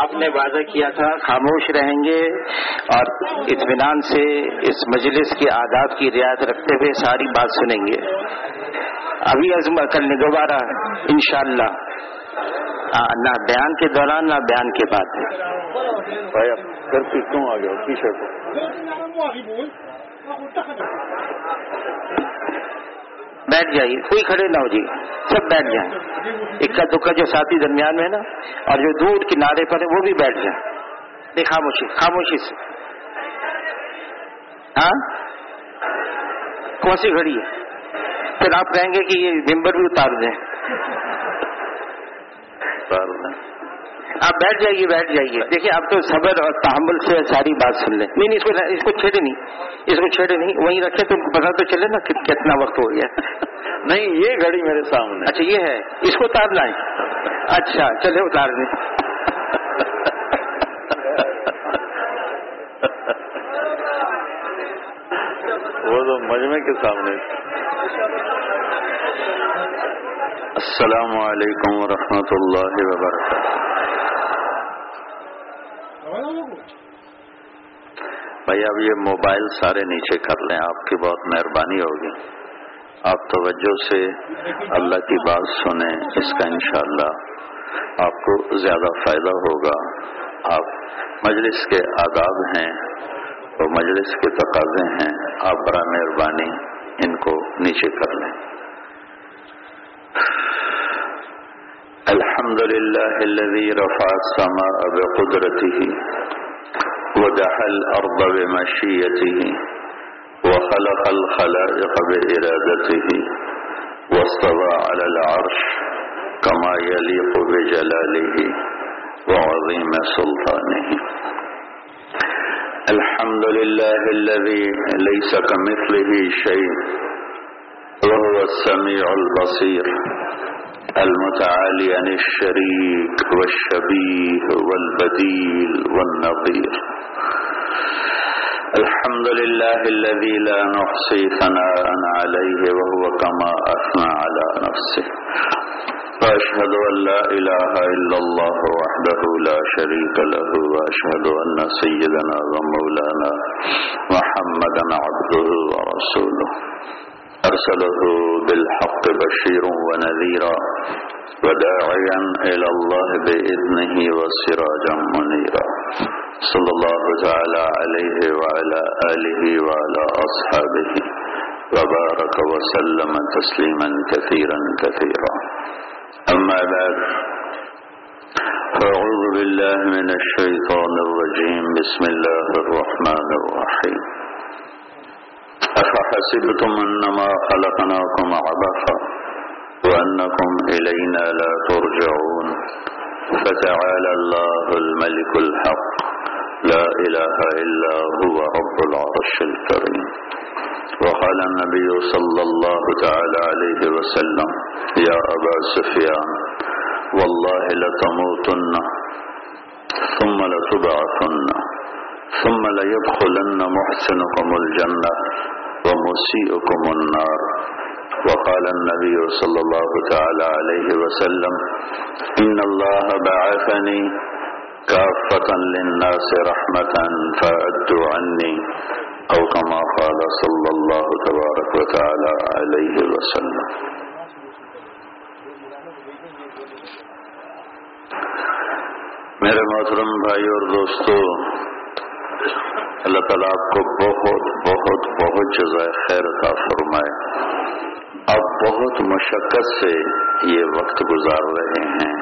آپ نے وعدہ کیا تھا خاموش رہیں گے اور اطمینان سے اس مجلس کی آداب کی رعایت رکھتے ہوئے ساری بات سنیں گے۔ ابھی عزم لیں دوبارہ انشاءاللہ نہ بیان کے دوران نہ بیان کے بعد۔ کیوں آ گیا ٹی شرٹ بیٹھ جائیے۔ کوئی کھڑے نہ ہو جی۔ سب بیٹھ جائیں۔ اکا دکا جو ساتھی درمیان میں نا، اور جو دور کنارے پر ہے، وہ بھی بیٹھ جائیں۔ نہیں خاموشی خاموشی سے۔ ہاں؟ کون سی گھڑی ہے؟ پھر آپ کہیں گے کہ یہ ممبر بھی اتار دیں۔ آپ بیٹھ جائیے بیٹھ جائیے۔ دیکھیے آپ تو صبر اور تحمل سے ساری بات سن لیں۔ نہیں نہیں اس کو اس کو چھیڑے نہیں۔ اس کو چھیڑے نہیں۔ وہیں رکھے تو پتا تو چلے نا کتنا وقت ہو گیا۔ نہیں یہ گھڑی میرے سامنے۔ اچھا یہ ہے۔ اس کو اتار لائیں۔ اچھا چلے اتار دیں۔ وہ تو مجمے کے سامنے۔ السلام علیکم ورحمۃ اللہ وبرکاتہ۔ بھائی، اب یہ موبائل سارے نیچے کر لیں، آپ کی بہت مہربانی ہوگی۔ آپ توجہ سے اللہ کی بات سنیں، اس کا انشاءاللہ آپ کو زیادہ فائدہ ہوگا۔ آپ مجلس کے آداب ہیں اور مجلس کے تقاضے ہیں، آپ برا مہربانی ان کو نیچے کر لیں۔ الحمد للہ الذي رفع السماء بقدرته ودح الأرض بمشيته وخلق الخلائق بإرادته واستوى على العرش كما يليق بجلاله وعظيم سلطانه. الحمد لله الذي ليس كمثله شيء وهو السميع البصير. المتعالي عن الشريك والشبيه والبديل والنظير. الحمد لله الذي لا نحصي ثناء عليه وهو كما أثنى على نفسه. وأشهد أن لا إله إلا الله وحده لا شريك له وأشهد أن سيدنا ومولانا محمدا عبده ورسوله. أرسله بالحق بشيرا ونذيرا وداعيا إلى الله بإذنه وسراجا منيرا. صلى الله تعالى عليه وعلى آله وعلى أصحابه وبارك وسلم تسليما كثيرا كثيرا. أما بعد فأعوذ بالله من الشيطان الرجيم. بسم الله الرحمن الرحيم. أفحسبتم أنما خلقناكم عبثا وأنكم إلينا لا ترجعون فتعالى الله الملك الحق. لا إله إلا هو رب العرش الكريم. وقال النبي صلى الله تعالى عليه وسلم يا أبا سفيان والله لتموتن ثم لتبعثن ثم ليدخلن محسنكم الجنة. ومسيئكم النار. وقال النبي صلى الله تعالى عليه وسلم إن الله بعثني كافة للناس رحمة فأدوا عني أو كما قال صلى الله تبارك وتعالى عليه وسلم. میرے محترم بھائی اور دوستو اللہ تعالیٰ آپ کو بہت بہت بہت جزائے خیر عطا فرمائے۔ آپ بہت مشقت سے یہ وقت گزار رہے ہیں۔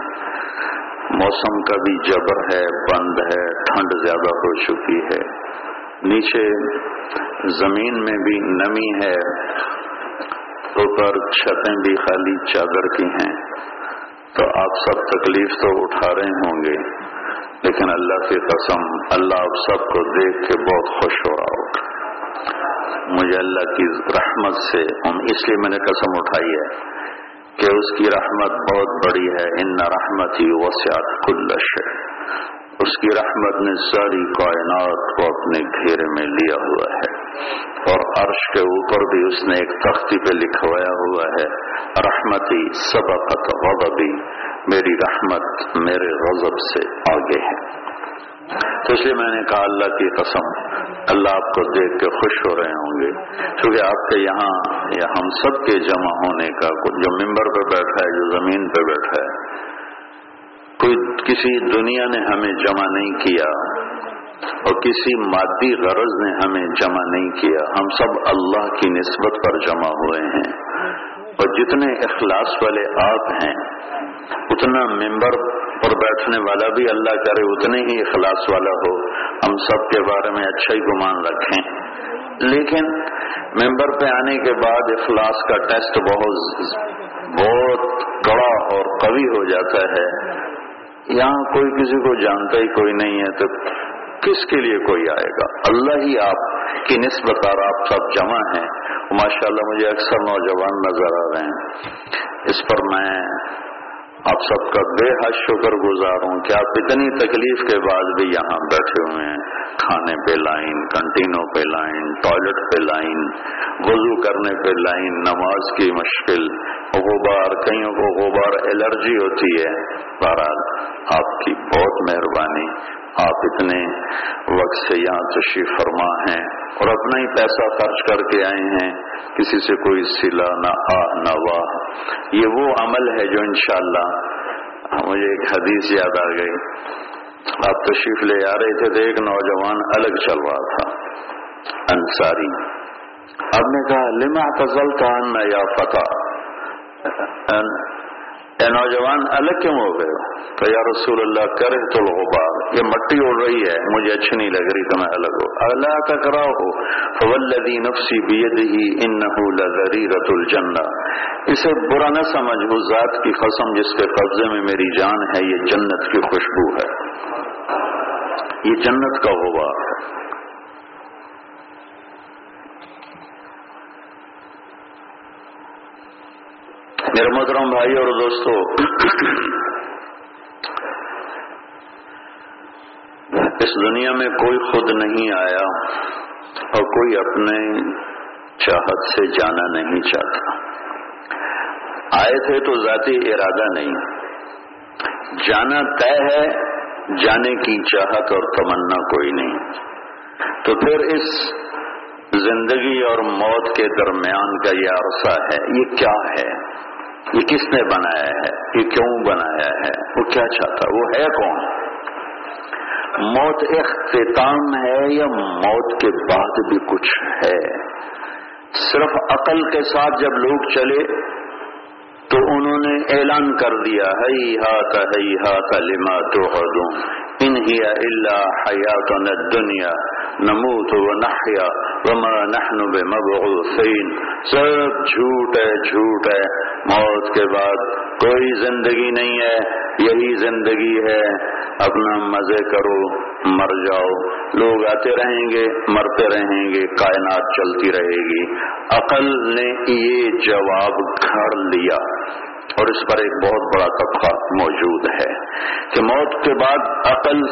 موسم کا بھی جبر ہے، بند ہے، ٹھنڈ زیادہ ہو چکی ہے۔ نیچے زمین میں بھی نمی ہے۔ اوپر چھتیں بھی خالی چادر کی ہیں۔ تو آپ سب تکلیف تو اٹھا رہے ہوں گے۔ لیکن اللہ کی قسم، اللہ آپ سب کو دیکھ کے بہت خوش ہو رہا ہوگا۔ مجھے اللہ کی رحمت سے اس لیے میں نے قسم اٹھائی ہے کہ اس کی رحمت بہت بڑی ہے۔ ان رحمت ہی وسعت کلش ہے اس کی رحمت نے ساری کائنات کو اپنے گھیرے میں لیا ہوا ہے۔ اور عرش کے اوپر بھی اس نے ایک تختی پہ لکھوایا ہوا ہے۔ رحمتی سبقت غضبی۔ میری رحمت میرے غضب سے آگے ہے۔ تو اس لیے میں نے کہا اللہ کی قسم، اللہ آپ کو دیکھ کے خوش ہو رہے ہوں گے۔ کیونکہ آپ کے یہاں یا ہم سب کے جمع ہونے کا جو ممبر پہ بیٹھا ہے، جو زمین پہ بیٹھا ہے، کوئی کسی دنیا نے ہمیں جمع نہیں کیا اور کسی مادی غرض نے ہمیں جمع نہیں کیا۔ ہم سب اللہ کی نسبت پر جمع ہوئے ہیں۔ اور جتنے اخلاص والے آپ ہیں اتنا ممبر پر بیٹھنے والا بھی اللہ کرے اتنے ہی اخلاص والا ہو۔ ہم سب کے بارے میں اچھا ہی گمان رکھیں۔ لیکن ممبر پہ آنے کے بعد اخلاص کا ٹیسٹ بہت بہت کڑا اور قوی ہو جاتا ہے۔ یہاں کوئی کسی کو جانتا ہی کوئی نہیں ہے تو کس کے لیے کوئی آئے گا؟ اللہ ہی آپ کی نسبت اور آپ سب جمع ہیں۔ ماشاء اللہ مجھے اکثر نوجوان نظر آ رہے ہیں۔ اس پر میں آپ سب کا بے حد شکر گزار ہوں کہ آپ اتنی تکلیف کے بعد بھی یہاں بیٹھے ہوئے ہیں۔ کھانے پہ لائن کنٹینوں پہ لائن، ٹوائلٹ پہ لائن، وضو کرنے پہ لائن، نماز کی مشکل۔ غبار، کئیوں کو غبار الرجی ہوتی ہے۔ بہرحال آپ کی بہت مہربانی۔ آپ اتنے وقت سے یہاں تشریف فرما ہیں اور اپنا ہی پیسہ خرچ کر کے آئے ہیں۔ کسی سے کوئی سلا نہ آ، نہ واہ یہ وہ عمل ہے جو انشاءاللہ مجھے ایک حدیث یاد آ گئی۔ آپ تشریف لے آ رہے تھے تو ایک نوجوان الگ چل رہا تھا، انصاری۔ آپ نے کہا لما تزل یا فتح؟ اے نوجوان، الگ کیوں ہو گئے تو یا رسول اللہ، کرے تو غبار یہ مٹی اڑ رہی ہے، مجھے اچھی نہیں لگ رہی، تو میں الگ ہو اللہ کا کراؤ ہو فولدی نفسی بید ہی ان رت الجنہ۔ اسے برا نہ سمجھ، اس ذات کی قسم جس کے قبضے میں میری جان ہے، یہ جنت کی خوشبو ہے۔ یہ جنت کا غبار ہے۔ میرے محترم بھائی اور دوستو، اس دنیا میں کوئی خود نہیں آیا اور کوئی اپنے چاہت سے جانا نہیں چاہتا۔ آئے تھے تو ذاتی ارادہ نہیں۔ جانا طے ہے، جانے کی چاہت اور تمنا کوئی نہیں۔ تو پھر اس زندگی اور موت کے درمیان کا یہ عرصہ ہے، یہ کیا ہے؟ یہ کس نے بنایا ہے؟ یہ کیوں بنایا ہے؟ وہ کیا چاہتا وہ ہے کون؟ موت اختتام ہے یا موت کے بعد بھی کچھ ہے؟ صرف عقل کے ساتھ جب لوگ چلے تو انہوں نے اعلان کر دیا ہئی ہاتھ ہئی ہاتھ لما تو ان اللہ حیات دنیا نموت و نحیا وما نحن بمبعوثین سب جھوٹ ہے جھوٹ ہے موت کے بعد کوئی زندگی نہیں ہے، یہی زندگی ہے۔ اپنا مزے کرو، مر جاؤ۔ لوگ آتے رہیں گے، مرتے رہیں گے، کائنات چلتی رہے گی۔ عقل نے یہ جواب گھڑ لیا۔ اور اس پر ایک بہت بڑا طبقہ موجود ہے کہ موت کے بعد عقل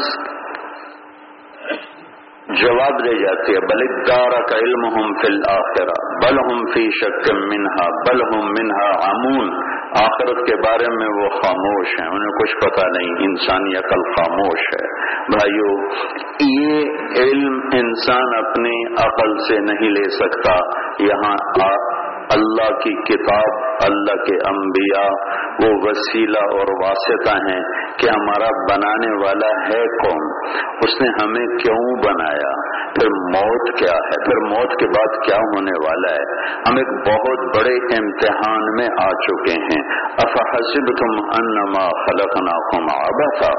جواب دے جاتی ہے، بل دارا کا علم ہم فل آخرا بل ہم فی شک منہا، بل ہم منہا امون آخرت کے بارے میں وہ خاموش ہیں، انہیں کچھ پتا نہیں، انسانی عقل خاموش ہے۔ بھائیو، یہ علم انسان اپنی عقل سے نہیں لے سکتا، یہاں اللہ کی کتاب، اللہ کے انبیاء، وہ وسیلہ اور واسطہ ہیں کہ ہمارا بنانے والا ہے کون، اس نے ہمیں کیوں بنایا، پھر موت کیا ہے، پھر موت کے بعد کیا ہونے والا ہے؟ ہم ایک بہت بڑے امتحان میں آ چکے ہیں۔ افحسب تم انما خلقنا آبا تھا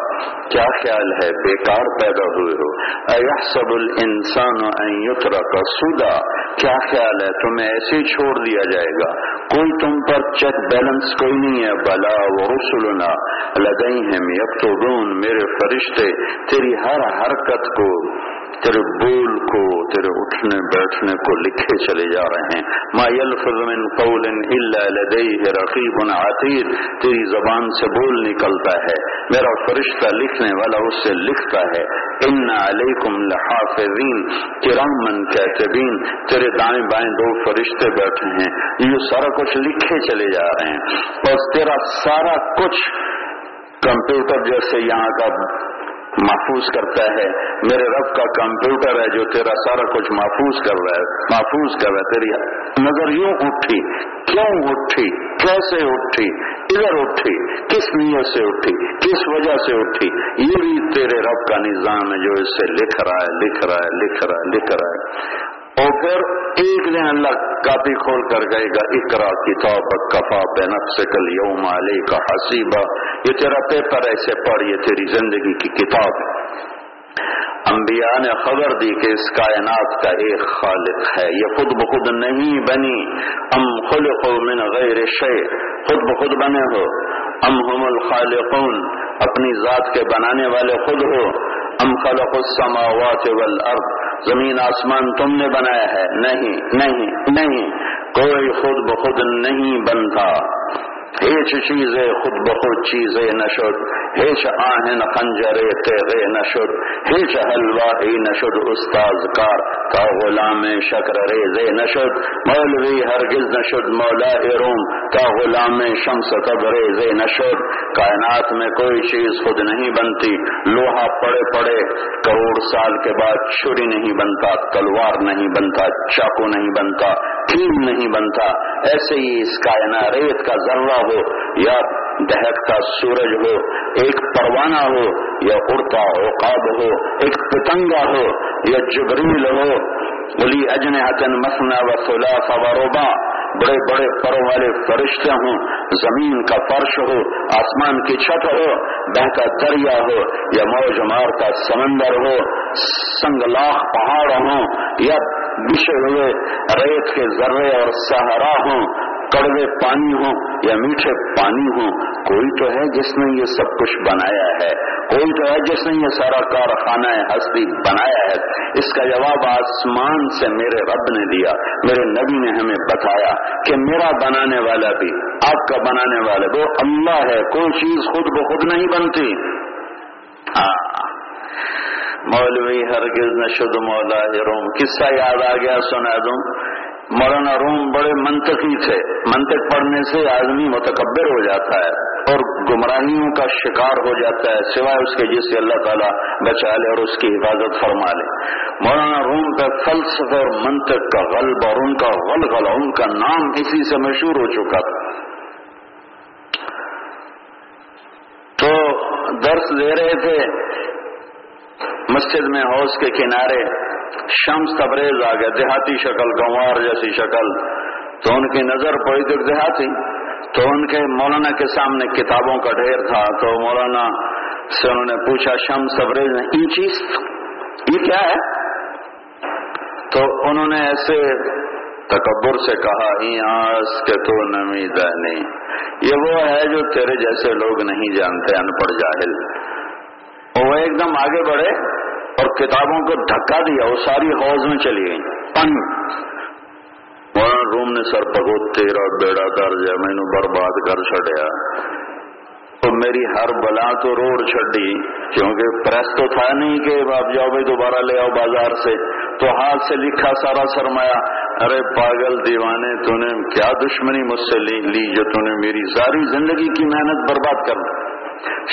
کیا خیال ہے؟ بیکار پیدا ہوئے ہو۔ ایحسب الانسان ان یترک سودا کیا خیال ہے؟ تمہیں ایسے ہی چھوڑ دیا جائے گا۔ کوئی تم پر چیک بیلنس کوئی نہیں ہے۔ بلا وہ رسولنا لگئی ہیں میرے فرشتے، تیری ہر حرکت کو تیرے بول کو، تیرے اٹھنے، بیٹھنے کو لکھے چلے جا رہے ہیں۔ ما يلفظ من قول الا لديه رقيب عتيد۔ تیری زبان سے بول نکلتا ہے۔ میرا فرشتہ لکھنے والا اس سے لکھتا ہے۔ ان علیکم لحافظین کرامن کاتبین تیرے دائیں بائیں دو فرشتے بیٹھے ہیں۔ یہ سارا کچھ لکھے چلے جا رہے ہیں۔ اور تیرا سارا کچھ کمپیوٹر جیسے یہاں کا محفوظ کرتا ہے۔ میرے رب کا کمپیوٹر ہے جو تیرا سارا کچھ محفوظ کر رہا ہے، محفوظ کر رہا ہے تیری نظر یوں اٹھی۔ کیوں اٹھی؟ کیسے اٹھی؟ ادھر اٹھی؟ کس نیت سے اٹھی؟ کس وجہ سے اٹھی؟ یہ بھی تیرے رب کا نظام ہے جو اس سے لکھ رہا ہے، لکھ رہا ہے، لکھ رہا ہے، لکھ رہا ہے۔ اور پھر ایک دن اللہ کاپی کھول کر گئے گا اکرا کتاب کفا بینک سے کل یوم علی کا حسیبہ یہ تیرا پیپر ایسے پڑھ، یہ تیری زندگی کی کتاب انبیاء نے خبر دی کہ اس کائنات کا ایک خالق ہے۔ یہ خود بخود نہیں بنی۔ ام خلق من غیر شے خود بخود بنے ہو۔ ام هم الخالقون۔ اپنی ذات کے بنانے والے خود ہو۔ ام خلق السماوات والارض۔ زمین آسمان تم نے بنایا ہے نہیں نہیں نہیں کوئی خود بخود نہیں بنتا هیچ چیز خود بخود چیز نشد هیچ آهن خنجر تیغه نشد هیچ حلوه نشد استاز کار تا غلام شکر ریزه نشد، مولوی هرگز نشد مولا روم تا غلام شمس تبریزه نشد۔ کائنات میں کوئی چیز خود نہیں بنتی، لوہا پڑے پڑے، کروڑ سال کے بعد چھری نہیں بنتا، تلوار نہیں بنتا، چاقو نہیں بنتا کھیم نہیں بنتا۔ ایسے ہی اس کائنا ریت کا ذرہ ہو یا دہکتا سورج ہو، ایک پروانہ ہو یا اڑتا اوقاب ہو، ایک پتنگا ہو یا جبریل ہو۔ بلی اجن حتن مسنا و خلاف و روبا بڑے بڑے پروں والے فرشتے ہوں، زمین کا فرش ہو، آسمان کی چھت ہو، بہتا دریا ہو یا موج مارتا سمندر ہو سنگلاخ پہاڑ ہوں یا بچھے ہوئے ریت کے ذرے اور سہارا ہوں، کڑوے پانی ہوں یا میٹھے پانی ہوں، کوئی تو ہے جس نے یہ سب کچھ بنایا ہے، کوئی تو ہے جس نے یہ سارا کارخانہ ہستی بنایا ہے۔ اس کا جواب آسمان سے میرے رب نے دیا، میرے نبی نے ہمیں بتایا کہ میرا بنانے والا بھی، آپ کا بنانے والا وہ اللہ ہے، کوئی چیز خود بخود نہیں بنتی۔ ہاں۔ مولوی ہرگز نشد مولا روم۔ قصہ یاد آ گیا سنا دوں مولانا روم بڑے منطقی تھے۔ منطق پڑھنے سے آدمی متکبر ہو جاتا ہے اور گمراہیوں کا شکار ہو جاتا ہے۔ سوائے اس کے جس سے اللہ تعالیٰ بچا لے اور اس کی حفاظت فرما لے۔ مولانا روم کا فلسفہ اور منطق کا غلب اور ان کا غلغل ان کا نام اسی سے مشہور ہو چکا تھا۔ تو درس دے رہے تھے مسجد میں حوض کے کنارے شمس تبریز آ گیا، دیہاتی شکل، گنوار جیسی شکل۔ تو ان کی نظر پڑی تو دیہاتی۔ تو ان کے مولانا کے سامنے کتابوں کا ڈھیر تھا۔ تو مولانا سے انہوں نے پوچھا، شمس تبریز نے این چیز یہ کیا ہے؟ تو انہوں نے ایسے تکبر سے کہا آس کے تو نمی دانی یہ وہ ہے جو تیرے جیسے لوگ نہیں جانتے ان پڑھ جاہل۔ وہ ایک دم آگے بڑھے اور کتابوں کو دھکا دیا، وہ ساری حوض میں چلی گئی پن مولانا روم نے سر پگو تیرا بیڑا درج ہے مینو برباد کر چڑیا تو میری ہر بلا تو روڑ چڈی کیونکہ پریس تو تھا نہیں کہ آپ جاؤ بھائی دوبارہ لے آؤ بازار سے۔ تو ہاتھ سے لکھا سارا سرمایا ارے پاگل دیوانے، تو نے کیا دشمنی مجھ سے لی جو تو نے میری ساری زندگی کی محنت برباد کر دی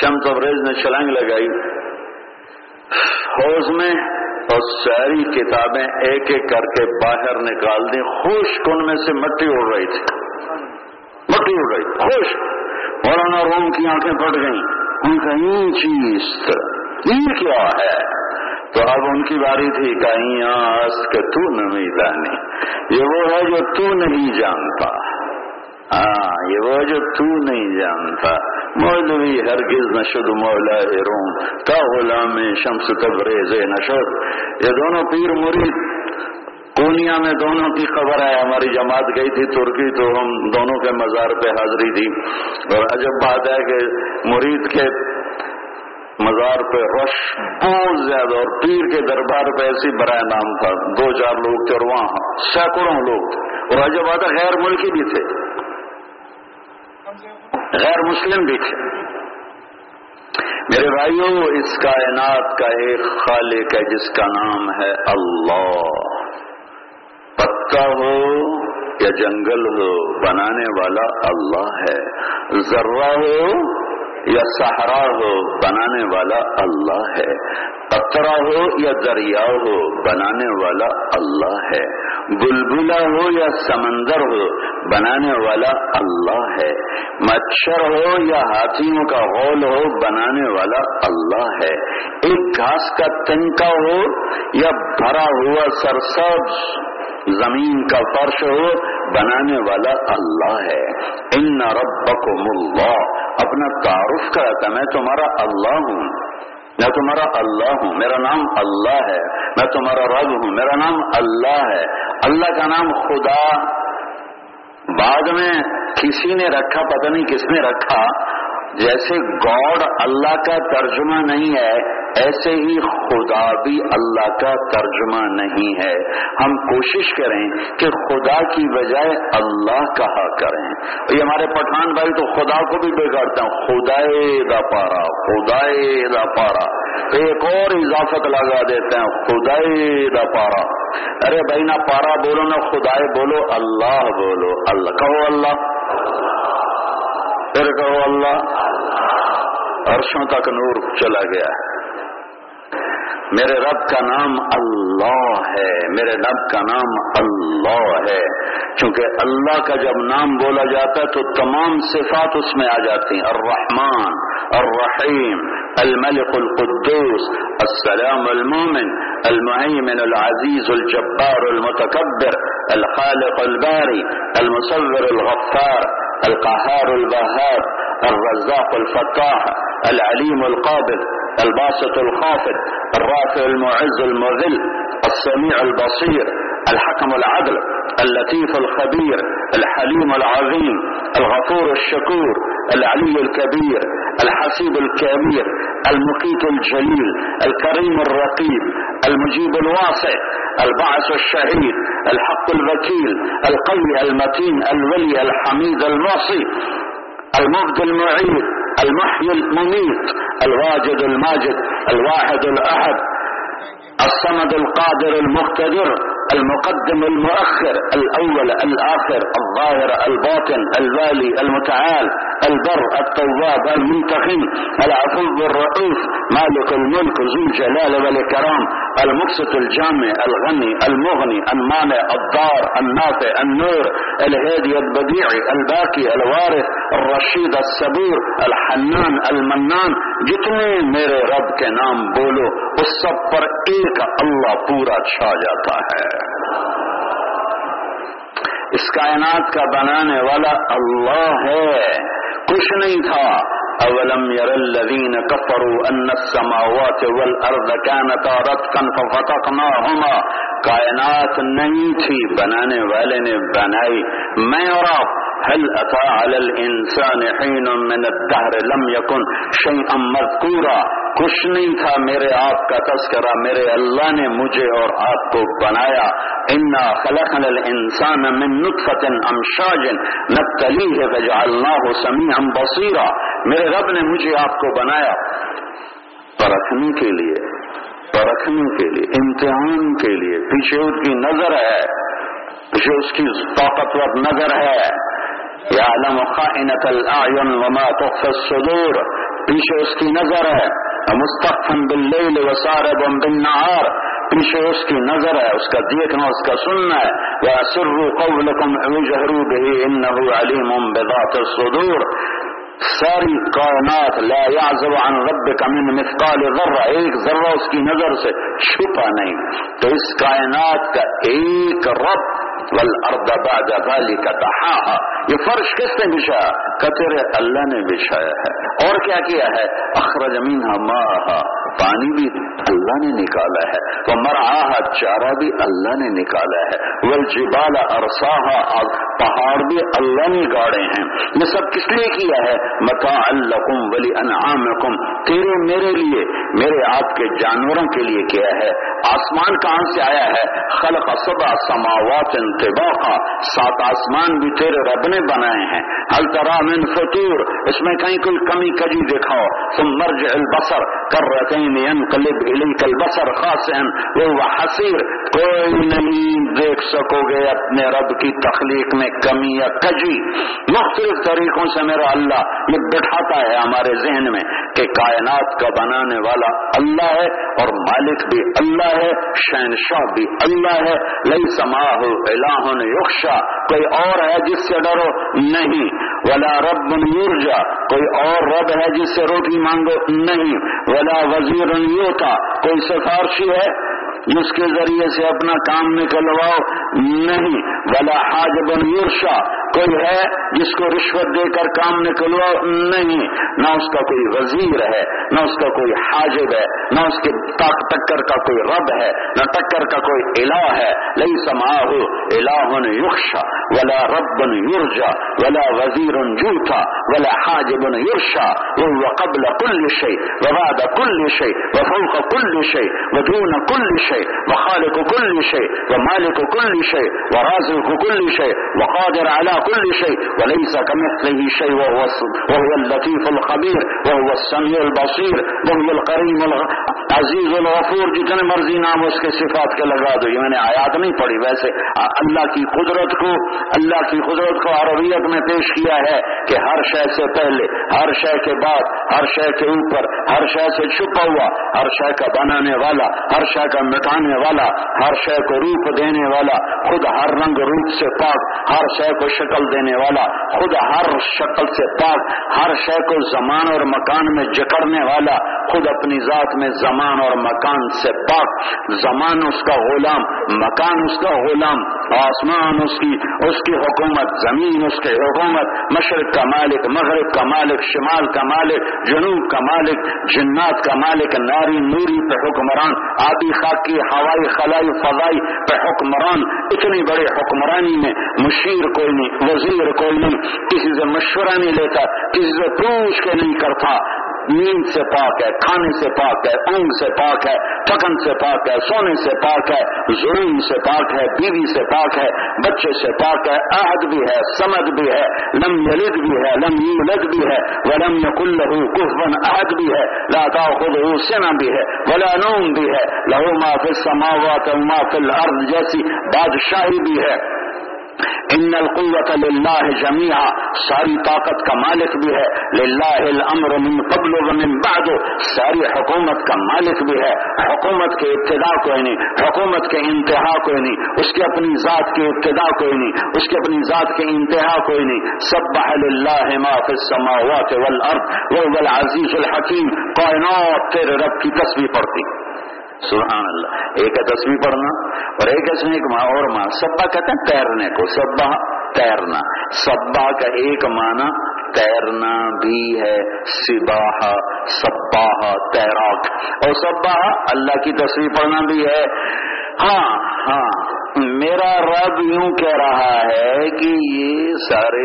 شم تبریز نے چھلانگ لگائی۔ حوض میں اور ساری کتابیں ایک ایک کر کے باہر نکال دی خوش کن میں سے مٹی اڑ رہی تھی۔ مٹی اڑ رہی۔ خوش مولانا روم کی آنکھیں پھٹ گئیں۔ ان کا چیز یہ کیا ہے؟ تو اب ان کی باری تھی۔ کہیں آس کہ تو نہیں جانی یہ وہ ہے جو تو نہیں جانتا۔ ہاں یہ وہ جو تو نہیں جانتا۔ مولوی ہرگز نشد مولا روم۔ کا غلام شمس تبریز نشد یہ دونوں پیر مرید۔ کونیا میں دونوں کی خبر ہے۔ ہماری جماعت گئی تھی ترکی تو ہم دونوں کے مزار پہ حاضری تھی۔ اور عجب بات ہے کہ مرید کے مزار پہ رش بہت زیادہ اور پیر کے دربار پہ ایسی برائے نام تھا۔ دو چار لوگ تھے اور وہاں سینکڑوں لوگ تھے۔ اور عجب بات ہے، غیر ملکی بھی تھے۔ غیر مسلم بھی تھے۔ میرے بھائیوں اس کائنات کا ایک خالق ہے جس کا نام ہے اللہ۔ پتا ہو یا جنگل ہو، بنانے والا اللہ ہے۔ ذرہ ہو یا سہارا ہو، بنانے والا اللہ ہے۔ قطرہ ہو یا دریا ہو، بنانے والا اللہ ہے۔ بلبلا ہو یا سمندر ہو بنانے والا اللہ ہے۔ مچھر ہو یا ہاتھیوں کا غول ہو، بنانے والا اللہ ہے۔ ایک گھاس کا تنکا ہو یا بھرا ہوا سرسبز زمین کا فرش ہو، بنانے والا اللہ ہے۔ ان ربکم اللہ اپنا تعارف کرتا میں تمہارا اللہ ہوں۔ میں تمہارا اللہ ہوں۔ میرا نام اللہ ہے۔ میں تمہارا رب ہوں۔ میرا نام اللہ ہے۔ اللہ کا نام خدا بعد میں کسی نے رکھا پتہ نہیں کس نے رکھا جیسے گاڈ اللہ کا ترجمہ نہیں ہے، ایسے ہی خدا بھی اللہ کا ترجمہ نہیں ہے۔ ہم کوشش کریں کہ خدا کی بجائے اللہ کہا کریں۔ یہ ہمارے پٹھان بھائی، تو خدا کو بھی بگاڑتے ہیں خدا دا پارا خدا دا پارا۔ ایک اور اضافت لگا دیتے ہیں خدا دا پارا۔ ارے بھائی، نہ پارا بولو، نہ خدائے بولو، اللہ بولو۔ اللہ کہو اللہ۔ پھر کہو اللہ، عرشوں تک نور چلا گیا ہے۔ میرے رب کا نام اللہ ہے، میرے رب کا نام اللہ ہے۔ کیونکہ اللہ کا جب نام بولا جاتا ہے تو تمام صفات اس میں آ جاتی ہیں۔ الرحمن، الرحیم الملک القدوس السلام المومن المهيمن العزيز الجبار المتكبر الخالق الباري المصور الغفار القهار البهار الرزاق الفتاح العليم القابض الباسط الخافض الرافع المعز المذل السميع البصير الحكم العدل اللطيف الخبير الحليم العظيم الغفور الشكور العلي الكبير الحسيب الكبير المقيت الجليل الكريم الرقيب المجيب الواسع البعث الشهيد الحق الوكيل القوي المتين الولي الحميد المعصي المبد المعيد المحيي المميت الواجد الماجد الواحد الأحد الصمد القادر المقتدر المقدم المؤخر الأول الآخر الظاهر الباطن الوالي المتعال البر التواب المنتقم العفو الرؤوف مالك الملك ذو الجلال والإكرام المقسط الجامع الغني المغني المانع الضار النافع النور الهادي البديع الباقي الوارث الرشيد الصبور الحنان المنان. جتنے میرے رب کے نام بولو اس سب پر ایک اللہ پورا چھا جاتا ہے۔ اس کائنات کا بنانے والا اللہ ہے۔ کچھ نہیں تھا۔ اولم ير الذين كفروا ان السماوات والارض كانتا رتقا ففتقناهما۔ کائنات نہیں تھی، بنانے والے نے بنائی۔ میں اور آپ هل اتى على الانسان حين من الدهر لم يكن شيئا مذكورا؟ کچھ نہیں تھا، میرے آپ کا تذکرہ، میرے اللہ نے مجھے اور آپ کو بنایا۔ انا خلقنا الانسان من نطفة امشاج نبتلیه فجعلناه سمیعا بصیرا میرے رب نے مجھے آپ کو بنایا۔ پرکھنے کے لیے، پرکھنے کے لیے، امتحان کے لیے پیچھے اس کی نظر ہے، پیچھے اس کی طاقتور نظر ہے۔ يعلم خائنة الأعين وما تخفى الصدور. پیچھے اس کی نظر ہے مستقفن باللیل وسارب بالنهار. پیچھے اس کی نظر ہے اس کا دیکھنا اس کا سننا ہے إِنَّهُ عَلِيمٌ بِذَاتِ الصُّدُورِ. ساری کائنات لا يعزب عن ربك من مثقال ذرہ ایک ذرہ اس کی نظر سے چھپا نہیں تو اس کائنات کا ایک رب والأرض بعد ذلك دحاها. یہ فرش کس نے بچھایا؟ کتر اللہ نے بچھایا ہے۔ اور کیا کیا ہے؟ اخرج مینہ ماہا۔ پانی بھی اللہ نے نکالا ہے۔ وہ مرآہا چارہ بھی اللہ نے نکالا ہے۔ والجبال ارساها پہاڑ بھی اللہ نے گاڑے ہیں۔ یہ سب کس لیے کیا ہے؟ متاع لکم ولی انعامکم تیرے میرے لیے، میرے آپ کے جانوروں کے لیے کیا ہے؟ آسمان کہاں سے آیا ہے؟ خلق سبع سماوات انتباقا۔ سات آسمان بھی تیرے رب نے بنائے ہیں۔ حل ترا من فطور؟ اس میں کہیں کوئی کمی کجی دکھاؤ۔ ثم مرجع البصر۔ کرتین ينقلب اليك البصر خاسئا، وهو حسير۔ کوئی نہیں دیکھ سکو گے اپنے رب کی تخلیق میں کمی یا کجی مختلف طریقوں سے میرا اللہ یہ بٹھاتا ہے ہمارے ذہن میں کہ کائنات کا بنانے والا اللہ ہے اور مالک بھی اللہ ہے، شہنشاہ بھی اللہ ہے۔ لئی سما الہ یکشا کوئی اور ہے جس سے ڈرو؟ نہیں۔ ولا رب یورجا کوئی اور رب ہے جس سے روٹی مانگو؟ نہیں. ولا وزیر یوتا. کوئی سفارشی ہے؟ جس کے ذریعے سے اپنا کام نکلواؤ، نہیں، ولا حاجب یورشا کوئی ہے جس کو رشوت دے کر کام نکلواؤ؟ نہیں، نہ اس کا کوئی وزیر ہے، نہ اس کا کوئی حاجب ہے، نہ اس کے ٹکر کا کوئی رب ہے، نہ ٹکر کا کوئی الہ ہے۔ لئی سما ہو الہ یوشا ولا رب یورجا ولا وزیر جوتا ولا حاجب یورشا وہ قبل کل شی وباد کل شی وفوق کل شی ودون کل شی وخالق کل شی و مالک کل شی و رازق کل شی وقادر على كل شيء وليس كمثله شيء وهو, وهو اللطيف الخبير وهو السميع البصير وهو القريم عزیز الغفور جتنے مرضی نام اس کے صفات کے لگا دو یہ میں نے آیات نہیں پڑھی ویسے اللہ کی قدرت کو اللہ کی قدرت کو عربیت میں پیش کیا ہے کہ ہر شے سے پہلے ہر شے کے بعد ہر شے کے اوپر ہر شے سے چھپا ہوا ہر شے کا بنانے والا ہر شے کا مٹانے والا، ہر شے کو روپ دینے والا، خود ہر رنگ روپ سے پاک، ہر شے کو شکل دینے والا، خود ہر شکل سے پاک، ہر شے کو زمان اور مکان میں جکڑنے والا، خود اپنی ذات میں زمان اور مکان سے پاک، زمان اس کا غلام، مکان اس کا غلام، آسمان اس کی اس کی حکومت، زمین اس کے حکومت، مشرق کا مالک، مغرب کا مالک، شمال کا مالک، جنوب کا مالک، جنات کا مالک، ناری نوری پہ حکمران، آبی کی ہوائی، خلائی، فضائی پہ حکمران اتنی بڑے حکمرانی میں مشیر کوئی نہیں، وزیر کوئی نہیں، کسی سے مشورہ نہیں لیتا، کسی سے پوچھ کے نہیں کرتا۔ نیند سے پاک ہے، کھانے سے پاک ہے، اونگ سے پاک ہے، تھکن سے پاک ہے، سونے سے پاک ہے ظلم سے پاک ہے، بیوی سے پاک ہے، بچے سے پاک ہے، عہد بھی ہے سمد بھی ہے، لم یلد بھی ہے، لم یولد بھی ہے، ولم یقل له کفن عہد بھی ہے، لا تاخذ سنا بھی ہے، ولا نوم بھی ہے، لہو ما فی السماوات و ما فی الارض جیسی بادشاہی بھی ہے۔ ان القوت للہ جميعا. ساری طاقت کا مالک بھی ہے. للہ الامر من قبل ومن بعد. ساری حکومت کا مالک بھی ہے. حکومت کے ابتدا کوئی نہیں. حکومت کے انتہا کوئی نہیں. اس کی اپنی ذات کی ابتدا کوئی نہیں. اس کی اپنی ذات کی انتہا کوئی نہیں. سب للہ ما فی السماوات والارض. وهو العزیز الحکیم. کائنات تیرے رب کی تصویر پڑتی سبحان اللہ۔ ایک ہے تصویر پڑھنا اور ایک ہے ایک ماں اور ماں۔ سبا کہتے ہیں تیرنے کو، سبا تیرنا۔ سبا کا ایک معنی تیرنا بھی ہے۔ سباہ سباہ، تیراک۔ اور سباہ اللہ کی تصویر پڑھنا بھی ہے۔ ہاں ہاں۔ میرا رب یوں کہہ رہا ہے کہ یہ سارے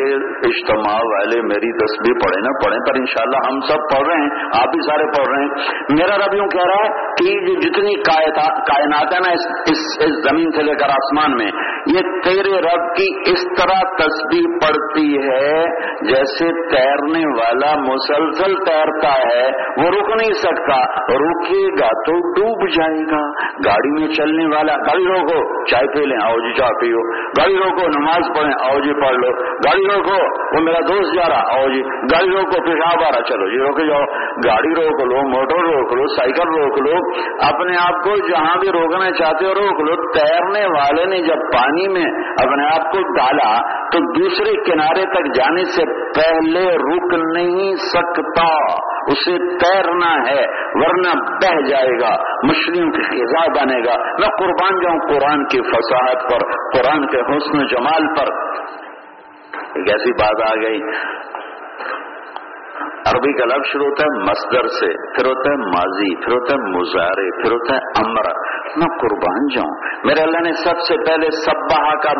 اجتماع والے میری تصویر پڑھے نہ پڑھیں پر انشاءاللہ ہم سب پڑھ رہے ہیں آپ بھی سارے پڑھ رہے ہیں۔ میرا رب یوں کہہ رہا ہے کہ یہ جتنی کائنات ہے نا اس, اس, اس زمین سے لے کر آسمان میں یہ تیرے رب کی اس طرح تصویر پڑتی ہے جیسے تیرنے والا مسلسل تیرتا ہے وہ رک نہیں سکتا۔ رکے گا تو ڈوب جائے گا۔ گاڑی میں چلنے والا گاڑی روکو چائے پی لیں آؤ جی چاہ پیو۔ گاڑی روکو، نماز پڑھیں آؤ جی پڑھ لو۔ گاڑی روکو، وہ میرا دوست جا رہا آؤ جی گاڑی روکو پیشاب آ رہا چلو۔ جی روکے جاؤ۔ گاڑی روک لو، موٹر روک لو، سائیکل روک لو۔ اپنے آپ کو جہاں بھی روکنا چاہتے ہو روک لو۔ تیرنے والے نے جب پانی میں اپنے آپ کو ڈالا تو دوسرے کنارے تک جانے سے پہلے رک نہیں سکتا۔ اسے تیرنا ہے، ورنہ بہ جائے گا مچھلیوں کی خزا بنے گا۔ میں قربان جاؤں قرآن کی فصاحت پر، قرآن کے حسن و جمال پر۔ ایک ایسی بات آ گئی۔ عربی کا لفظ شروع ہوتا ہے مصدر سے، پھر ہوتا ہے ماضی، پھر ہوتا ہے مظاہرے پھر ہوتا ہے امر میں قربان جاؤں۔ میرے اللہ نے سب سے پہلے سبہ کا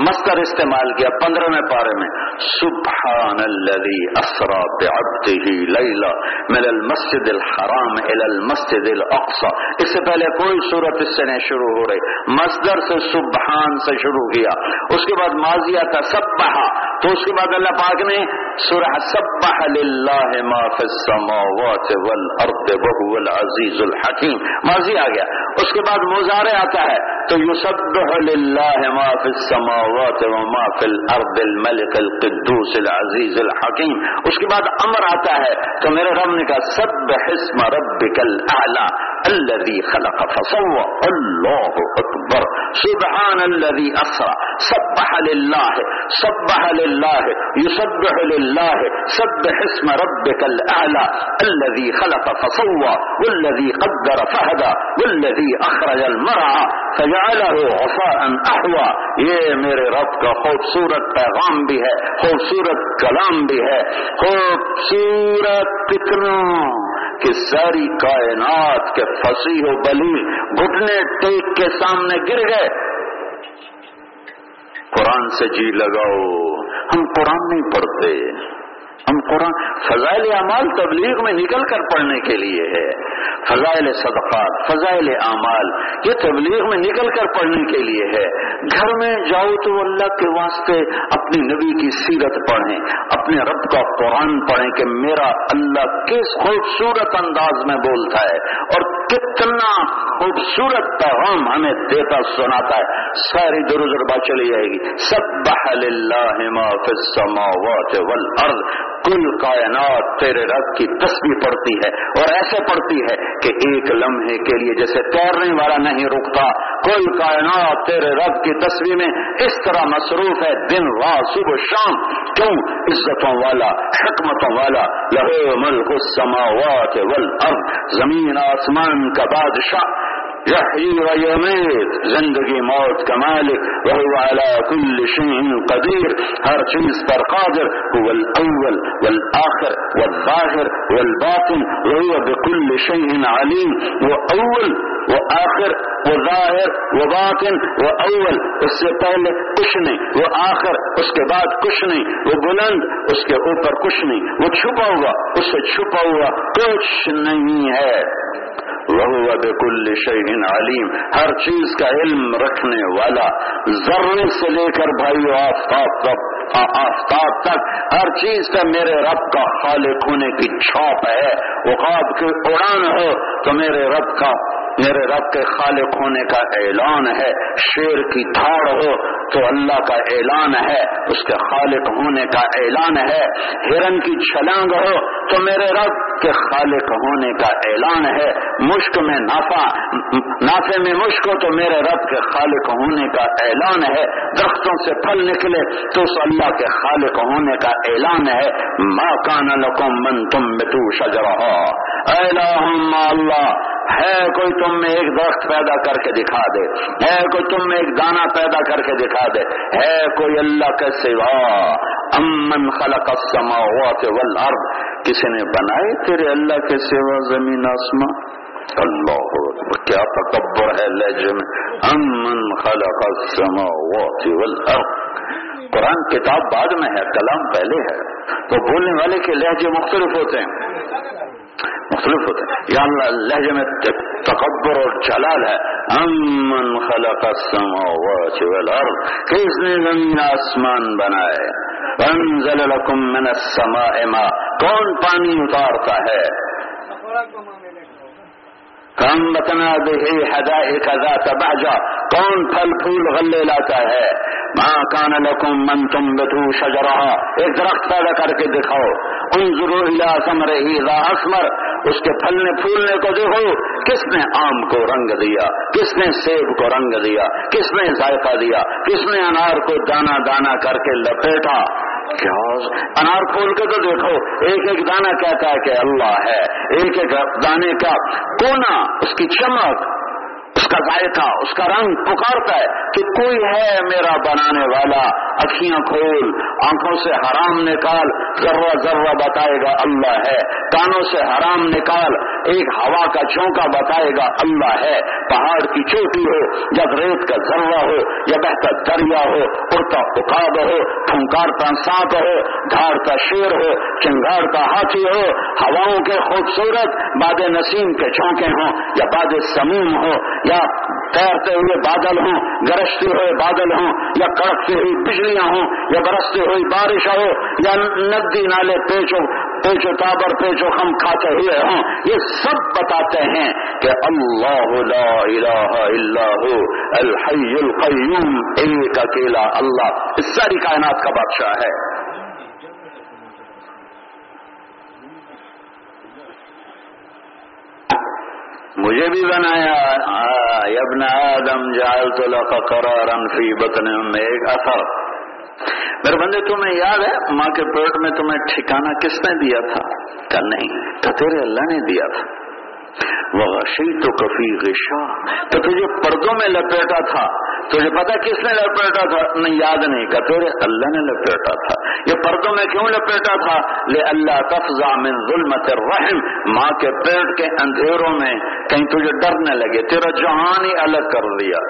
مستر استعمال کیا پندرہویں پارے میں۔ سبحان الذي اسرا بعبده ليلا من المسجد الحرام الى المسجد الاقصى اس سے پہلے کوئی صورت اس سے نہیں شروع ہو رہی۔ مصدر سے سبحان سے شروع کیا۔ اس کے بعد ماضی آتا سبہ تو اس کے بعد اللہ پاک نے سورہ سبح للہ ما فی السماوات والارض وهو العزیز الحکیم۔ ماضی آ گیا۔ اس کے بعد مزارے آتا ہے۔ تو یسبح للہ ما فی السماوات وما فی الارض الملک القدوس العزیز الحکیم۔ اس کے بعد امر آتا ہے۔ تو میرے رب نے کہا، سبح اسم ربک الاعلی الذي خلق فسوى الله اکبر۔ سبحان الذي اسرا۔ سبح لله سبح لله يسبح لله سبح اسم رب ربك الاعلى الذي خلق فسوى والذي قدر فهدى، والذي اخرج المرعى، فجعله غفاء احوى یہ میرے رب کا خوبصورت پیغام بھی ہے، خوبصورت کلام بھی ہے، خوبصورت کتنا کہ ساری کائنات کے فصیح و بلی گھٹنے ٹیک کے سامنے گر گئے۔ قرآن سے جی لگاؤ، ہم قرآن نہیں پڑھتے۔ ہم قرآن فضائل اعمال تبلیغ میں نکل کر پڑھنے کے لیے ہے۔ فضائل صدقات، فضائل اعمال، یہ تبلیغ میں نکل کر پڑھنے کے لیے ہے۔ گھر میں جاؤ تو اللہ کے واسطے اپنی نبی کی سیرت پڑھیں۔ اپنے رب کا قرآن پڑھیں کہ میرا اللہ کس خوبصورت انداز میں بولتا ہے اور کتنا خوبصورت پیغام ہمیں دیتا، سناتا ہے۔ ساری درجربا چلی جائے گی۔ سب بحل اللہ السماوات والارض۔ کل کائنات تیرے رب کی تصویر پڑتی ہے اور ایسے پڑتی ہے کہ ایک لمحے کے لیے جیسے تیرنے والا نہیں رکتا کل کائنات تیرے رب کی تصویر میں اس طرح مصروف ہے دن، رات، صبح، شام، کیوں؟ عزتوں والا، حکمتوں والا، لہو ملک السماوات والارض، زمین آسمان کا بادشاہ یحیی و یمیت زندگی موت کا مالک وهو على كل شيء قدیر. ہر چیز پر قادر هو الأول والآخر والظاہر والباطن وهو بكل شيء علیم. وہ اول وہ آخر وہ ظاہر وہ باطن وہ اول اس سے پہلے کچھ نہیں. وہ آخر اس کے بعد کچھ نہیں. وہ بلند اس کے اوپر کچھ نہیں. وہ چھپا ہوا اس سے چھپا ہوا کچھ نہیں ہے. وہ بکل شعین علیم ہر چیز کا علم رکھنے والا ذرے سے لے کر بھائی آفتاب تک آفتاب تک، ہر چیز کا میرے رب کا خالق ہونے کی چھاپ ہے۔ وہ کی اڑان ہو تو میرے رب کا میرے رب کے خالق ہونے کا اعلان ہے، شیر کی دھاڑ ہو تو اللہ کا اعلان ہے، اس کے خالق ہونے کا اعلان ہے۔ ہرن کی چھلانگ ہو تو میرے رب کے خالق ہونے کا اعلان ہے۔ مشک میں نافع نافے میں مشک ہو تو میرے رب کے خالق ہونے کا اعلان ہے۔ درختوں سے پھل نکلے تو اس اللہ کے خالق ہونے کا اعلان ہے۔ ماں کان لکم من تم بتو شجرہ اللہ ہے کوئی تم میں ایک درخت پیدا کر کے دکھا دے، ہے کوئی تم میں ایک دانا پیدا کر کے دکھا دے، ہے کوئی اللہ کے سوا۔ امن خلق السماوات والارض، کسی نے بنائے تیرے اللہ کے سوا زمین آسمان؟ اللہ کیا تکبر ہے لہجے میں۔ امن خلق السماوات والارض۔ قرآن کتاب بعد میں ہے، کلام پہلے ہے۔ تو بولنے والے کے لہجے مختلف ہوتے ہیں۔ مختلف ہوتے ہیں۔ یا اللہ، لہجے میں تکبر اور جلال ہے۔ امن خلق السماوات والارض، کس نے زمین آسمان بنائے؟ انزل لکم من السماء ما کون پانی اتارتا ہے؟ کم بتنا دے حدائق ذات بہجا۔ کون پھل پھول غلے لاتا ہے؟ ماں کان لکم من تم بتو شجرہ ایک درخت پیدا کر کے دکھاؤ۔ انظروا الى ثمره ذا اسمر۔ اس کے پھلنے پھولنے کو دیکھو۔ کس نے آم کو رنگ دیا؟ کس نے سیب کو رنگ دیا؟ کس نے ذائقہ دیا؟ کس نے انار کو دانا دانا کر کے لپیٹا؟ پیاز، انار کھول کے تو دیکھو، ایک ایک دانہ کہتا ہے کہ اللہ ہے، ایک ایک دانے کا کونا، اس کی چمک۔ اس کا ذائقہ، اس کا رنگ پکارتا ہے کہ کوئی ہے میرا بنانے والا، اکھیاں کھول، آنکھوں سے حرام نکال، ذرہ ذرہ بتائے گا اللہ ہے، کانوں سے حرام نکال، ایک ہوا کا چونکا بتائے گا اللہ ہے، پہاڑ کی چوٹی ہو، یا ریت کا ذرہ ہو، یا بہتا دریا ہو اڑتا اکاب ہو پھنکارتا سانپ ہو، دھاڑتا شیر ہو، چنگاڑتا ہاتھی ہو، ہواؤں کے خوبصورت، باد نسیم کے چونکے ہوں، یا باد سموم ہو یا تیرتے ہوئے بادل ہوں، گرجتے ہوئے بادل ہوں، یا کڑکتے ہوئی بجلیاں ہوں، یا برستے ہوئی بارش ہو، یا ندی نالے پیچو پیچو تابر پیچو ہم کھاتے ہوئے ہوں، یہ سب بتاتے ہیں کہ اللہ لا الہ الا ہو، الحی القیوم، ایک اکیلا اللہ، اس ساری کائنات کا بادشاہ ہے۔ مجھے بھی بنایا۔ ابن آدم جال تو قرارا فی بطن میں ایک اثر۔ میرے بندے، تمہیں یاد ہے ماں کے پیٹ میں تمہیں ٹھکانا کس نے دیا تھا؟ کہ نہیں تو تیرے اللہ نے دیا تھا۔ وغشی تو کفی غشا. تو تجھے پردوں میں لپیٹا تھا. تجھے پتا کس نے لپیٹا تھا؟ نہیں، یاد نہیں کہ تیرے اللہ نے لپیٹا تھا. یہ پردوں میں کیوں لپیٹا تھا؟ لے اللہ تفزا من ظلمت الرحم. ماں کے پیٹ کے اندھیروں میں کہیں تجھے ڈرنے لگے. تیرا جہان ہی الگ کر دیا.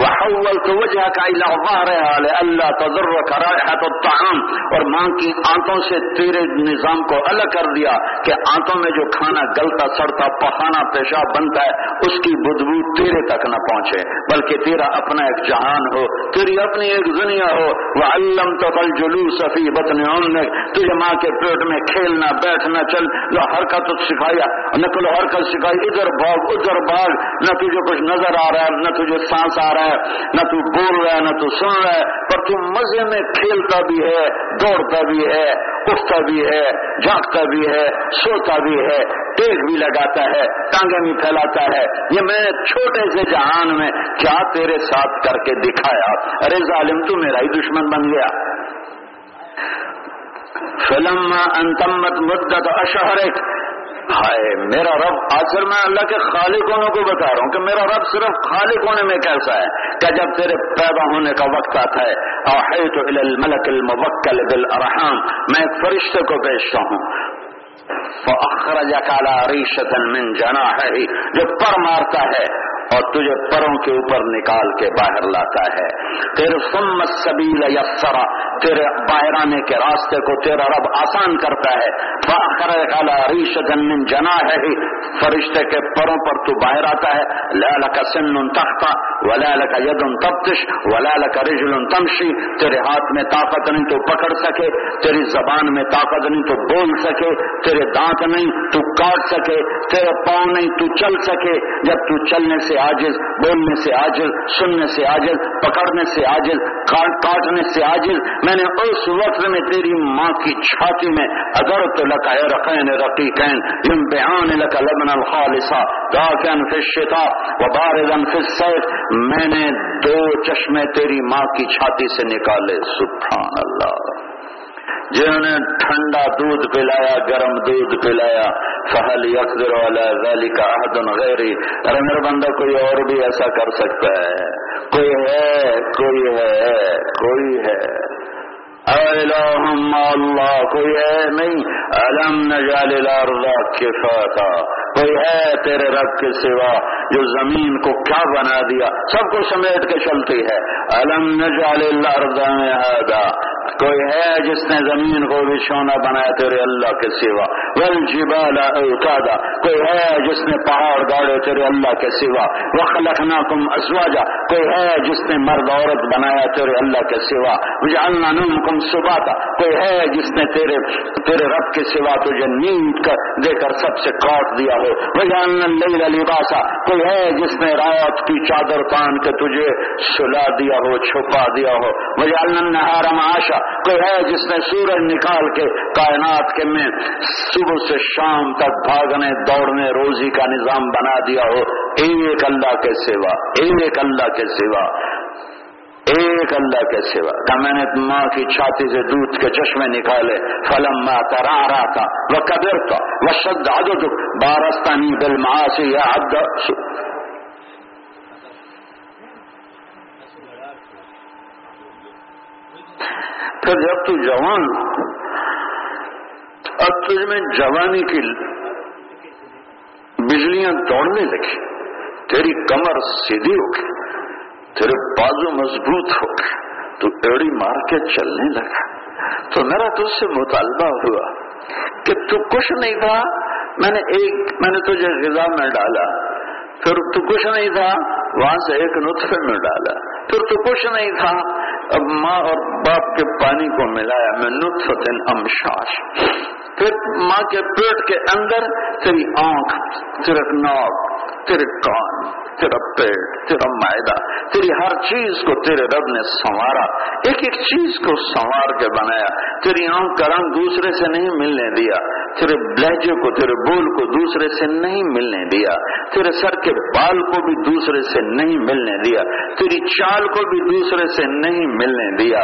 وحولت وجهك الى ظهرها اللہ تضرك رائحه الطعام، اور ماں کی آنتوں سے تیرے نظام کو الگ کر دیا کہ آنتوں میں جو کھانا گلتا، سڑتا پخانا پیشاب بنتا ہے، اس کی بدبو تیرے تک نہ پہنچے، بلکہ تیرا اپنا ایک جہان ہو، تیری اپنی ایک دنیا ہو۔ وہ علم تو کل جلوس صفی بتن تجھے ماں کے پیٹ میں کھیلنا بیٹھنا چل جو حرکت سکھایا نقل حرکت سکھائی ادھر بھاگ ادھر بھاگ، نہ تجھے کچھ نظر آ رہا ہے نہ تجھے سانس آ رہا ہے ہے، نہ تو بول رہا ہے، نہ تو سن رہا ہے، پر تو مزے میں کھیلتا بھی ہے، دوڑتا بھی ہے، اٹھتا بھی ہے، جھانکتا بھی ہے، سوتا بھی ہے، ٹیک بھی لگاتا ہے، ٹانگیں بھی پھیلاتا ہے۔ یہ میں چھوٹے سے جہان میں کیا تیرے ساتھ کر کے دکھایا۔ ارے ظالم، تو میرا ہی دشمن بن گیا۔ فلم انتمت مدت اشہر ہائے، میرا رب، آخر میں اللہ کے خالق ہونے کو بتا رہا ہوں کہ میرا رب صرف خالق ہونے میں کیسا ہے کہ جب تیرے پیدا ہونے کا وقت آتا ہے تو الملک الموکل بالارحام میں ایک فرشتے کو بیچتا ہوں۔ فخرج کالا ریشتن من جنا ہے جو پر مارتا ہے اور تجھے پروں کے اوپر نکال کے باہر لاتا ہے۔ تیرے سمت سبیل یسرا تیرے باہر آنے کے راستے کو تیرا رب آسان کرتا ہے۔ ریش جن جنا ہے ہی فرشتے کے پروں پر تو باہر آتا ہے۔ لال کا سن تختہ ولال کا ید ان تفتش ولال کا رجل تمشی تیرے ہاتھ میں طاقت نہیں تو پکڑ سکے، تیری زبان میں طاقت نہیں تو بول سکے۔ تیرے دانت نہیں تو کاٹ سکے، تیرے پاؤں نہیں تو چل سکے۔ جب تو چلنے سے آجز بولنے سے آجز سننے سے آجز پکڑنے سے آجز کاٹنے سے آجز میں نے اس وقت میں تیری ماں کی چھاتی میں اگر تو لکا رقین رقیقین یم بیان لکا لبن الخالصا داکن فی الشتا و باردن فی السیف میں نے دو چشمے تیری ماں کی چھاتی سے نکالے۔ سبحان اللہ۔ جنہوں نے ٹھنڈا دودھ پلایا، گرم دودھ پلایا فہل یقر والا ذالی کا عہد غیری رنگر بندہ کوئی اور بھی ایسا کر سکتا ہے؟ کوئی ہے کوئی ہے کوئی ہے۔ اللہ، کوئی ہے نہیں؟ علم نجال الارض کفاتا، کوئی ہے تیرے رب کے سوا جو زمین کو کیا بنا دیا؟ سب کو سمیٹ کے چلتی ہے۔ علم نجال الارض میں کوئی ہے جس نے زمین کو بھی سونا بنایا تیرے اللہ کے سوا؟ ول جبال اوتادا، کوئی ہے جس نے پہاڑ گاڑے تیرے اللہ کے سوا؟ وخلقناکم ازواجا، کوئی ہے جس نے مرد عورت بنایا تیرے اللہ کے سوا؟ وجعلنا نومکم سباتا کوئی ہے جس نے تیرے تیرے رب کے سوا تجھے نیند کر دے کر سب سے کاٹ دیا ہو۔ وجعلنا اللیل لباسا، کوئی ہے جس نے رات کی چادر تان کے تجھے سلا دیا ہو، چھپا دیا ہو۔ وجعلنا النہار معاشا، کوئی ہے جس نے سورج نکال کے کائنات کے میں صبح سے شام تک بھاگنے، دوڑنے، روزی کا نظام بنا دیا ہو۔ ایک اللہ کے سوا، ایک اللہ کے سوا۔ ایک اللہ کے سوا۔ کہ میں نے ماں کی چھاتی سے دودھ کے چشمے نکالے فلم ماں ترا رہا تھا وہ کبر تھا وہ شد بارستانی بل معاشی پھر جب تو جوان، اب تجھ میں جوانی کی بجلیاں دوڑنے لگی، تیری کمر سیدھی ہو گئی۔ تیرے بازو مضبوط ہو گئے، تو ایڑی مار کے چلنے لگا۔ تو میرا تجھ سے مطالبہ ہوا کہ تو کچھ نہیں تھا، میں نے ایک، میں نے تجھے غذا میں ڈالا۔ پھر تو کچھ نہیں تھا، وہاں سے ایک نطفے میں ڈالا۔ پھر تو کچھ نہیں تھا، اب ماں اور باپ کے پانی کو ملایا میں نطفت امشاش پھر ماں کے پیٹ کے اندر تیری آنکھ، تیرا ناک، تیرے کان۔ تیرا پیٹ، تیرا معدہ تیری ہر چیز کو تیرے رب نے سنوارا۔ ایک ایک چیز کو سنوار کے بنایا۔ تیری آنکھ کا رنگ دوسرے سے نہیں ملنے دیا۔ تیرے لہجے کو، تیرے بول کو دوسرے سے نہیں ملنے دیا۔ تیرے سر کے بال کو بھی دوسرے سے نہیں ملنے دیا۔ تیری چال کو بھی دوسرے سے نہیں ملنے دیا۔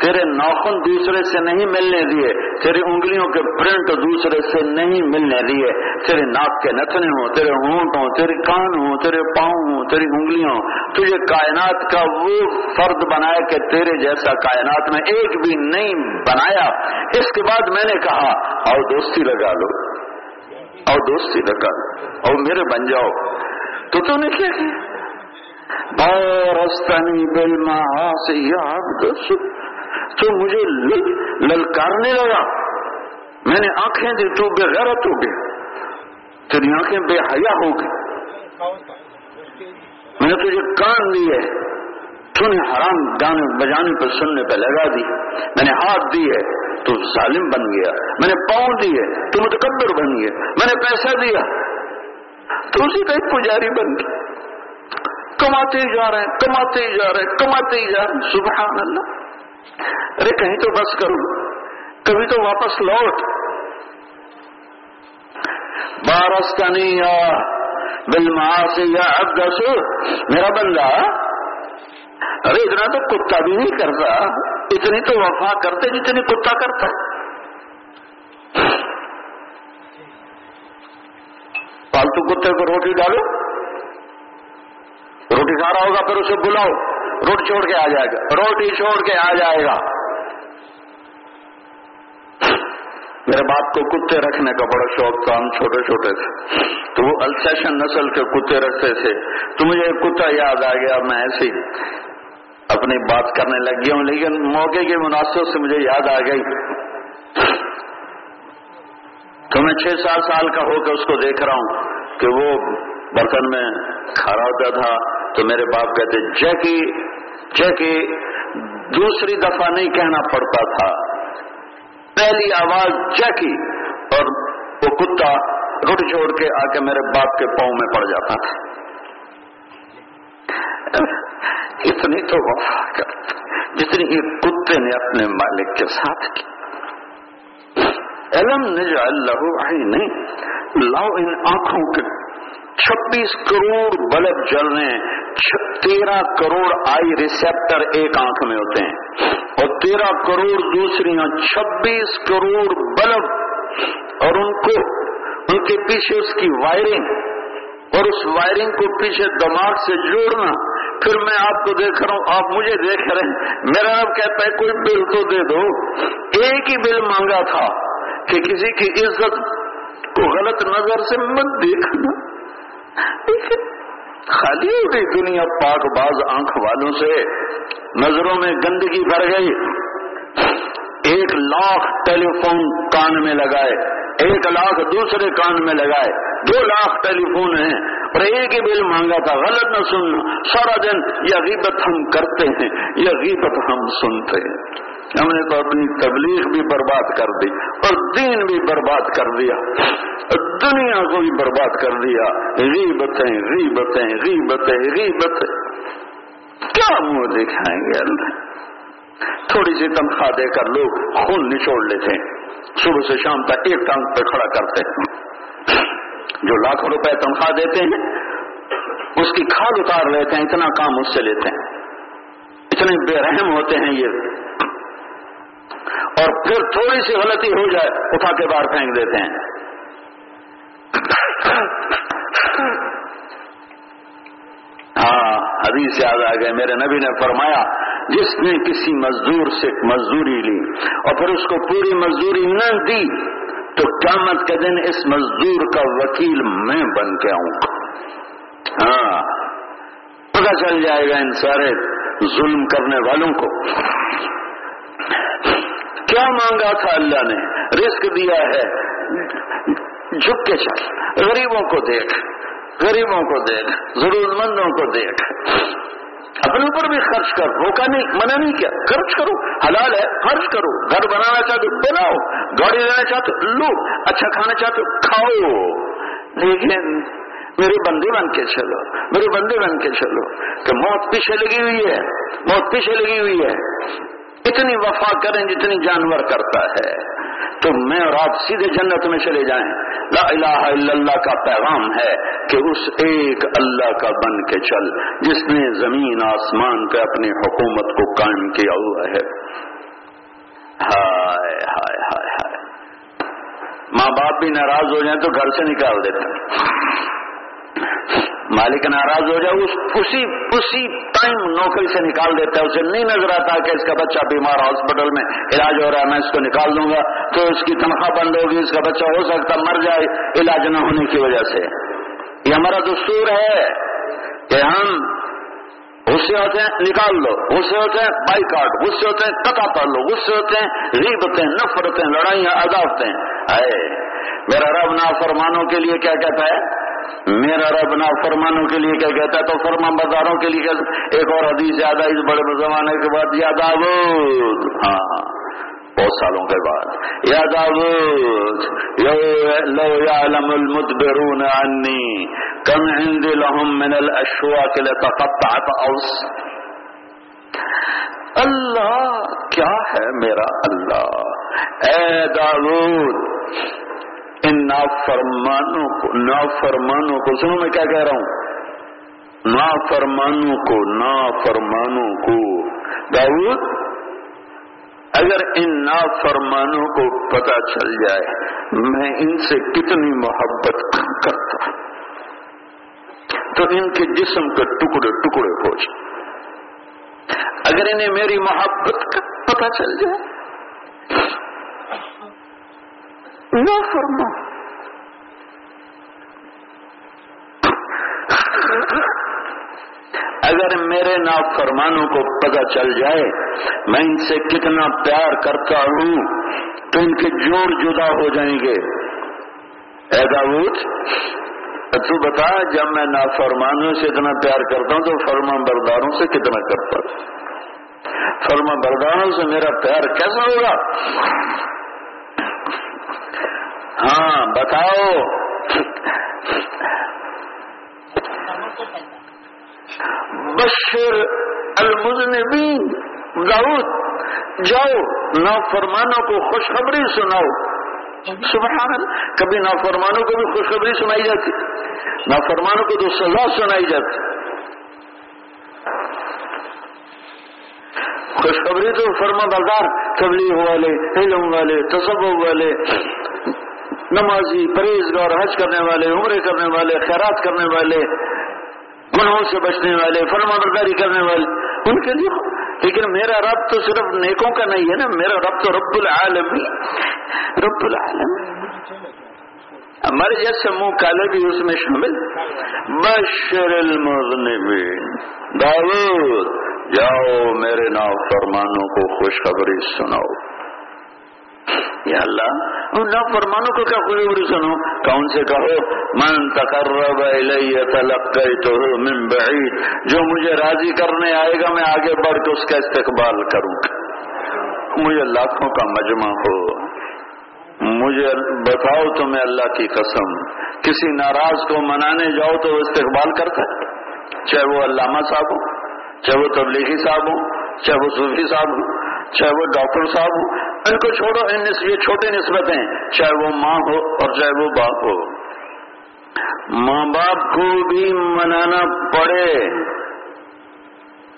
تیرے ناخن دوسرے سے نہیں ملنے دیے۔ تیری انگلیوں کے پرنٹ دوسرے سے نہیں ملنے دیے۔ تیرے ناک کے نتنے ہوں، تیرے ہونٹ ہوں تیرے کان ہوں، تیرے پاؤں پاؤں ہوں، تیری انگلیوں تجھے کائنات کا وہ فرد بنایا کہ تیرے جیسا کائنات میں ایک بھی نہیں بنایا۔ اس کے بعد میں نے کہا اور دوستی لگا لو۔ اور دوستی لگا لو۔ اور میرے بن جاؤ۔ تو تو نے کیا کیا؟ بارستانی بل سے تو مجھے للکارنے لگا۔ میں نے آنکھیں دی تو بے غیرت ہو گئی۔ تیری آنکھیں بے حیا ہو گئی۔ میں نے تجھے کان دیے تو نے حرام گانے بجانے پر سننے پہ لگا دی۔ میں نے ہاتھ دیے تو ظالم بن گیا۔ میں نے پاؤں دیے تو متکبر بن گیا۔ میں نے پیسہ دیا تو اسی کا ایک پجاری بن گیا۔ کماتے ہی جا رہے ہیں، کماتے ہی جا رہے ہیں، کماتے ہی جا رہے ہیں۔ سبحان اللہ ارے کہیں تو بس کرو۔ کبھی تو واپس لوٹ۔ بارس کا یا اب میرا بندہ، ارے اتنا تو کتا بھی نہیں کرتا، اتنی تو وفا کرتے جتنی کتا کرتا پالتو کتے کو روٹی ڈالو، روٹی کھا رہا ہوگا، پھر اسے بلاؤ، روٹی چھوڑ کے آ جائے گا، روٹی چھوڑ کے آ جائے گا۔ میرے باپ کو کتے رکھنے کا بڑا شوق تھا، ہم چھوٹے چھوٹے تھے۔ تو وہ السیشن نسل کے کتے رکھتے تھے۔ تو مجھے ایک کتا یاد آ گیا، میں ایسی اپنی بات کرنے لگ گیا ہوں، لیکن موقع کے مناسب سے مجھے یاد آ گئی۔ تو میں چھ سات سال کا ہو کے اس کو دیکھ رہا ہوں کہ وہ برتن میں کھڑا ہوتا تھا۔ تو میرے باپ کہتے، جیکی جیکی، دوسری دفعہ نہیں کہنا پڑتا تھا۔ پہلی آواز چیکی اور وہ کتا رٹ چھوڑ کے آ کے میرے باپ کے پاؤں میں پڑ جاتا تھا۔ اتنی تو وفا کر جتنی ایک کتے نے اپنے مالک کے ساتھ کی۔ علم نجعل له نہیں لاؤ ان آنکھوں کے چھبیس کروڑ بلب جل رہے ہیں تیرہ کروڑ آئی ریسپٹر ایک آنکھ میں ہوتے ہیں۔ اور تیرہ کروڑ دوسری چھبیس کروڑ بلب۔ اور ان کو، ان کے پیچھے اس کی وائرنگ۔ اور اس وائرنگ کو پیچھے دماغ سے جوڑنا۔ پھر میں آپ کو دیکھ رہا ہوں، آپ مجھے دیکھ رہے ہیں۔ میرا اب کہتا ہے، کوئی بل تو دے دو۔ ایک ہی بل مانگا تھا کہ کسی کی عزت کو غلط نظر سے مت دیکھنا۔ خالی ہو گئی دنیا پاک باز آنکھ والوں سے نظروں میں گندگی بھر گئی۔ ایک لاکھ ٹیلی فون کان میں لگائے، ایک لاکھ دوسرے کان میں لگائے۔ دو لاکھ ٹیلی فون ہیں اور ایک ہی بل مانگا تھا، غلط نہ سننا۔ سارا دن یہ غیبت ہم کرتے ہیں، یہ غیبت ہم سنتے ہیں۔ ہم نے تو اپنی تبلیغ بھی برباد کر دی اور دین بھی برباد کر دیا۔ دنیا کو بھی برباد کر دیا۔ غیبتیں غیبتیں غیبتیں غیبتیں۔ کیا منہ دکھائیں گے اللہ؟ تھوڑی سی تنخواہ دے کر لوگ خون نچوڑ لیتے ہیں۔ صبح سے شام تک ایک ٹانگ پہ کھڑا کرتے ہیں۔ جو لاکھوں روپے تنخواہ دیتے ہیں، اس کی کھاد اتار لیتے ہیں، اتنا کام اس سے لیتے ہیں۔ اتنے بے رحم ہوتے ہیں یہ۔ اور پھر تھوڑی سی غلطی ہو جائے، اٹھا کے باہر پھینک دیتے ہیں۔ ہاں حدیث یاد آ گئے۔ میرے نبی نے فرمایا، جس نے کسی مزدور سے مزدوری لی اور پھر اس کو پوری مزدوری نہ دی، تو قیامت کے دن اس مزدور کا وکیل میں بن کے آؤں ہاں پتا چل جائے گا ان سارے ظلم کرنے والوں کو۔ کیا مانگا تھا اللہ نے؟ رزق دیا ہے، جھک کے چل، غریبوں کو دیکھ۔ غریبوں کو دیکھ ضرورت مندوں کو دیکھ۔ اپنے اوپر بھی خرچ کر روکا نہیں، منع نہیں کیا۔ خرچ کرو، حلال ہے، خرچ کرو۔ گھر بنانا چاہتے بناؤ۔ گاڑی لینا چاہتے لو۔ اچھا کھانا چاہتے کھاؤ۔ لیکن میرے بندے بن کے چلو، میرے بندے بن کے چلو۔ کہ موت پیچھے لگی ہوئی ہے، موت پیچھے لگی ہوئی ہے۔ اتنی وفا کریں جتنی جانور کرتا ہے۔ تو میں اور آپ سیدھے جنت میں چلے جائیں۔ لا الہ الا اللہ کا پیغام ہے کہ اس ایک اللہ کا بن کے چل، جس نے زمین، آسمان پہ اپنی حکومت کو قائم کیا ہوا ہے۔ ہائے ہائے ہائے ہائے۔ ماں باپ بھی ناراض ہو جائیں تو گھر سے نکال دیتے مالک ناراض ہو جائے، اس اسی اسی ٹائم نوکری سے نکال دیتا ہے، اسے نہیں نظر آتا کہ اس کا بچہ بیمار ہاسپٹل میں علاج ہو رہا ہے، میں اس کو نکال دوں گا، تو اس کی تنخواہ بند ہوگی، اس کا بچہ ہو سکتا مر جائے، علاج نہ ہونے کی وجہ سے۔ یہ ہمارا دستور ہے کہ ہم غصے ہوتے ہیں، نکال لو، غصے ہوتے ہیں بائی کاٹ غصے ہوتے ہیں قطع کر لو، غصے ہوتے ہیں ریبتیں نفرتیں، لڑائیاں عداوتیں آئے میرا رب نافرمانوں کے لیے کیا کہتا ہے؟ میرا رب نا فرمانوں کے لیے کیا کہتا ہے؟ تو فرما بازاروں کے لیے ایک اور حدیث یاد آئی اس بڑے زمانے کے بعد، یاد آبود. ہاں بہت سالوں کے بعد. یاد آبود. لو یعلم المدبرون عنی. کم عند لهم من الاشواق لتقطعت اوس. اللہ، کیا ہے میرا اللہ؟ اے داود ان نافرمانوں کو نافرمانوں کو سنو میں کیا کہہ رہا ہوں. نافرمانوں کو نافرمانوں کو. داود اگر ان نافرمانوں کو پتا چل جائے، میں ان سے کتنی محبت کرتا تو ان کے جسم کے ٹکڑے ٹکڑے ہو جائے اگر انہیں میری محبت کا پتا چل جائے نہ فرما اگر میرے نافرمانوں کو پتہ چل جائے، میں ان سے کتنا پیار کرتا ہوں، تو ان کے جوڑ جدا ہو جائیں گے۔ اے داود تو بتا، جب میں نافرمانوں سے اتنا پیار کرتا ہوں، تو فرما برداروں سے کتنا کرتا ہوں؟ فرما برداروں سے میرا پیار کیسا ہوگا؟ ہاں بتاؤ۔ بشر المذنبین داؤد جاؤ، نافرمانوں کو خوشخبری سناؤ۔ سبحان کبھی نافرمانوں کو بھی خوشخبری سنائی جاتی، نافرمانوں کو تو سزا سنائی جاتی۔ خوشخبری تو فرما بازار تبلیغ والے، علم والے تصور والے۔ نمازی، پرہیزگار، حج کرنے والے، عمرے کرنے والے، خیرات کرنے والے، گناہوں سے بچنے والے فرما برداری کرنے والے، ان کے لیے۔ لیکن میرا رب تو صرف نیکوں کا نہیں ہے نا، میرا رب تو رب العالم رب العالم ہمارے جیسے منہ کالے بھی اس میں شامل۔ بشر المذنبین۔ داود، جاؤ میرے ناؤ فرمانوں کو خوشخبری سناؤ۔ یا اللہ، ان فرمانوں کو کیا خوشخبری سنو؟ کون سے کہو، من تقرب الیہ تلقیتہ من بعید، جو مجھے راضی کرنے آئے گا، میں آگے بڑھ کے اس کا استقبال کروں گا. مجھے لاکھوں کا مجمع ہو۔ مجھے بتاؤ تمہیں اللہ کی قسم، کسی ناراض کو منانے جاؤ تو وہ استقبال کرتا ہے؟ چاہے وہ علامہ صاحب ہو چاہے وہ تبلیغی صاحب ہو چاہے وہ صوفی صاحب ہو چاہے وہ ڈاکٹر صاحب ہو ان کو چھوڑو، ان یہ چھوٹے نسبتیں چاہے وہ ماں ہو اور چاہے وہ باپ ہو۔ ماں باپ کو بھی منانا پڑے۔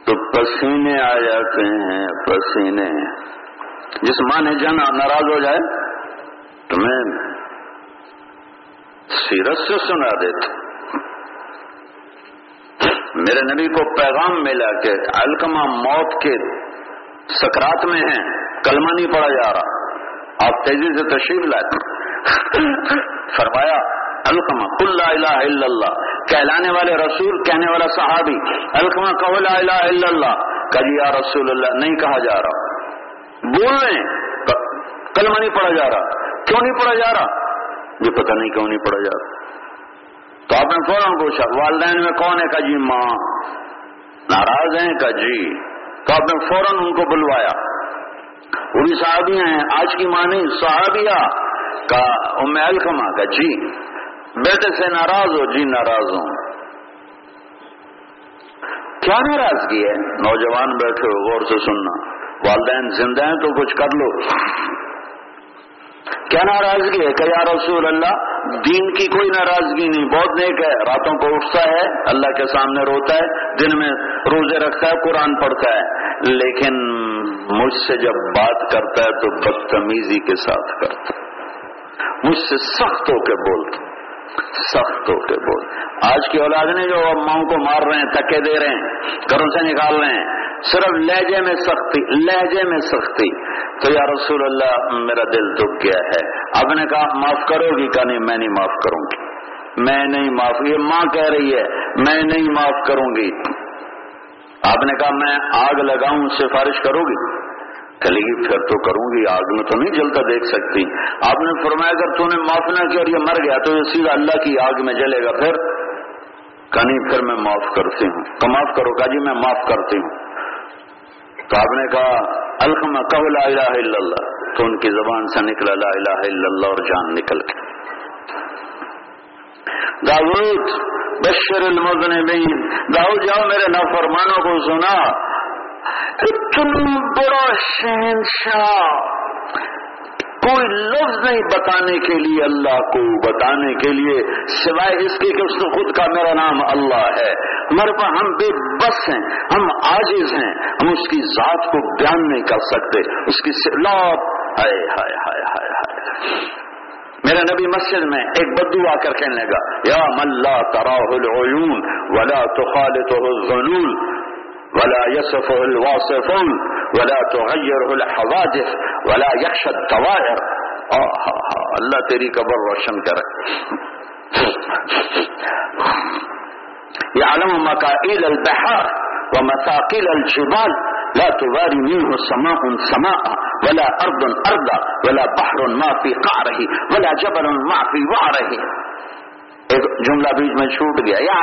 تو پسینے آ جاتے ہیں، پسینے۔ جس ماں نے جانا ناراض ہو جائے، تو میں سیرت سے سنا دیتا۔ میرے نبی کو پیغام ملا کہ الکما موت کے سکرات میں ہیں۔ کلمہ نہیں پڑا جا رہا۔ آپ تیزی سے تشریف لائے فرمایا، الکما کل لا الہ الا اللہ۔ کہلانے والے رسول، کہنے والا صحابی، الکما کہ لا الہ الا اللہ۔ کہ جی، یا رسول اللہ، نہیں کہا جا رہا۔ بول رہے ہیں کلمہ نہیں پڑا جا رہا۔ کیوں نہیں پڑا جا رہا؟ یہ پتہ نہیں کیوں نہیں پڑا جا رہا۔ تو آپ نے فوراً پوچھا، والدین میں کون ہے؟ کا جی ماں۔ ناراض ہیں؟ کا جی۔ تو آپ نے فوراً ان کو بلوایا۔ وہ صحابیاں ہیں، آج کی مانی صحابیہ کا ام الخما کا جی۔ بیٹے سے ناراض ہو جی ناراض ہوں۔ کیا ناراضگی ہے؟ نوجوان بیٹھے ہو، غور سے سننا۔ والدین زندہ ہیں تو کچھ کر لو۔ کیا ناراضگی ہے کہ یا رسول اللہ، دین کی کوئی ناراضگی نہیں، بہت نیک ہے، راتوں کو اٹھتا ہے، اللہ کے سامنے روتا ہے، دن میں روزے رکھتا ہے، قرآن پڑھتا ہے۔ لیکن مجھ سے جب بات کرتا ہے تو بدتمیزی کے ساتھ کرتا ہے۔ مجھ سے سخت ہو کے بولتا سخت ہو کے بول۔ آج کی اولاد نے جو ماؤں کو مار رہے ہیں، تکے دے رہے ہیں، گھروں سے نکال رہے ہیں، صرف لہجے میں سختی، لہجے میں سختی۔ تو یا رسول اللہ، میرا دل دکھ گیا ہے۔ اب نے کہا، معاف کرو گی؟ کہ نہیں، میں نہیں معاف کروں گی۔ میں نہیں معاف، یہ ماں کہہ رہی ہے، میں نہیں معاف کروں گی۔ آپ نے کہا، میں آگ لگاؤں، سفارش کرو گی؟ چلے پھر تو کروں گی۔ آگ میں تو نہیں جلتا، دیکھ سکتی۔ آپ نے فرمایا، اگر تو نے معاف نہ کیا اور یہ مر گیا، تو یہ سیدھا اللہ کی آگ میں جلے گا۔ پھر نہیں، پھر میں معاف کرتی ہوں۔ تو معاف کرو کا جی میں معاف کرتی ہوں۔ تو آپ نے کہا الخما لا الہ الا اللہ۔ تو ان کی زبان سے نکلا، لا الہ الا اللہ، اور جان نکل کے داود بشر المذنبین۔ داؤد، جاؤ میرے نافرمانوں کو سنا۔ اتنا بڑا شہنشاہ۔ کوئی لفظ نہیں بتانے کے لیے اللہ کو، بتانے کے لیے سوائے اس کے کہ اس نے خود کا میرا نام اللہ ہے۔ ہمارے پاس ہم بے بس ہیں، ہم عاجز ہیں، ہم اس کی ذات کو بیان نہیں کر سکتے۔ اس کی ہائے ہائے ہائے ہائے ہائے۔ میرے نبی مسجد میں ایک بدو آ کر کہنے لگا، یا ملا تراہ العیون ولا تخالطه الظنون۔ ولا يصفه الواصفون ولا تغيره الحوادث ولا يخشى الدوائر اللہ تیری قبر روشن کرے يعلم مكائل البحار ومثاقيل الجبال لا تواري منه سماء سماء ولا أرض أرضا ولا بحر ما في قعره ولا جبل ما في وعره. ایک جملہ بیچ میں چھوٹ گیا یا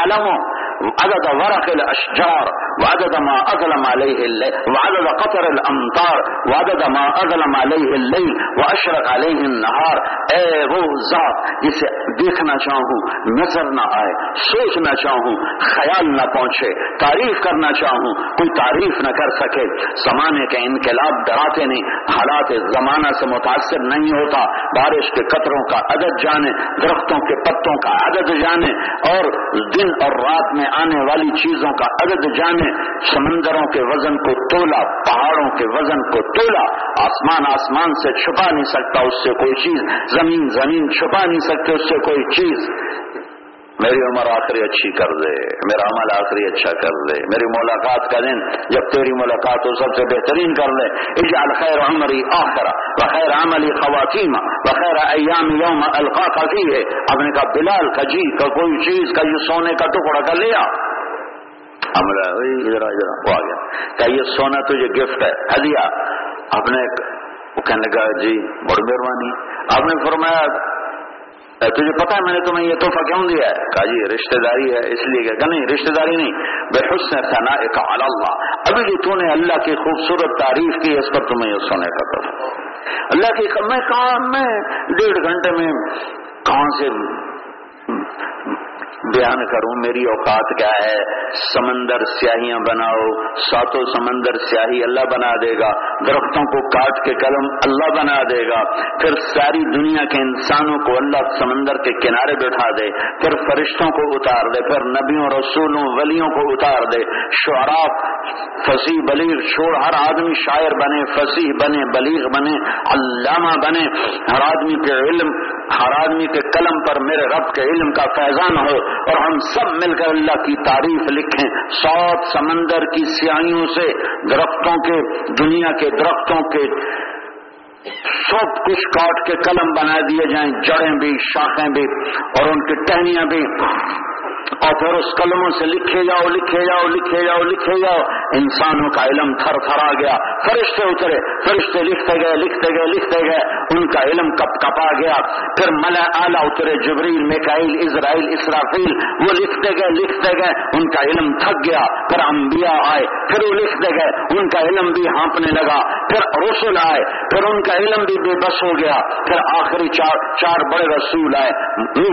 عدد ورق الاشجار وعدد ما اظلم عليه الليل، وعدد قطر الامطار وعدد ما اظلم عليه الليل واشرق عليه النهار. اے وہ ذات جسے دیکھنا چاہوں، نظر نہ آئے سوچنا چاہوں، خیال نہ پہنچے، تعریف کرنا چاہوں، کوئی تعریف نہ کر سکے، زمانے کے انقلاب ڈراتے نہیں، حالات زمانہ سے متاثر نہیں ہوتا، بارش کے قطروں کا عدد جانے، درختوں کے پتوں کا عدد جانے، اور دن اور رات میں آنے والی چیزوں کا عدد جانے، سمندروں کے وزن کو تولا، پہاڑوں کے وزن کو تولا، آسمان آسمان سے چھپا نہیں سکتا اس سے کوئی چیز، زمین زمین چھپا نہیں سکتے اس سے کوئی چیز۔ میری عمر آخری اچھی کر دے، میرا عمل آخری اچھا کر دے، میری ملاقات کا دن جب تیری ملاقات ہو سب سے بہترین کر دے اجعل خیر عمری آخرا بخیر عملی خواتین بخیر ایام یوم القا کا ہے اب نے کہا، بلال کا جی کا کوئی چیز کا یہ سونے کا ٹکڑا کا لیا۔ ادھر ادھر وہ آ گیا۔ کہ یہ سونا تجھے گفٹ ہے ہدیا آپ نے وہ کہنے لگا جی بڑی مہربانی۔ آپ نے فرمایا تجھے پتا ہے میں نے تمہیں یہ تحفہ کیوں دیا ہے؟ کہا جی رشتہ داری ہے، اس لیے کہ نہیں رشتہ داری نہیں بے حسن ثنا اللہ۔ ابھی جو تو نے اللہ کی خوبصورت تعریف کی، اس پر تمہیں یہ سونے کا تحفہ۔ اللہ کی میں کہاں میں ڈیڑھ گھنٹے میں کہاں سے بیان کروں، میری اوقات کیا ہے؟ سمندر سیاہیاں بناؤ، ساتوں سمندر سیاہی اللہ بنا دے گا، درختوں کو کاٹ کے قلم اللہ بنا دے گا، پھر ساری دنیا کے انسانوں کو اللہ سمندر کے کنارے بٹھا دے، پھر فرشتوں کو اتار دے، پھر نبیوں، رسولوں، ولیوں کو اتار دے۔ شعراء، فصیح بلیغ چھوڑ ہر آدمی شاعر بنے، فصیح بنے، بلیغ بنے، علامہ بنے، ہر آدمی کے علم ہر آدمی کے قلم پر میرے رب کے علم کا فیضان ہو اور ہم سب مل کر اللہ کی تعریف لکھیں۔ سوت سمندر کی سیاہیوں سے، درختوں کے، دنیا کے درختوں کے سب کچھ کاٹ کے قلم بنا دیے جائیں۔ جڑیں بھی، شاخیں بھی اور ان کی ٹہنیاں بھی۔ اور پھر اس قلموں سے لکھے جاؤ لکھے جاؤ لکھے جاؤ لکھے جاؤ۔ انسانوں کا علم تھر تھر آ گیا۔ فرشتے اترے، فرشتے لکھتے گئے لکھتے گئے لکھتے گئے۔ ان کا علم کپ کپا گیا؟ پھر ملا آلہ اترے جبریل میکائل اسرائیل، اسرافیل۔ وہ لکھتے گئے لکھتے گئے۔ ان کا علم تھک گیا۔ پھر انبیاء آئے، پھر وہ لکھتے گئے۔ ان کا علم بھی ہانپنے لگا۔ پھر رسول آئے، پھر ان کا علم بھی بے بس ہو گیا۔ پھر آخری چار چار بڑے رسول آئے۔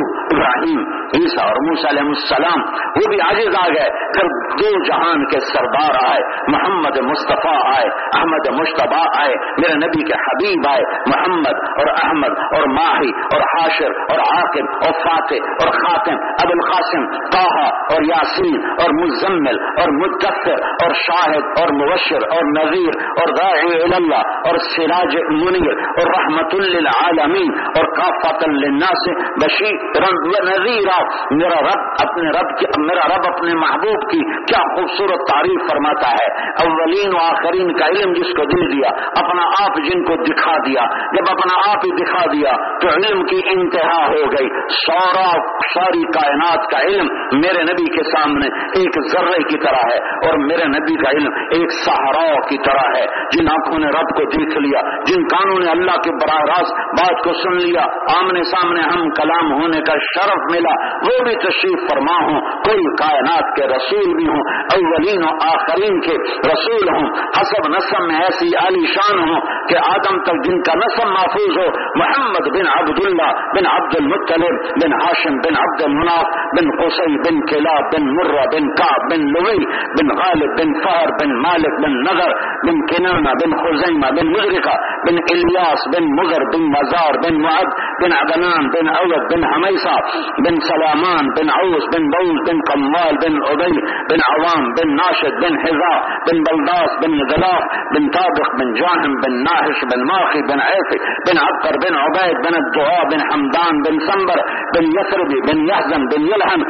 ابراہیم، عیسیٰ اور موسیٰ علیہ السلام، وہ بھی عاجز آ گئے۔ پھر دو جہان کے سردار آئے، محمد مصطفیٰ آئے، احمد مشتبہ آئے، میرے نبی کے حبیب آئے، محمد اور احمد اور ماہی اور حاشر اور عاقب اور فاتح اور خاتم ابو القاسم طاہا اور یاسین اور مزمل اور مدثر اور شاہد اور مبشر اور نذیر اور داعی اللہ اور سراج منیر اور رحمت للعالمین اور کافت للناس بشیر نذیر میرا رب اپنے رب کی میرا رب اپنے محبوب کی کیا خوبصورت تعریف فرماتا ہے۔ اولین و آخرین کا علم جس کو دے دیا، اپنا آپ جن کو دکھا دیا۔ جب اپنا آپ ہی دکھا دیا، تو علم کی انتہا ہو گئی۔ سورا ساری کائنات کا علم میرے نبی کے سامنے ایک ذرے کی طرح ہے۔ اور میرے نبی کا علم ایک سہارا کی طرح ہے۔ جن آنکھوں نے رب کو دیکھ لیا، جن کانوں نے اللہ کے براہ راست بات کو سن لیا، آمنے سامنے ہم کلام ہونے کا شرف ملا، وہ بھی تشریف فرما ہوں کوئی کائنات کے رسول بھی ہوں اولین و آخرین کے رسول ہوں حسب نسم میں ایسی عالی شان ہوں کہ آدم تک جن کا نسم محفوظ ہو محمد بن عبداللہ بن عبد المطلب بن ہاشم بن عبد المناف بن قسی بن قلعہ بن مرہ بن کاب بن لوئی بن غالب بن فہر بن مالک بن نظر بن کنانا بن خزیمہ بن مغرقہ بن الیاس بن مغر بن مزار بن معد بن عدنان بن اود بن حمیسہ بن بن عوس بن قمال بن عبی بن عوام بن ناشد بن حضا بن بلداس بن غلاف بن طابق بن جاہم بن ناحش بن ماخی بن عیفی بن عبقر بن عبید بن الدعاء بن حمدان بن سنبر بن یسربی بن یحزن بن یلحن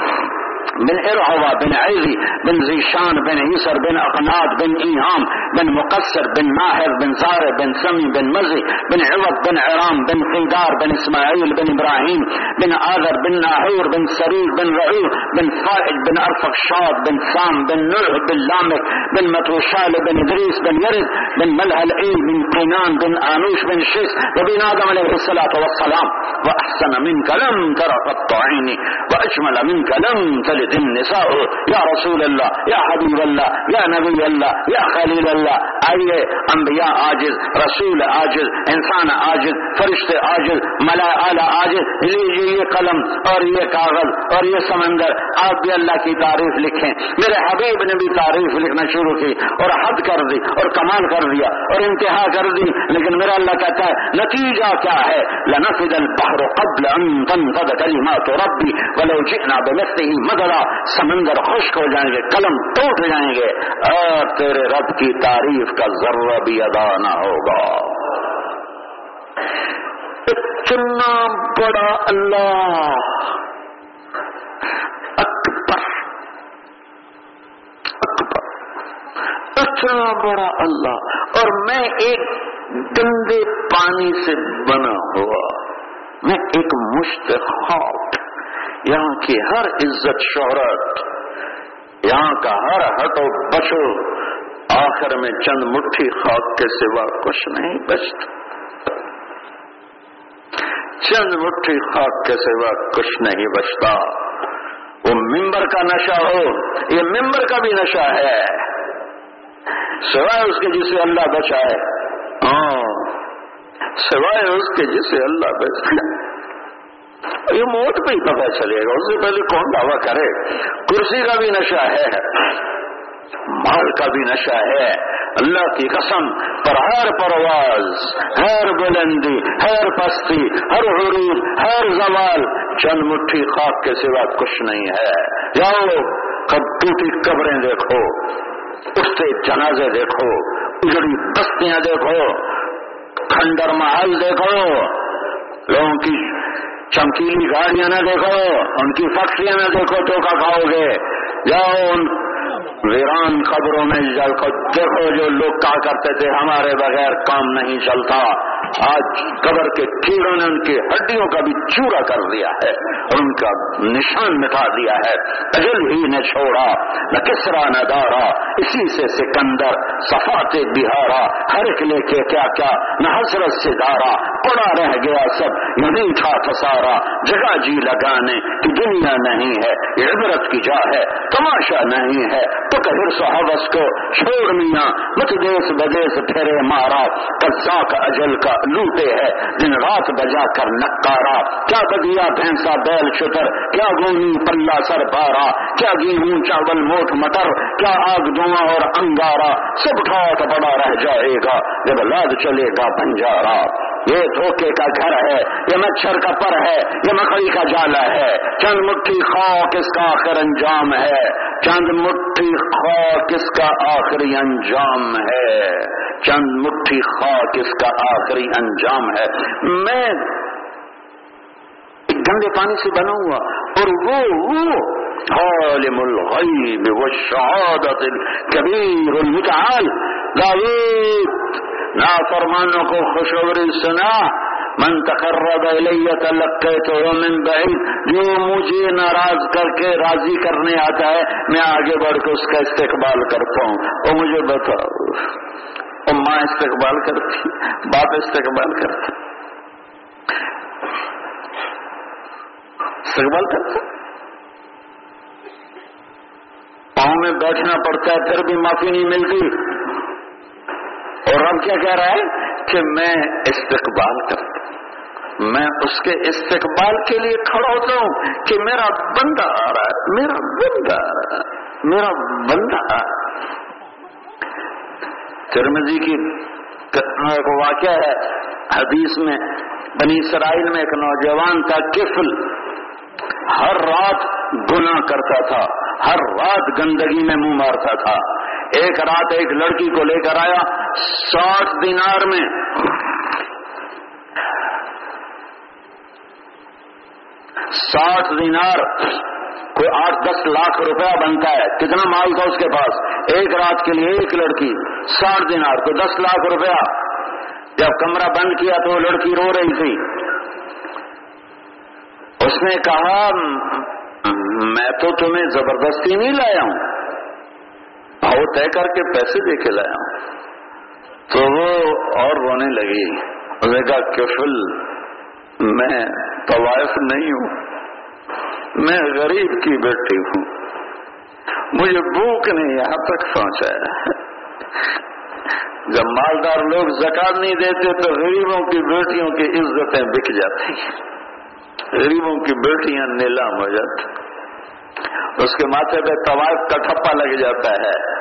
بن ارعوا بن عيذي بن زيشان بن عيسر بن أقناد بن إيهام بن مقصر بن ماهر بن زارع بن سمي بن مزي بن عوض بن عرام بن قيدار بن إسماعيل بن إبراهيم بن آذر بن ناهور بن سرير بن رعير بن فائد بن أرفق شاد بن سام بن نوح بن لامك بن متوشال بن إدريس بن يرد بن ملهل ايل بن قينان بن آنوش بن شيس وبن آدم عليه الصلاة والسلام. وأحسن منك لم تر قط عيني وأجمل منك لم تلد النساء. یا رسول اللہ یا حبیب اللہ یا نبی اللہ یا خلیل اللہ آئیے، انبیاء عاجز، رسول عاجز، انسان عاجز، فرشتے عاجز ملا اعلی عاجز. لیجیے یہ قلم اور یہ کاغذ اور یہ سمندر. آپ بھی اللہ کی تعریف لکھیں. میرے حبیب نے بھی تعریف لکھنا شروع کی اور حد کر دی اور کمال کر دیا اور انتہا کر دی. لیکن میرا اللہ کہتا ہے، نتیجہ کیا ہے؟ لنفد البحر قبل ان تنفد کلمات ربی ولو جئنا بمثله مددا سمندر خشک ہو جائیں گے، قلم ٹوٹ جائیں گے۔ اور تیرے رب کی تعریف کا ذرہ بھی ادا نہ ہوگا۔ اتنا بڑا اللہ۔ اکبر۔ اکبر۔ اتنا بڑا اللہ۔ اور میں ایک گندے پانی سے بنا ہوا۔ میں ایک مشتخاب یہاں کی ہر عزت شہرت، یہاں کا ہر ہٹو بچو آخر میں چند مٹھی خاک کے سوا کچھ نہیں بچتا۔ چند مٹھی خاک کے سوا کچھ نہیں بچتا۔ وہ ممبر کا نشہ ہو، یہ ممبر کا بھی نشہ ہے۔ سوائے اس کے جسے اللہ بچائے۔ ہاں سوائے اس کے جسے اللہ بچائے۔ یہ موت پہ ہی پتا چلے گا۔ اس سے پہلے کون دعویٰ کرے؟ کرسی کا بھی نشہ ہے، مال کا بھی نشہ ہے۔ اللہ کی قسم، پر ہر پرواز، ہر بلندی، ہر پستی، ہر حروف ہر زوال، چند مٹھی خاک کے سوا کچھ نہیں ہے۔ جاؤ، کب ٹوٹی قبریں دیکھو اٹھتے جنازے دیکھو، اجڑی بستیاں دیکھو، کھنڈر محل دیکھو۔ لوگوں کی چمکیلی گاڑیاں نہ دیکھو ان کی فیکٹریاں نہ دیکھو تو کھاؤ گے۔ جاؤ ان ویران خبروں میں جل کو دیکھو جو لوگ کہا کرتے تھے، ہمارے بغیر کام نہیں چلتا۔ آج قبر کے کیڑوں نے ان کی ہڈیوں کا بھی چورا کر دیا ہے اور ان کا نشان مٹا دیا ہے۔ اجل ہی نے چھوڑا، نہ کسرا نہ دارا، اسی سے سکندر، صفات بہارا۔ ہر ایک لے کے کیا کیا، نہ حسرت سے دارا۔ پڑا رہ گیا سب نہیں تھا تھسارا جگہ جی لگانے کی دنیا نہیں ہے، عبرت کی جا ہے، تماشا نہیں ہے۔ تو کبھی صحابس کو، چھوڑ میاں، مت دیس بدیس پھیرے مارا کزا کا اجل کا لوٹے ہے، دن رات بجا کر نکارا کیا بدیا بھینسا بیل شتر، کیا گونی پلہ سر پارا کیا گیہوں چاول موٹ مٹر، کیا آگ دھواں اور انگارا سب ٹھاٹ بڑا رہ جائے گا، جب لاد چلے گا بنجارا یہ دھوکے کا گھر ہے، یہ مچھر کا پر ہے، یہ مکڑی کا جالا ہے۔ چند مٹھی خاک اس کا آخر انجام ہے۔ چند مٹھی خاک اس کا آخری انجام ہے۔ چند مٹھی خاک اس کا آخری انجام ہے۔ میں گندے پانی سے بنا ہوا، اور وہ وہ عالم الغیب والشہادت الكبیر المتعال داوود نافرمانوں کو خوشخبری سنا، من تقرب الیہ تلقیتو من بعید، جو مجھے ناراض کر کے راضی کرنے آتا ہے، میں آگے بڑھ کے اس کا استقبال کرتا ہوں۔ اور مجھے بتاؤ۔ ماں استقبال کرتی، باپ استقبال کرتا۔ استقبال کرتا۔ پاؤں میں بیٹھنا پڑتا ہے، پھر بھی معافی نہیں ملتی۔ اور رب کیا کہہ رہا ہے کہ میں استقبال کرتا ہوں۔ میں اس کے استقبال کے لیے کھڑا ہوتا ہوں کہ میرا بندہ آ رہا ہے، میرا بندہ آ رہا ہے، میرا بندہ آ رہا ہے۔ ترمزی کی ایک واقعہ ہے، حدیث میں بنی اسرائیل میں ایک نوجوان تھا، کفل۔ ہر رات گناہ کرتا تھا، ہر رات گندگی میں منہ مارتا تھا۔ ایک رات ایک لڑکی کو لے کر آیا ساٹھ دینار میں۔ ساٹھ دینار۔ کوئی آٹھ دس لاکھ روپیہ بنتا ہے۔ کتنا مال تھا اس کے پاس؟ ایک رات کے لیے ایک لڑکی۔ ساٹھ دینار۔ تو دس لاکھ روپیہ۔ جب کمرہ بند کیا تو وہ لڑکی رو رہی تھی۔ اس نے کہا، میں تو تمہیں زبردستی نہیں لایا ہوں۔ بھاؤ طے کر کے پیسے دے کے لایا۔ تو وہ اور رونے لگی۔ نے کہا کفل میں طوائف نہیں ہوں۔ میں غریب کی بیٹی ہوں۔ مجھے بھوک نے یہاں تک پہنچایا جب مالدار لوگ زکات نہیں دیتے تو غریبوں کی بیٹیوں کی عزتیں بک جاتی۔ غریبوں کی بیٹیاں نیلام ہو جاتی۔ اس کے ماتھے پہ طوائف کا ٹھپا لگ جاتا ہے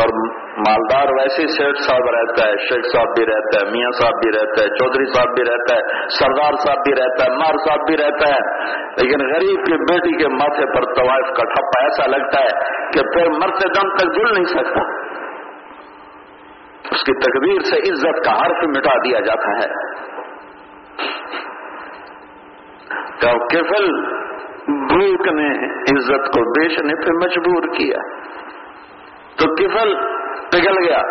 اور مالدار ویسے شیخ صاحب رہتا ہے، شیخ صاحب بھی رہتا ہے، میاں صاحب بھی رہتا ہے، چودھری صاحب بھی رہتا ہے، سردار صاحب بھی رہتا ہے، مار صاحب بھی رہتا ہے۔ لیکن غریب کی بیٹی کے ماتھے پر طوائف کا ٹھپا ایسا لگتا ہے کہ پھر مرتے دم تک جل نہیں سکتا۔ اس کی تقدیر سے عزت کا حرف مٹا دیا جاتا ہے۔ کفل بھوک نے عزت کو بیچنے پہ مجبور کیا۔ تو کفل پگھل گیا۔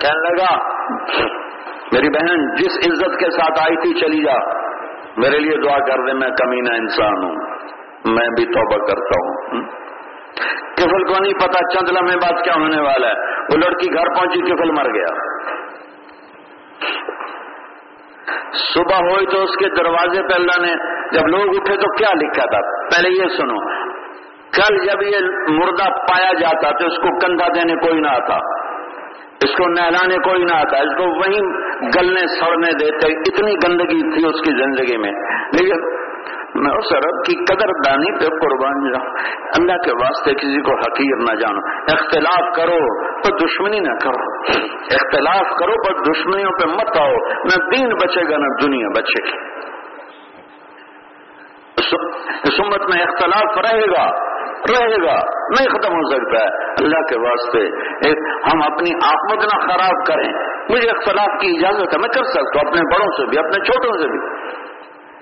کہنے لگا، میری بہن، جس عزت کے ساتھ آئی تھی، چلی جا۔ میرے لیے دعا کر دے، میں کمینہ انسان ہوں۔ میں بھی توبہ کرتا ہوں۔ کفل کو نہیں پتا چند لمحے بات کیا ہونے والا ہے۔ وہ لڑکی گھر پہنچی کفل مر گیا۔ صبح ہوئی تو اس کے دروازے پہ اللہ نے جب لوگ اٹھے تو کیا لکھا تھا؟ پہلے یہ سنو، کل جب یہ مردہ پایا جاتا تو اس کو کندھا دینے کوئی نہ آتا، اس کو نہلانے کوئی نہ آتا، اس کو وہیں گلنے سڑنے دیتے، اتنی گندگی تھی اس کی زندگی میں۔ لیکن میں اس عرب کی قدر دانی پہ قربان جاؤں اللہ کے واسطے کسی کو حقیر نہ جانو۔ اختلاف کرو تو دشمنی نہ کرو۔ اختلاف کرو پر دشمنیوں پہ مت آؤ۔ نہ دین بچے گا، نہ دنیا بچے گی۔ اس امت میں اختلاف رہے گا۔ رہے گا۔ نہیں ختم ہو سکتا ہے۔ اللہ کے واسطے ایک ہم اپنی آمد نہ خراب کریں۔ مجھے اختلاف کی اجازت ہے، میں کر سکتا ہوں، اپنے بڑوں سے بھی، اپنے چھوٹوں سے بھی۔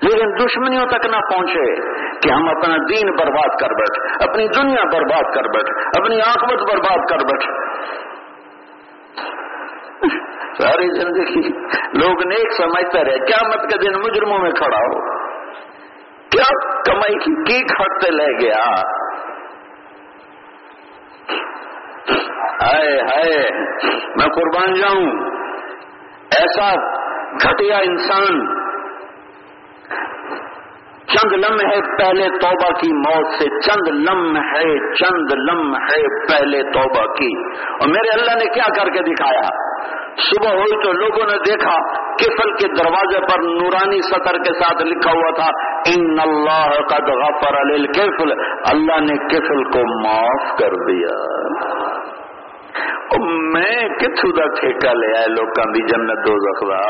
لیکن دشمنیوں تک نہ پہنچے کہ ہم اپنا دین برباد کر بیٹھے اپنی دنیا برباد کر بیٹھے اپنی آکمت برباد کر بیٹھے ساری زندگی لوگ نیک سمجھتے رہے کیا مت کے دن مجرموں میں کھڑا ہو۔ کیا کمائی کی کی کھٹتے لے گیا؟ ہائے ہائے، میں قربان جاؤں۔ ایسا گھٹیا انسان چند لمحے پہلے توبہ کی موت سے، چند لمحے چند لمحے پہلے توبہ کی۔ اور میرے اللہ نے کیا کر کے دکھایا؟ صبح ہوئی تو لوگوں نے دیکھا، کفل کے دروازے پر نورانی سطر کے ساتھ لکھا ہوا تھا، ان اللہ قد غفر للکفل اللہ نے کفل کو معاف کر دیا۔ میں کتوں کا ٹھیکہ لیا لوگ بھی جنت دو زخرا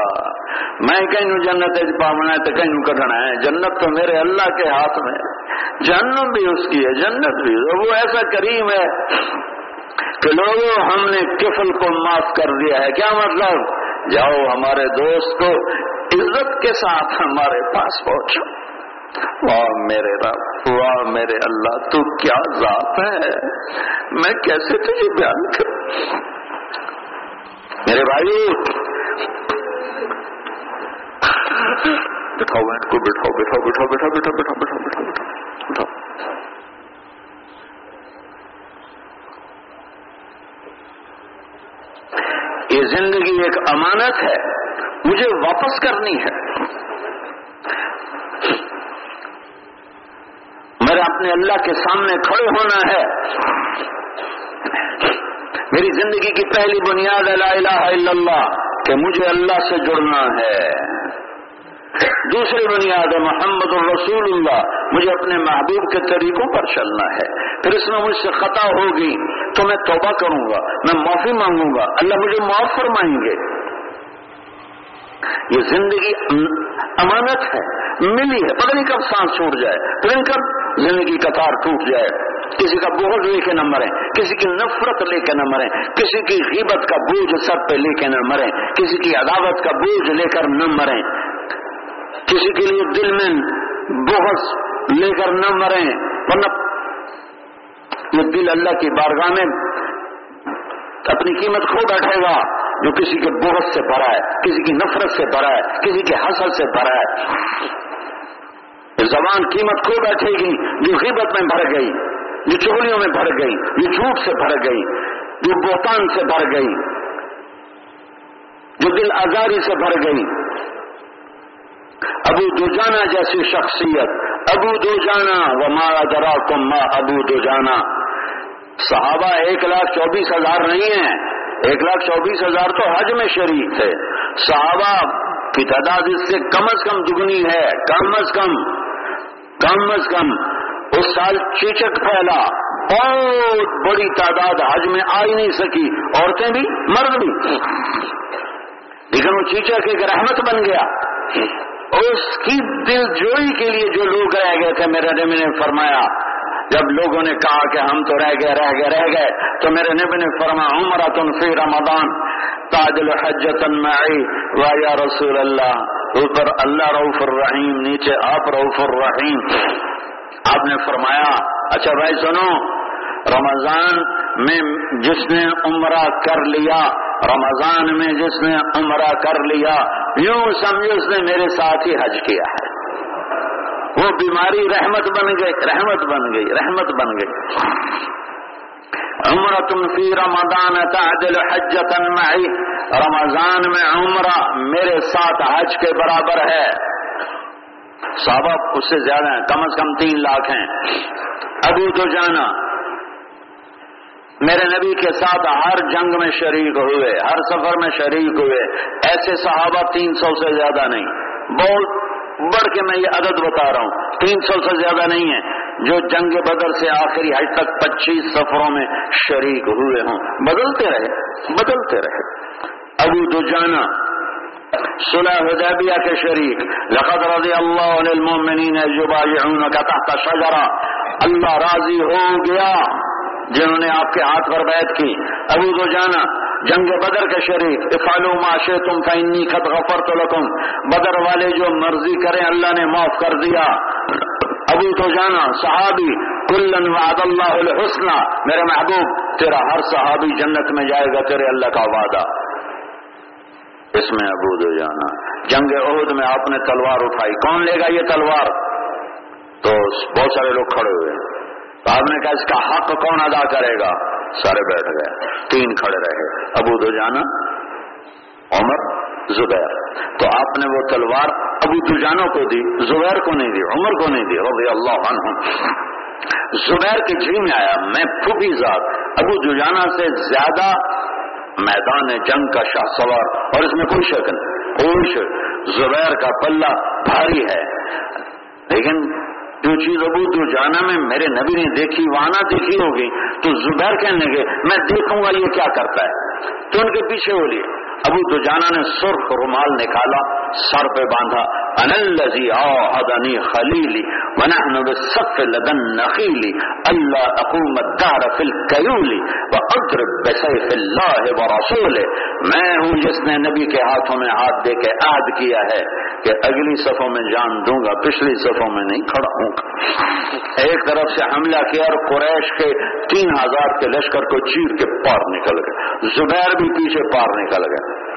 میں کہیں جنت پامنا ہے تو کہیں کٹنا ہے؟ جنت تو میرے اللہ کے ہاتھ میں جنم بھی اس کی ہے، جنت بھی۔ وہ ایسا کریم ہے کہ لوگوں، ہم نے کفل کو معاف کر دیا ہے۔ کیا مطلب؟ جاؤ ہمارے دوست کو عزت کے ساتھ ہمارے پاس پہنچو۔ واہ میرے رب واہ میرے اللہ تو کیا ذات ہے میں کیسے تجھے بیان کروں میرے بھائی بٹھاؤ بیٹھ کو بٹھاؤ بٹھاؤ بٹھاؤ بٹھاؤ بٹھاؤ بٹھاؤ بٹھاؤ بٹھاؤ بٹھاؤ بٹھاؤ یہ زندگی ایک امانت ہے مجھے واپس کرنی ہے میرا اپنے اللہ کے سامنے کھڑے ہونا ہے۔ میری زندگی کی پہلی بنیاد لا الہ الا اللہ، کہ مجھے اللہ سے جڑنا ہے۔ دوسری بنیاد ہے محمد الرسول اللہ، مجھے اپنے محبوب کے طریقوں پر چلنا ہے۔ پھر اس میں مجھ سے خطا ہوگی تو میں توبہ کروں گا، میں معافی مانگوں گا۔ اللہ مجھے معاف فرمائیں گے۔ یہ زندگی امانت ہے، ملی ہے، پتہ نہیں کب سانس چھوٹ جائے، پتہ نہیں کب زندگی کا تار ٹوٹ جائے۔ کسی کا بوجھ لے کے نہ مرے، کسی کی نفرت لے کے نہ مرے، کسی کی غیبت کا بوجھ سر پہ لے کے نہ مرے، کسی کی عداوت کا بوجھ لے کر نہ مرے۔ کسی کے لیے دل میں بوہس لے کر نہ مرے، ورنہ یہ دل اللہ کی بارگاہ میں اپنی قیمت کھو بیٹھے گا۔ جو کسی کے بہت سے بھرا ہے، کسی کی نفرت سے بھرا ہے، کسی کے حسل سے بھرا ہے۔ زبان قیمت کھو بیٹھے گی، جو غیبت میں بھر گئی، جو چولیوں میں بھر گئی، جو جھوٹ سے بھر گئی، جو بہتان سے بھر گئی، جو دل آزاری سے بھر گئی۔ ابو دو جانا جیسی شخصیت، ابو دو جانا وہ مارا درا کم ابو دو جانا صحابہ ایک لاکھ چوبیس ہزار نہیں ہیں۔ ایک لاکھ چوبیس ہزار تو حج میں شریک تھے۔ صحابہ کی تعداد اس سے کم از کم دگنی ہے، کم از کم کم از کم۔ اس سال چیچک پھیلا۔ بہت بڑی تعداد حج میں آ ہی نہیں سکی۔ عورتیں بھی، مرد بھی۔ لیکن وہ چیچک ایک رحمت بن گیا۔ اس کی دل جوئی کے لیے جو لوگ رہ گئے تھے، میرے نے فرمایا جب لوگوں نے کہا کہ ہم تو رہ گئے رہ گئے رہ گئے، تو میرے نبی نے فرمایا عمر فی رمضان تاج الحجتن معی، و یا رسول اللہ، اوپر اللہ روف الرحیم، نیچے آپ روف الرحیم۔ آپ نے فرمایا اچھا بھائی سنو، رمضان میں جس نے عمرہ کر لیا، رمضان میں جس نے عمرہ کر لیا، یوں سمجھو اس نے میرے ساتھ ہی حج کیا ہے۔ وہ بیماری رحمت بن گئی، رحمت بن گئی، رحمت بن گئی۔ عمر تم فی رمضان تعدل حجت معی۔ رمضان میں عمرہ میرے ساتھ حج کے برابر ہے۔ صحابہ اس سے زیادہ ہیں، کم از کم تین لاکھ ہیں۔ ابو تو جانا۔ میرے نبی کے ساتھ ہر جنگ میں شریک ہوئے، ہر سفر میں شریک ہوئے۔ ایسے صحابہ تین سو سے زیادہ نہیں، بہت بڑھ کے میں یہ عدد بتا رہا ہوں، تین سو سے زیادہ نہیں ہے، جو جنگ بدر سے آخری حج تک پچیس سفروں میں شریک ہوئے ہوں۔ بدلتے رہے بدلتے رہے۔ ابو دو جانا سلح حدیبیہ کے شریک، لقد رضی اللہ للمؤمنین یبایعونک تحت شجرہ۔ اللہ راضی ہو گیا، جنہوں نے آپ کے ہاتھ پر بیعت کی۔ ابو دو جانا جنگ بدر کے شریک افالو معاشے تم فنی خط غفر تو لکم۔ بدر والے جو مرضی کریں، اللہ نے معاف کر دیا۔ ابو تو جانا صحابی، کلن وعد اللہ الحسن میرے محبوب، تیرا ہر صحابی جنت میں جائے گا، تیرے اللہ کا وعدہ۔ اس میں ابود ہو جانا جنگ عہد میں آپ نے تلوار اٹھائی۔ کون لے گا یہ تلوار؟ تو بہت سارے لوگ کھڑے ہوئے تو آپ نے کہا اس کا حق کون ادا کرے گا؟ سارے بیٹھ گئے۔ تین کھڑے رہے۔ ابود ہو جانا عمر، زبیر۔ تو آپ نے وہ تلوار ابو دجانوں کو دی، زبیر کو نہیں دی، عمر کو نہیں دی، رضی اللہ عنہ۔ زبیر کے جی میں آیا، میں پھوپھی ذات۔ ابو دجانا سے زیادہ میدان جنگ کا شاہ سوار، اور اس میں کوئی شک نہیں۔ کوئی شک، زبیر کا پلہ بھاری ہے۔ لیکن جو چیز ابو تو جانا میں میرے نبی نے دیکھی وانا دیکھی ہوگی، تو زبیر کہنے گے میں دیکھوں گا یہ کیا کرتا ہے؟ تو ان کے پیچھے ہو لیے ابو تو جانا نے سرخ رومال نکالا۔ سر پہ باندھا انلزی اوحدنی خلیلی ونحن بالصف لدن نخیلی، اللہ اقوم الدار فی القیولی و واضرب بسیف اللہ ورسول میں ہوں جس نے نبی کے ہاتھوں میں ہاتھ دے کے عہد کیا ہے کہ اگلی صفوں میں جان دوں گا، پچھلی صفوں میں نہیں، کھڑا ہوں۔ گا ایک طرف سے حملہ کیا اور قریش کے تین ہزار کے لشکر کو چیر کے پار نکل گئے۔ زبیر بھی پیچھے پار نکل گئے۔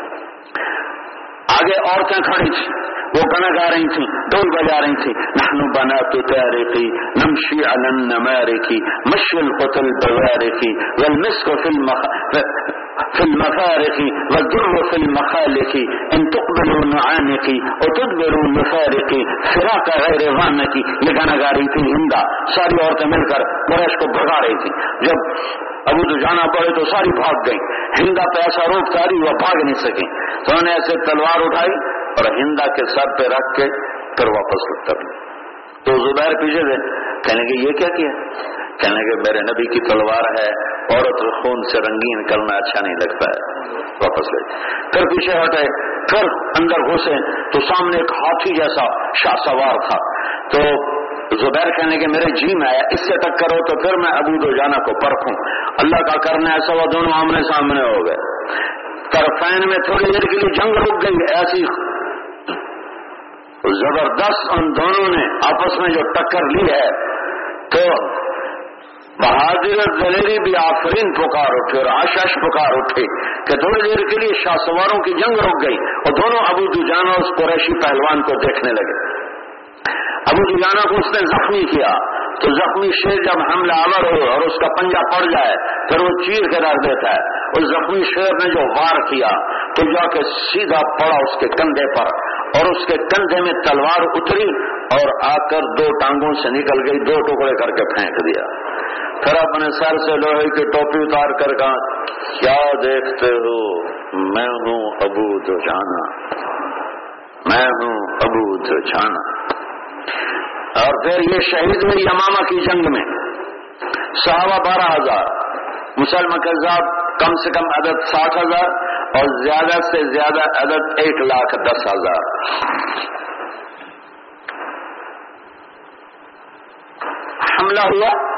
آگے عورتیں کھڑی تھی۔ وہ گانا گا رہی تھی ڈول بجا رہی تھی۔ نحنو بنا تو تیارے کی نمشی علن نمارے کی مشل قتل بغارے کی والمسک فی المخ في المفارق والدر في المخالق ان تقبلوا نعانق وتدبروا المفارق فراق غیر غانق یہ گانا گا رہی تھی ہندا ساری عورتیں مل کر قریش کو بھگا رہی تھی جب ابو تو جانا پڑے تو ساری بھاگ گئی۔ ہندا پہ ایسا روک تاری وہ بھاگ نہیں سکیں تو انہوں نے ایسے تلوار اٹھائی اور ہندا کے سر پہ رکھ کے پھر واپس کر تو زبیر پیچھے تھے کہنے کہ یہ کیا کیا؟ کہنے کہ میرے نبی کی تلوار ہے، عورت خون سے رنگین کرنا اچھا نہیں لگتا ہے۔ واپس لے۔ پھر پیچھے ہٹے، پھر اندر گھسے تو سامنے ایک ہاتھی جیسا شاہ سوار تھا۔ تو زبیر کہنے کے میرے جی میں آیا، اس سے ٹکر ہو تو پھر میں ابو دو جانا کو پرکھوں۔ اللہ کا کرنا ایسا وہ دونوں آمنے سامنے ہو گئے۔ طرفین میں تھوڑی دیر کے لیے جنگ رک گئی، ایسی زبردست ان دونوں نے آپس میں جو ٹکر لی ہے، تو بہادر دلیری بھی آفرین پکار اٹھے اور آشاش پکار اٹھے کہ تھوڑی دیر کے لیے شاہ سواروں کی جنگ رک گئی۔ اور دونوں ابو دجانا اس قریشی پہلوان کو دیکھنے لگے۔ ابو دجانا کو اس نے زخمی کیا تو زخمی شیر جب حملہ آور ہو اور اس کا پنجہ پڑ جائے، پھر وہ چیر کے رکھ دیتا ہے۔ اس زخمی شیر نے جو وار کیا تو جا کے سیدھا پڑا اس کے کندھے پر۔ اور اس کے کندھے میں تلوار اتری اور آ کر دو ٹانگوں سے نکل گئی، دو ٹکڑے کر کے پھینک دیا۔ پھر اپنے سر سے لوہے کی ٹوپی اتار کر کہا، کیا دیکھتے ہو؟ میں ہوں ابو تو جانا میں ہوں ابو تو جانا اور پھر یہ شہید ہوئی یمامہ کی جنگ میں۔ صحابہ بارہ ہزار۔ مسلم کذاب کم سے کم عدد ساٹھ ہزار اور زیادہ سے زیادہ عدد ایک لاکھ دس ہزار۔ حملہ ہوا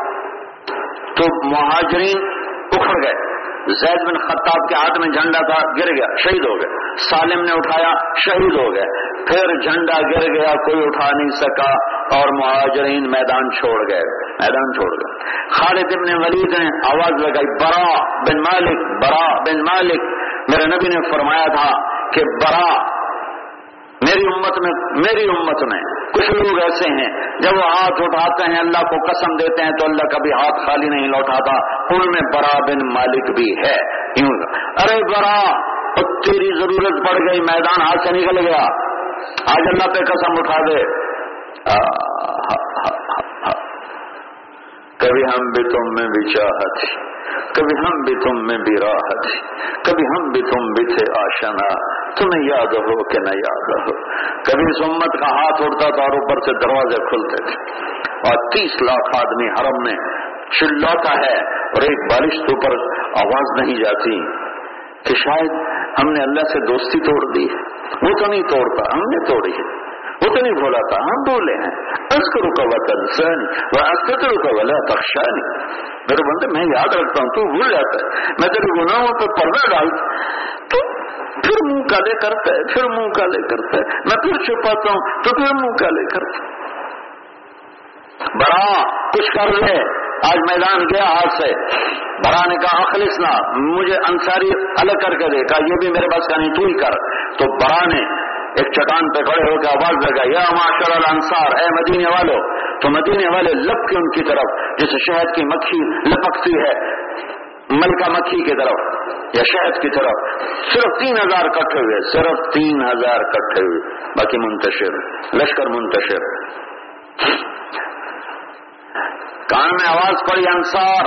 تو مہاجرین اکھڑ گئے۔ زید بن خطاب کے ہاتھ میں جھنڈا تھا، گر گیا، شہید ہو گئے سالم نے اٹھایا، شہید ہو گئے پھر جھنڈا گر گیا، کوئی اٹھا نہیں سکا اور مہاجرین میدان چھوڑ گئے، میدان چھوڑ گئے۔ خالد ابن ولید نے آواز لگائی، برا بن مالک، برا بن مالک۔ میرے نبی نے فرمایا تھا کہ برا میری امت میں، میری امت میں کچھ لوگ ایسے ہیں، جب وہ ہاتھ اٹھاتے ہیں، اللہ کو قسم دیتے ہیں تو اللہ کبھی ہاتھ خالی نہیں لوٹاتا۔ ان میں برا بن مالک بھی ہے۔ ارے برا تیری ضرورت پڑ گئی، میدان ہاتھ سے نکل گیا۔ آج اللہ پہ قسم اٹھا دے۔ کبھی ہم بھی تم میں بھی چاہت۔ کبھی ہم بھی تم میں بھی راحت کبھی ہم بھی تم بھی تھے آشنا، تمہیں یاد ہو کہ نہ یاد ہو۔ کبھی اس امت کا ہاتھ اڑتا تھا اور اوپر سے دروازے کھلتے تھے۔ اور تیس لاکھ آدمی حرم میں چلاتا ہے اور ایک بارش کے اوپر آواز نہیں جاتی کہ شاید ہم نے اللہ سے دوستی توڑ دی وہ تو نہیں توڑتا، ہم نے توڑی ہے۔ وہ تو بولا تھا، ہم بولے ہیں۔ اسکرو کا وطن سنی وہ اسکرو کا ولا بخشانی میرے بندے، میں یاد رکھتا ہوں، تو بھول جاتا ہے۔ میں تیرے گناہوں پہ پردہ ڈالتا تو پھر منہ کالے کرتا ہے، پھر منہ کالے کرتا ہے۔ میں پھر چھپاتا ہوں، تو پھر منہ کالے کرتا بڑا کچھ کر لے۔ آج میدان گیا ہاتھ سے۔ بڑا نے کہا، اخلص نہ مجھے انصاری الگ کر کے دے۔ کہا، یہ بھی میرے پاس کا نہیں، تو ہی کر۔ تو برا نے ایک چٹان پہ کھڑے ہو کے آواز لگا یا معاشر الانصار، اے مدینے والو! تو مدینے والے لپ کے ان کی طرف، جیسے شہد کی مکھی لپکتی ہے، ملکہ مکھی کی طرف یا شہد کی طرف، صرف تین ہزار کٹھے ہوئے، صرف تین ہزار کٹھے ہوئے، باقی منتشر، لشکر منتشر۔ کان میں آواز پڑی، انصار!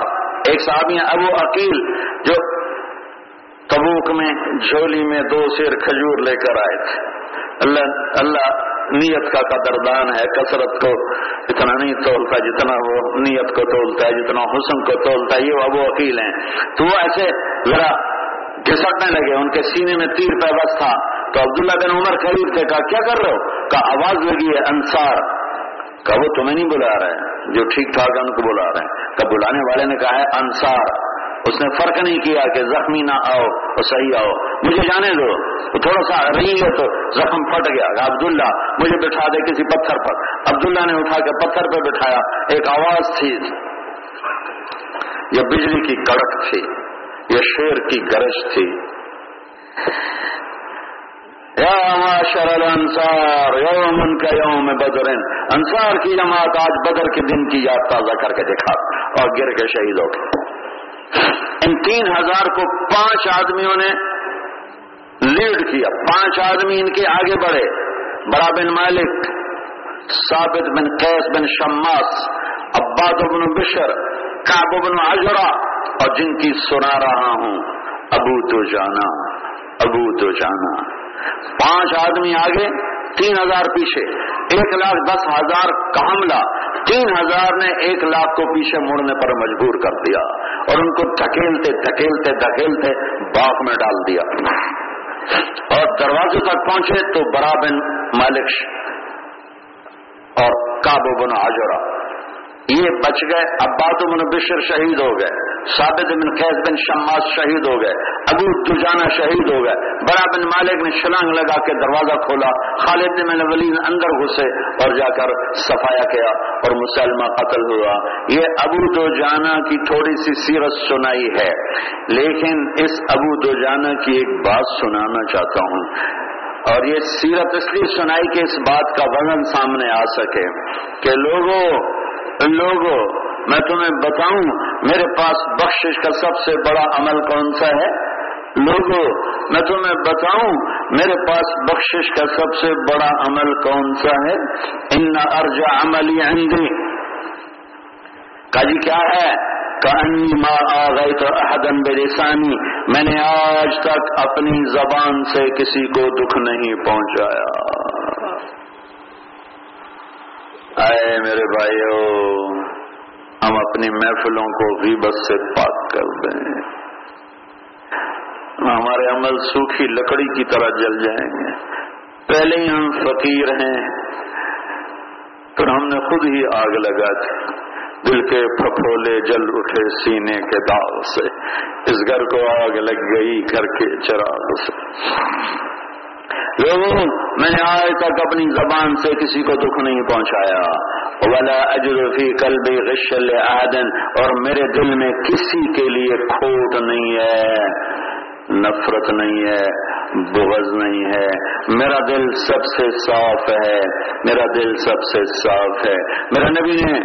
ایک صحابی ابو عقیل، جو تبوک میں، جھولی میں دو سیر کھجور لے کر آئے تھے۔ اللہ اللہ نیت کا قدردان ہے، کثرت کو اتنا نہیں تولتا جتنا وہ نیت کو تولتا ہے، جتنا حسن کو تولتا ہے، یہ وہ وکیل ہیں۔ تو وہ ایسے ذرا گھسٹنے لگے، ان کے سینے میں تیر پہ بس تھا۔ تو عبداللہ بن عمر خرید تھے کہا، کیا کر رہے ہو؟ کہا، آواز لگی ہے، انصار کہا، وہ تمہیں نہیں بلا رہے جو ٹھیک ٹھاک ہے ان کو بلا رہے ہیں۔ کہ بلانے والے نے کہا ہے، انصار اس نے فرق نہیں کیا کہ زخمی نہ آؤ اور صحیح آؤ۔ مجھے جانے دو۔ تھوڑا سا رہی ہے تو زخم پھٹ گیا۔ عبداللہ، مجھے بٹھا دے کسی پتھر پر۔ عبداللہ نے اٹھا کے پتھر پہ بٹھایا۔ ایک آواز تھی۔ یہ بجلی کی کڑک تھی۔ یہ شیر کی گرج تھی۔ انصار یوم کا یوم بدر۔ انصار کی جماعت آج بدر کے دن کی یاد تازہ کر کے دکھا اور گر کے شہید ہو گئے ان تین ہزار کو پانچ آدمیوں نے لیڈ کیا۔ پانچ آدمی ان کے آگے بڑھے۔ برا بن مالک، ثابت بن قیس بن شماس، عباد بن بشر کاب بن عجرا اور جن کی سنا رہا ہوں، ابو تو جانا، ابو تو جانا۔ پانچ آدمی آگے، تین ہزار پیچھے۔ ایک لاکھ دس ہزار کا حملہ تین ہزار نے ایک لاکھ کو پیچھے مڑنے پر مجبور کر دیا۔ اور ان کو دھکیلتے دھکیلتے دھکیلتے باغ میں ڈال دیا۔ اور دروازے تک پہنچے تو برا بن مالک اور کابو بن آجورا یہ بچ گئے، عباد بن بشر شہید ہو گئے۔ ثابت بن قیس بن شماس شہید ہو گئے، ابو دجانا شہید ہو گئے۔ بڑا بن مالک نے شلانگ لگا کے دروازہ کھولا، خالد بن ولید اندر گھسے اور جا کر صفایا کیا اور مسلمہ قتل ہوا۔ یہ ابو دو جانا کی تھوڑی سی سیرت سنائی ہے، لیکن اس ابو دو جانا کی ایک بات سنانا چاہتا ہوں۔ اور یہ سیرت اس لیے سنائی کہ اس بات کا وزن سامنے آ سکے کہ لوگوں لوگوں میں تمہیں بتاؤں، میرے پاس بخشش کا سب سے بڑا عمل کون سا ہے؟ لوگوں میں تمہیں بتاؤں، میرے پاس بخشش کا سب سے بڑا عمل کون سا ہے؟ ان ارج عملی عندی۔ کا جی کیا ہے؟ کہانی ماں آ گئی تو احدن بلسانی۔ میں نے آج تک اپنی زبان سے کسی کو دکھ نہیں پہنچایا۔ اے میرے بھائیوں ہم اپنی محفلوں کو غیبت سے پاک کر دیں۔ ہمارے عمل سوکھی لکڑی کی طرح جل جائیں گے۔ پہلے ہی ہم فقیر ہیں، پھر ہم نے خود ہی آگ لگا تھی دل کے پھپھولے جل اٹھے سینے کے داغ سے۔ اس گھر کو آگ لگ گئی، گھر کے چراغ سے۔ لوگوں، میں نے آج تک اپنی زبان سے کسی کو دکھ نہیں پہنچایا۔ ولا اجرفی قلب غشل آدن اور میرے دل میں کسی کے لیے کھوٹ نہیں ہے، نفرت نہیں ہے، بغض نہیں ہے۔ میرا دل سب سے صاف ہے، میرا دل سب سے صاف ہے۔ میرا نبی نے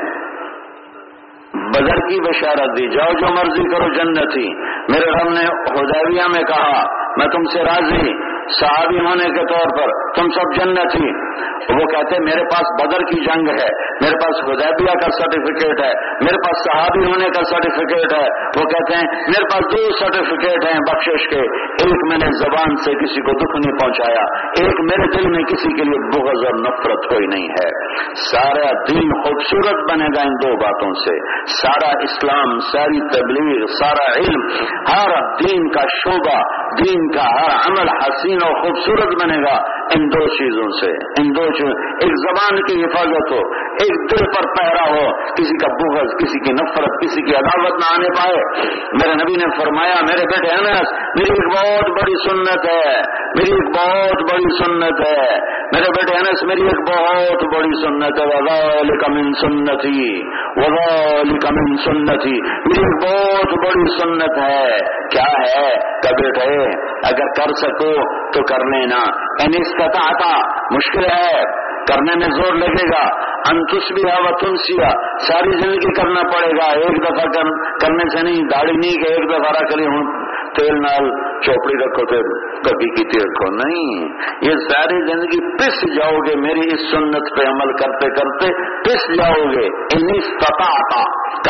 بدر کی بشارت دی، جاؤ جو مرضی کرو جنتی۔ میرے رب نے حدیبیہ میں کہا، میں تم سے راضی۔ صحابی ہونے کے طور پر تم سب جنت ہی۔ وہ کہتے میرے پاس بدر کی جنگ ہے، میرے پاس ہدیبیہ کا سرٹیفکیٹ ہے، میرے پاس صحابی ہونے کا سرٹیفکیٹ ہے۔ وہ کہتے ہیں، میرے پاس دو سرٹیفکیٹ ہیں بخشش کے۔ ایک میں نے زبان سے کسی کو دکھ نہیں پہنچایا، ایک میرے دل میں کسی کے لیے بغض اور نفرت کوئی نہیں ہے۔ سارا دین خوبصورت بنے گا ان دو باتوں سے۔ سارا اسلام، ساری تبلیغ، سارا علم، ہر دین کا شعبہ دین کا ہر عمل حسین اور خوبصورت بنے گا ان دو چیزوں سے۔ ان دو چیزوں ایک زبان کی حفاظت ہو، ایک دل پر پہرا ہو۔ کسی کا بغض، کسی کی نفرت، کسی کی عداوت نہ آنے پائے۔ میرے نبی نے فرمایا، میرے بیٹے انس، میری ایک بہت بڑی سنت ہے۔ میری ایک بہت بڑی سنت ہے۔ میرے بیٹے انس، میری ایک بہت بڑی سنت ہے۔ وغیرہ کمن سنتی وغیرہ کمن سنتی میری ایک بہت بڑی سنت ہے۔ کیا ہے؟ کبھی گئے اگر کر سکو تو کر لینا۔ یعنی استطاعتا مشکل ہے۔ کرنے میں زور لگے گا۔ انتس بھی ہے تنسیا ساری زندگی کرنا پڑے گا۔ ایک دفعہ کرنے سے نہیں، داڑھی نہیں کہ ایک دفعہ کری ہوں تیل نال۔ چوپڑی رکھو تو کبھی کتی رکھو نہیں، یہ ساری زندگی پس جاؤ گے میری اس سنت پہ عمل کرتے کرتے، پس جاؤ گے۔ انیس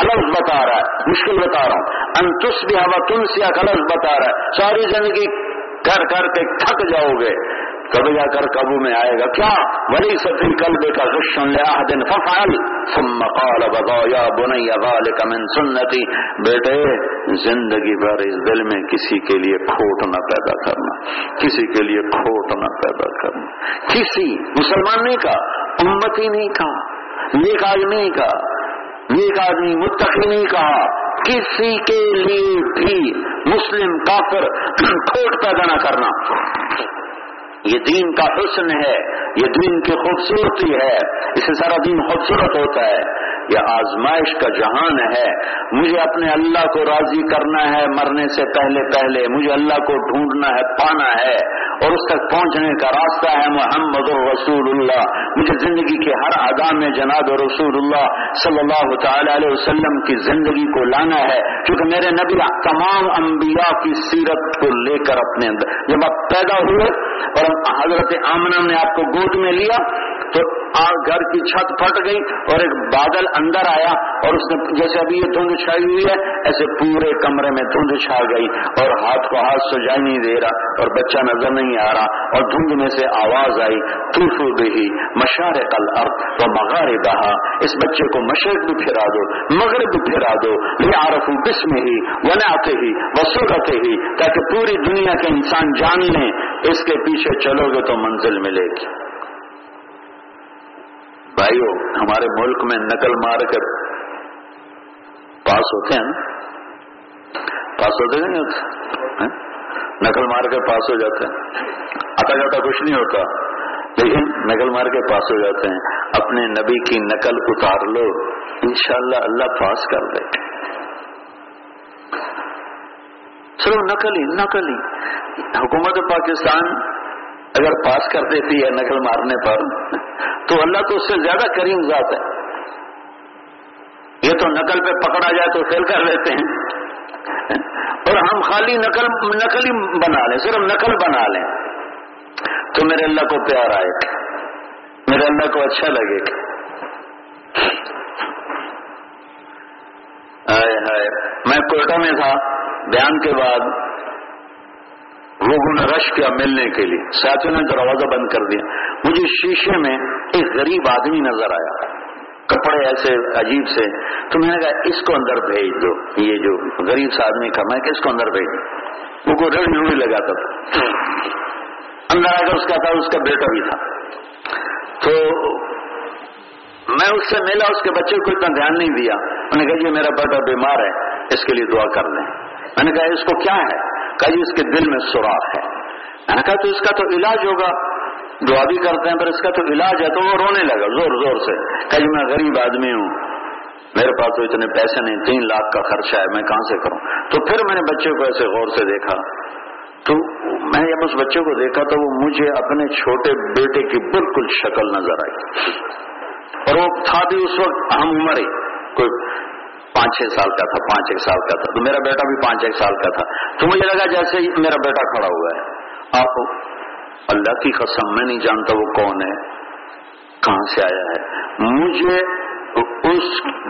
کلف بتا رہا ہے، مشکل بتا رہا ہوں۔ انتس بھی ہوا تلسیا کلف بتا رہا ہے۔ ساری زندگی کر کر کے تھک جاؤ گے۔ کبھی جا کر قبو میں آئے گا؟ کیا؟ ولی سفی کلب کا غشن دن ففعل. ثم قال بدا یا بنی، ذالک من سنتی. بیٹے، زندگی بھر اس دل میں کسی کے لیے کھوٹ نہ پیدا کرنا، کسی کے لیے کھوٹ نہ پیدا کرنا. کسی، مسلمان نہیں کہا امتی نہیں کہا نیک آدمی کا نیک آدمی متقی نہیں کہا کسی کے لیے بھی مسلم کافر کھوٹ پیدا نہ کرنا. یہ دین کا حسن ہے، یہ دین کی خوبصورتی ہے، اس سے سارا دین خوبصورت ہوتا ہے۔ یہ آزمائش کا جہان ہے۔ مجھے اپنے اللہ کو راضی کرنا ہے مرنے سے پہلے پہلے، مجھے اللہ کو ڈھونڈنا ہے، پانا ہے۔ اور اس تک پہنچنے کا راستہ ہے محمد رسول اللہ۔ مجھے زندگی کے ہر ادا میں جناب رسول اللہ صلی اللہ تعالی علیہ وسلم کی زندگی کو لانا ہے۔ کیونکہ میرے نبی تمام انبیاء کی سیرت کو لے کر اپنے اندر، جب آپ پیدا ہوئے اور حضرت آمنہ نے آپ کو گود میں لیا تو گھر کی چھت پھٹ گئی اور ایک بادل اندر آیا اور اس نے جیسے ابھی یہ دھند چھائی ہوئی ہے، ایسے پورے کمرے میں دھند چھا گئی اور ہاتھ کو ہاتھ سجائی نہیں دے رہا اور بچہ نظر نہیں آ رہا اور دھند میں سے آواز آئی توفو بھی مشار کل ارد و مغار اس بچے کو مشرق بھی پھرا دو، مغرب بھی پھرا دو یہ آرف بسم ہی ون آتے ہی وسوختے ہی تاکہ پوری دنیا کے انسان جان لیں۔ اس کے پیچھے چلو گے تو منزل ملے گی۔ بھائیو، ہمارے ملک میں نقل مار کر پاس ہوتے ہیں نا؟ پاس ہوتے ہیں؟ نقل مار کر پاس ہو جاتے ہیں۔ آتا جاتا کچھ نہیں ہوتا۔ لیکن نقل مار کے پاس ہو جاتے ہیں۔ اپنے نبی کی نقل اتار لو۔ انشاءاللہ اللہ پاس کر دے۔ صرف نقل ہی نقل ہی۔ حکومت پاکستان اگر پاس کر دیتی ہے نقل مارنے پر، تو اللہ تو اس سے زیادہ کریم ذات ہے۔ یہ تو نقل پہ پکڑا جائے تو فیل کر لیتے ہیں۔ اور ہم خالی نقل نقل ہی بنا لیں، صرف نقل بنا لیں۔ تو میرے اللہ کو پیار آئے۔ گا میرے اللہ کو اچھا لگے۔ گا میں کوئٹہ میں تھا، بیان کے بعد لوگوں نے رش کیا ملنے کے لیے۔ ساتھیوں نے دروازہ بند کر دیا۔ مجھے شیشے میں ایک غریب آدمی نظر آیا۔ کپڑے ایسے عجیب سے۔ تو میں نے کہا، اس کو اندر بھیج دو۔ یہ جو غریب سے آدمی کا میں کہ اس کو اندر بھیج دو۔ وہ کو ریڑھی روڑی لگاتا تھا۔ اندر آ کر اس کا تھا، اس کا بیٹا بھی تھا۔ تو میں اس سے ملا، اس کے بچے کو اتنا دھیان نہیں دیا۔ میں نے کہا، یہ میرا بیٹا بیمار ہے، اس کے لیے دعا کر لیں۔ میں نے کہا، اس کو کیا ہے؟ کئی اس کے دل میں سوراخ ہے۔ میں نے کہا، تو اس کا تو علاج ہوگا۔ دعا بھی کرتے ہیں، پر اس کا تو علاج ہے، تو وہ رونے لگا، زور زور سے۔ کہیں میں غریب آدمی ہوں۔ میرے پاس تو اتنے پیسے نہیں، تین لاکھ کا خرچہ ہے، میں کہاں سے کروں؟ تو پھر میں نے بچے کو ایسے غور سے دیکھا۔ تو میں جب اس بچے کو دیکھا، تو وہ مجھے اپنے چھوٹے بیٹے کی بالکل شکل نظر آئی۔ اور وہ تھا بھی اس وقت ہم عمر ہی، کوئی پانچ چھ سال کا تھا، پانچ ایک سال کا تھا۔ تو میرا بیٹا بھی پانچ ایک سال کا تھا۔ تو مجھے لگا جیسے میرا بیٹا کھڑا ہوا ہے۔ آپ اللہ کی قسم، میں نہیں جانتا وہ کون ہے، کہاں سے آیا ہے۔ مجھے اس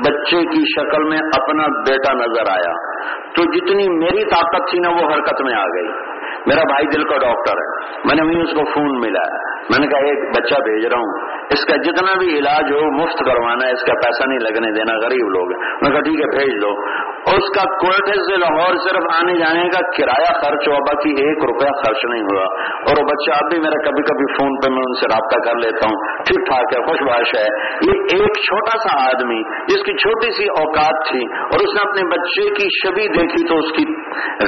بچے کی شکل میں اپنا بیٹا نظر آیا۔ تو جتنی میری طاقت تھی نا، وہ حرکت میں آ گئی۔ میرا بھائی دل کا ڈاکٹر ہے۔ میں نے وہیں اس کو فون ملا میں نے کہا، ایک بچہ بھیج رہا ہوں۔ اس کا جتنا بھی علاج ہو، مفت کروانا ہے، اس کا پیسہ نہیں لگنے دینا، غریب لوگ میں کہا، ٹھیک ہے، بھیج دو۔ اور اس کا کوئٹے سے لاہور صرف آنے جانے کا کرایہ خرچ ہوا، باقی ایک روپیہ خرچ نہیں ہوا۔ اور وہ بچہ اب بھی میرا کبھی کبھی فون پہ میں ان سے رابطہ کر لیتا ہوں۔ ٹھیک ٹھاک ہے، خوش باش ہے۔ یہ ایک چھوٹا سا آدمی، جس کی چھوٹی سی اوقات تھی، اور اس نے اپنے بچے کی شبی دیکھی تو اس کی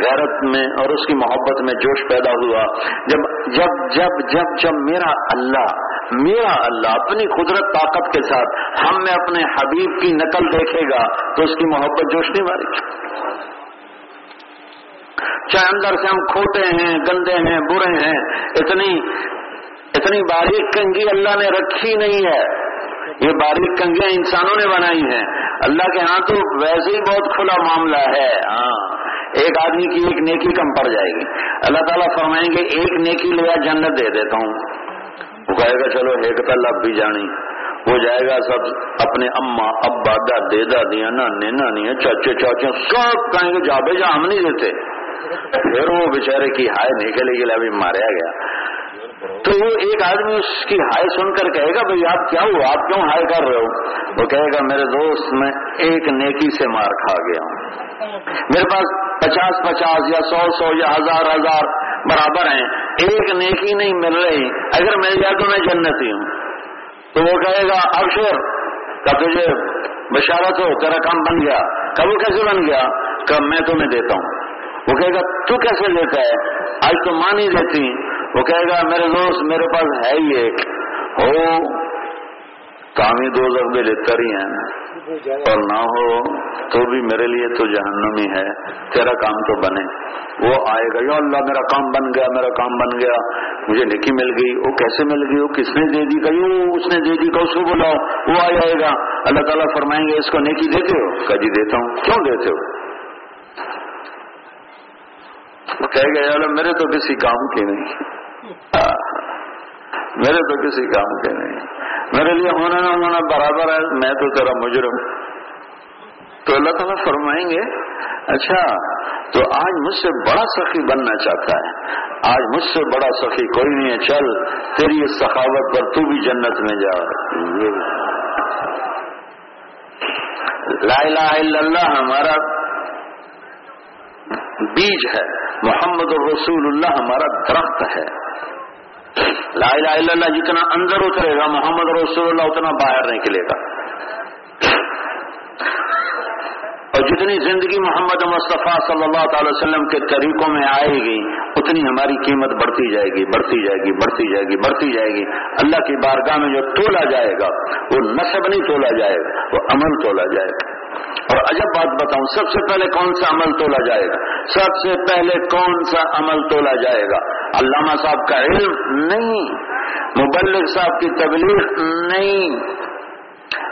غیرت میں اور اس کی محبت میں جوش پیدا ہوا۔ جب جب جب جب جب میرا اللہ میرا اللہ اپنی قدرت طاقت کے ساتھ ہم میں اپنے حبیب کی نقل دیکھے گا تو اس کی محبت جوش نہیں مارے گی۔ چاہے اندر سے ہم کھوٹے ہیں، گندے ہیں، برے ہیں، اتنی اتنی باریک کنگی اللہ نے رکھی نہیں ہے۔ یہ باریک کنگیاں انسانوں نے بنائی ہیں۔ اللہ کے ہاں تو ویسے ہی بہت کھلا معاملہ ہے۔ ہاں۔ ایک آدمی کی ایک نیکی کم پڑ جائے گی۔ اللہ تعالیٰ فرمائیں گے، ایک نیکی لیا جنت دے دیتا ہوں۔ وہ کہے گا چلو ایک تل اب بھی جانی۔ وہ جائے گا سب اپنے اما ابا دادے دادیاں، نانے نانی چاچے چاچے سب کہیں گے جا بھائی جا، ہم نہیں دیتے۔ پھر وہ بےچارے کی ہائے نکلے گی ابھی ماریا گیا۔ تو وہ ایک آدمی اس کی ہائے سن کر کہے گا، بھائی آپ کیا ہوا آپ کیوں ہائے کر رہے ہو؟ وہ کہے گا، میرے دوست، میں ایک نیکی سے مار کھا گیا ہوں۔ میرے پاس پچاس پچاس یا سو سو یا ہزار ہزار برابر ہیں، ایک نیکی نہیں مل رہی۔ اگر مل جائے تو میں جنتی ہوں۔ تو وہ کہے گا ابشر کا تجھے بشارت ہو، تیرا کام بن گیا۔ کب وہ کیسے بن گیا؟ کب میں تمہیں دیتا ہوں۔ وہ کہے گا، تو کیسے دیتا ہے؟ آج تو ماں نہیں دیتی۔ وہ کہے گا، میرے دوست، میرے پاس ہے ہی ایک۔ ہو، تو ہم ہی دو ضربے لیتے ہی ہیں۔ اور نہ ہو تو بھی میرے لیے تو جہنمی ہے، تیرا کام تو بنے۔ وہ آئے گا، یا اللہ، میرا کام بن گیا، میرا کام بن گیا۔ مجھے نکی مل گئی، وہ کیسے مل گئی؟ وہ کس نے دے دی؟ کہ اس نے دے دی کہ اس کو بلاؤ، وہ آ جائے گا۔ اللہ تعالیٰ فرمائیں گے، اس کو نیکی دیتے ہو؟ کہ جی دیتا ہوں۔ کیوں دیتے ہو؟ وہ کہے گا میرے تو کسی کام کی نہیں۔ میرے تو کسی کام کے نہیں۔ میرے لیے ہونا نہ ہونا برابر ہے، میں تو تیرا مجرم تو اللہ تعالیٰ فرمائیں گے اچھا تو آج مجھ سے بڑا سخی بننا چاہتا ہے۔ آج مجھ سے بڑا سخی کوئی نہیں ہے، چل، تیری اس سخاوت پر تو بھی جنت میں جا۔ لا الہ الا اللہ ہمارا بیج ہے۔ محمد الرسول اللہ ہمارا درخت ہے۔ لا الہ الا اللہ جتنا اندر اترے گا، محمد رسول اللہ اتنا باہر نکلے گا۔ اور جتنی زندگی محمد مصطفیٰ صلی اللہ تعالی وسلم کے طریقوں میں آئے گی، اتنی ہماری قیمت بڑھتی جائے گی، بڑھتی جائے گی، بڑھتی جائے گی، بڑھتی جائے گی۔ اللہ کی بارگاہ میں جو تولا جائے گا، وہ نصب نہیں تولا جائے گا، وہ عمل تولا جائے گا۔ اور عجب بات بتاؤں، سب سے پہلے کون سا عمل تولا جائے گا؟ سب سے پہلے کون سا عمل تولا جائے گا؟ علامہ صاحب کا علم نہیں، مبلغ صاحب کی تبلیغ نہیں،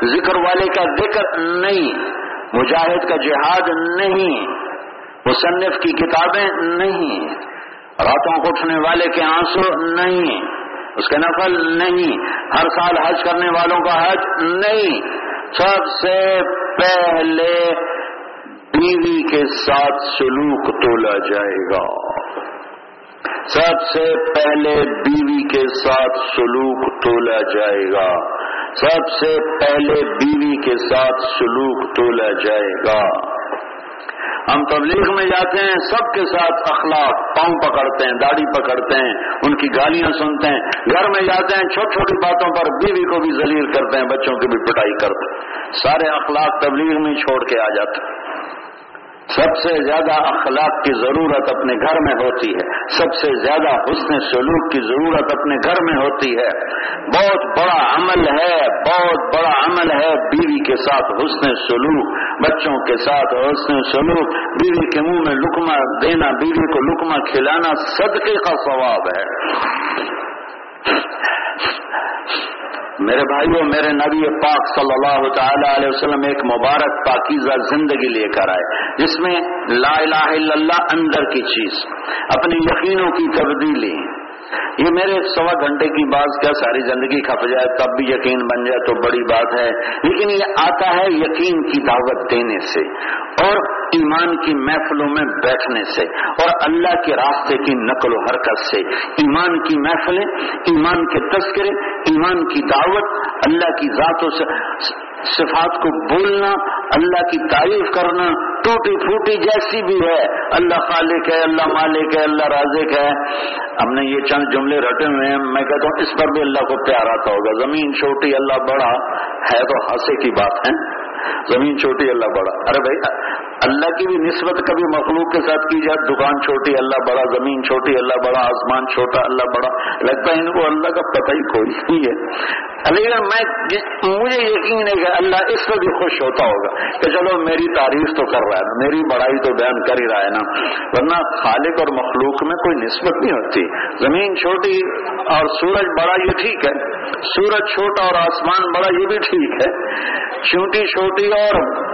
ذکر والے کا ذکر نہیں، مجاہد کا جہاد نہیں، مصنف کی کتابیں نہیں، راتوں کو اٹھنے والے کے آنسو نہیں، اس کے نفل نہیں، ہر سال حج کرنے والوں کا حج نہیں سب سے پہلے بیوی کے ساتھ سلوک تولا جائے گا۔ سب سے پہلے بیوی کے ساتھ سلوک تولا جائے گا۔ سب سے پہلے بیوی کے ساتھ سلوک تولا جائے گا۔ ہم تبلیغ میں جاتے ہیں، سب کے ساتھ اخلاق، پاؤں پکڑتے ہیں، داڑھی پکڑتے ہیں، ان کی گالیاں سنتے ہیں۔ گھر میں جاتے ہیں، چھوٹی چھوٹی باتوں پر بیوی کو بھی ذلیل کرتے ہیں، بچوں کی بھی پٹائی کرتے ہیں۔ سارے اخلاق تبلیغ میں چھوڑ کے آ جاتے ہیں۔ سب سے زیادہ اخلاق کی ضرورت اپنے گھر میں ہوتی ہے۔ سب سے زیادہ حسن سلوک کی ضرورت اپنے گھر میں ہوتی ہے۔ بہت بڑا عمل ہے، بہت بڑا عمل ہے بیوی کے ساتھ حسن سلوک، بچوں کے ساتھ حسن سلوک۔ بیوی کے منہ میں لکما دینا، بیوی کو لکما کھلانا صدقے کا ثواب ہے۔ میرے بھائیوں میرے نبی پاک صلی اللہ تعالی علیہ وسلم ایک مبارک پاکیزہ زندگی لے کر آئے، جس میں لا الہ الا اللہ اندر کی چیز، اپنی یقینوں کی تبدیلی یہ میرے سوا گھنٹے کی بات کیا ساری زندگی کھپ جائے، تب بھی یقین بن جائے تو بڑی بات ہے۔ لیکن یہ آتا ہے یقین کی دعوت دینے سے اور ایمان کی محفلوں میں بیٹھنے سے اور اللہ کے راستے کی نقل و حرکت سے۔ ایمان کی محفلیں، ایمان کے تذکرے، ایمان کی دعوت، اللہ کی ذاتوں سے صفات کو بولنا، اللہ کی تعریف کرنا، ٹوٹی پھوٹی جیسی بھی ہے۔ اللہ خالق ہے، اللہ مالک ہے، اللہ رازق ہے۔ ہم نے یہ چند جملے رٹے ہوئے ہیں، میں کہتا ہوں، اس پر بھی اللہ کو پیار آتا ہوگا۔ زمین چھوٹی، اللہ بڑا، ہے تو ہنسے کی بات ہے۔ زمین چھوٹی، اللہ بڑا۔ ارے بھائی اللہ کی بھی نسبت کبھی مخلوق کے ساتھ کی جائے، دکان چھوٹی، اللہ بڑا، زمین چھوٹی، اللہ بڑا، آسمان چھوٹا، اللہ بڑا، لگتا ہے ان کو اللہ کا پتہ ہی کوئی نہیں ہے۔ لیکن میں مجھے یقین ہے کہ اللہ اس سے بھی خوش ہوتا ہوگا کہ چلو میری تعریف تو کر رہا ہے نا میری بڑائی تو بیان کر ہی رہا ہے نا۔ ورنہ خالق اور مخلوق میں کوئی نسبت نہیں ہوتی۔ زمین چھوٹی اور سورج بڑا یہ ٹھیک ہے، سورج چھوٹا اور آسمان بڑا یہ بھی ٹھیک ہے۔ چونٹی چھوٹی اور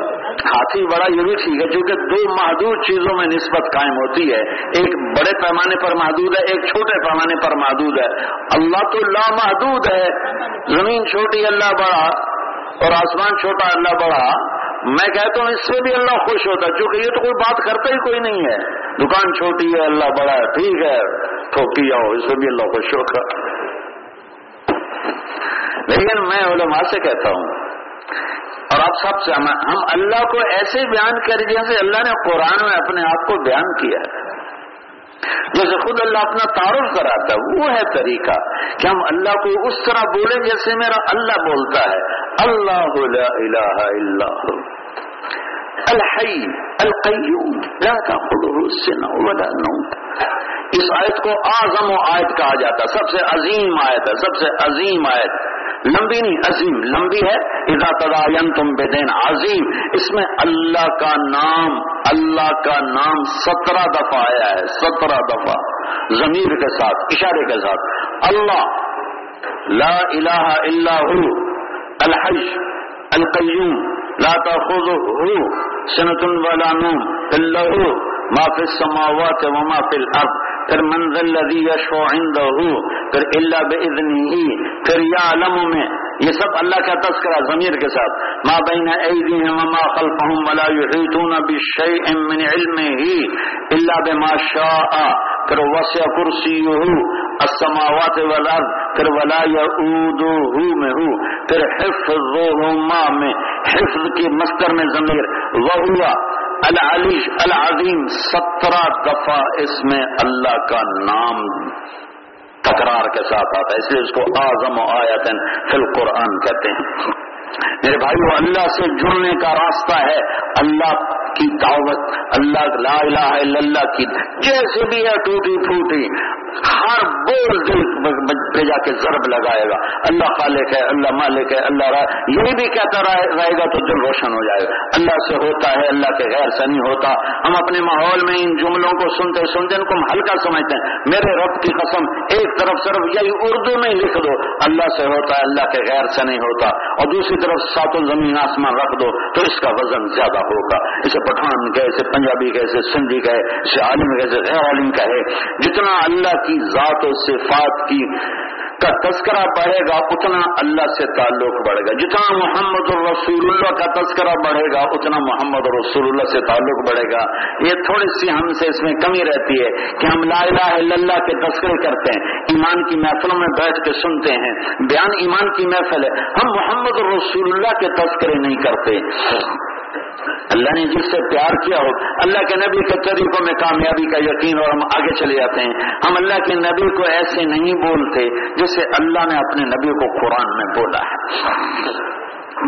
ہاتھی بڑا یہ بھی ٹھیک ہے، کیونکہ دو محدود چیزوں میں نسبت قائم ہوتی ہے۔ ایک بڑے پیمانے پر محدود ہے، ایک چھوٹے پیمانے پر محدود ہے۔ اللہ تو لا محدود ہے۔ زمین چھوٹی، اللہ بڑا، اور آسمان چھوٹا، اللہ بڑا۔ میں کہتا ہوں، اس سے بھی اللہ خوش ہوتا ہے، کیونکہ یہ تو کوئی بات کرتا ہی کوئی نہیں ہے۔ دکان چھوٹی ہے، اللہ بڑا ہے، ٹھیک ہے، ٹھوکی آؤ، اس سے بھی اللہ خوش ہوگا لیکن میں علماء سے کہتا ہوں اور آپ سب سے ہم اللہ کو ایسے بیان کر جیسے اللہ نے قرآن میں اپنے آپ کو بیان کیا ہے۔ جیسے خود اللہ اپنا تعارف کراتا ہے، وہ ہے طریقہ کہ ہم اللہ کو اس طرح بولیں جیسے میرا اللہ بولتا ہے۔ اللہ لا الہ الا الحی، القیوم، لا تاخذه سنہ ولا نوم۔ اس آیت کو اعظم و آیت کہا جاتا ہے، سب سے عظیم آیت ہے، سب سے عظیم آیت۔ لمبی نہیں، عظیم، لمبی ہے۔ اذا تداین تم بے دین عظیم۔ اس میں اللہ کا نام، اللہ کا نام سترہ دفعہ آیا ہے، سترہ دفعہ۔ ضمیر کے ساتھ، اشارے کے ساتھ۔ اللہ، لا الہ الا ہو الحج القیوم، لا تاخذه سنة ولا نوم، الا هو ما في السماوات وما في الارض۔ پھر منزل الذي يشفع عنده، پھر الا باذنه پھر يعلم میں۔ یہ سب اللہ کا تذکرہ ضمیر کے ساتھ۔ ما بین ایدیہم وما خلفهم ولا يحيطون بشيء من علمه الا بما شاء۔ پھر وسع کرسیہ السماوات والارض، پھر ولا یعودہ میں ہو پھر حفظہما میں، حفظ کی مستر میں ضمیر۔ وہوا العلی العظیم سترہ دفعہ اس میں اللہ کا نام تکرار کے ساتھ آتا ہے، اس لیے اس کو اعظم و آیتن فی القرآن کہتے ہیں۔ میرے بھائی وہ اللہ سے جڑنے کا راستہ ہے اللہ کی دعوت، اللہ لا الہ الا اللہ کی، جیسے بھی ہے ٹوٹی پھوٹی، ہر بول دل پہ جا کے ضرب لگائے گا۔ اللہ خالق ہے، اللہ مالک ہے، اللہ را یہی بھی کہتا رہے گا تو دل روشن ہو جائے گا۔ اللہ سے ہوتا ہے، اللہ کے غیر سے نہیں ہوتا۔ ہم اپنے ماحول میں ان جملوں کو سنتے سنتے ان کو ہم ہلکا سمجھتے ہیں۔ میرے رب کی قسم، ایک طرف صرف یہی اردو میں لکھ دو۔ اللہ سے ہوتا ہے، اللہ کے غیر سے نہیں ہوتا۔ اور دوسری طرف ساتوں زمین آسمان رکھ دو تو اس کا وزن زیادہ ہوگا۔ اسے پٹھان کہے، اسے پنجابی کہے، اسے سندھی کہے، اسے عالم کہے، اسے غیر عالم کہے۔ جتنا اللہ کی ذات و صفات کی کا تذکرہ بڑھے گا، اتنا اللہ سے تعلق بڑھے گا۔ جتنا محمد الرسول اللہ کا تذکرہ بڑھے گا، اتنا محمد رسول اللہ سے تعلق بڑھے گا۔ یہ تھوڑی سی ہم سے اس میں کمی رہتی ہے کہ ہم لا الہ الا اللہ کے تذکرے کرتے ہیں، ایمان کی محفلوں میں بیٹھ کے سنتے ہیں۔ بیان ایمان کی محفل ہے۔ ہم محمد رسول اللہ کے تذکرے نہیں کرتے۔ اللہ نے جس سے پیار کیا ہو، اللہ کے نبی کے طریقوں میں کامیابی کا یقین اور ہم آگے چلے جاتے ہیں۔ ہم اللہ کے نبی کو ایسے نہیں بولتے جسے اللہ نے اپنے نبی کو قرآن میں بولا ہے۔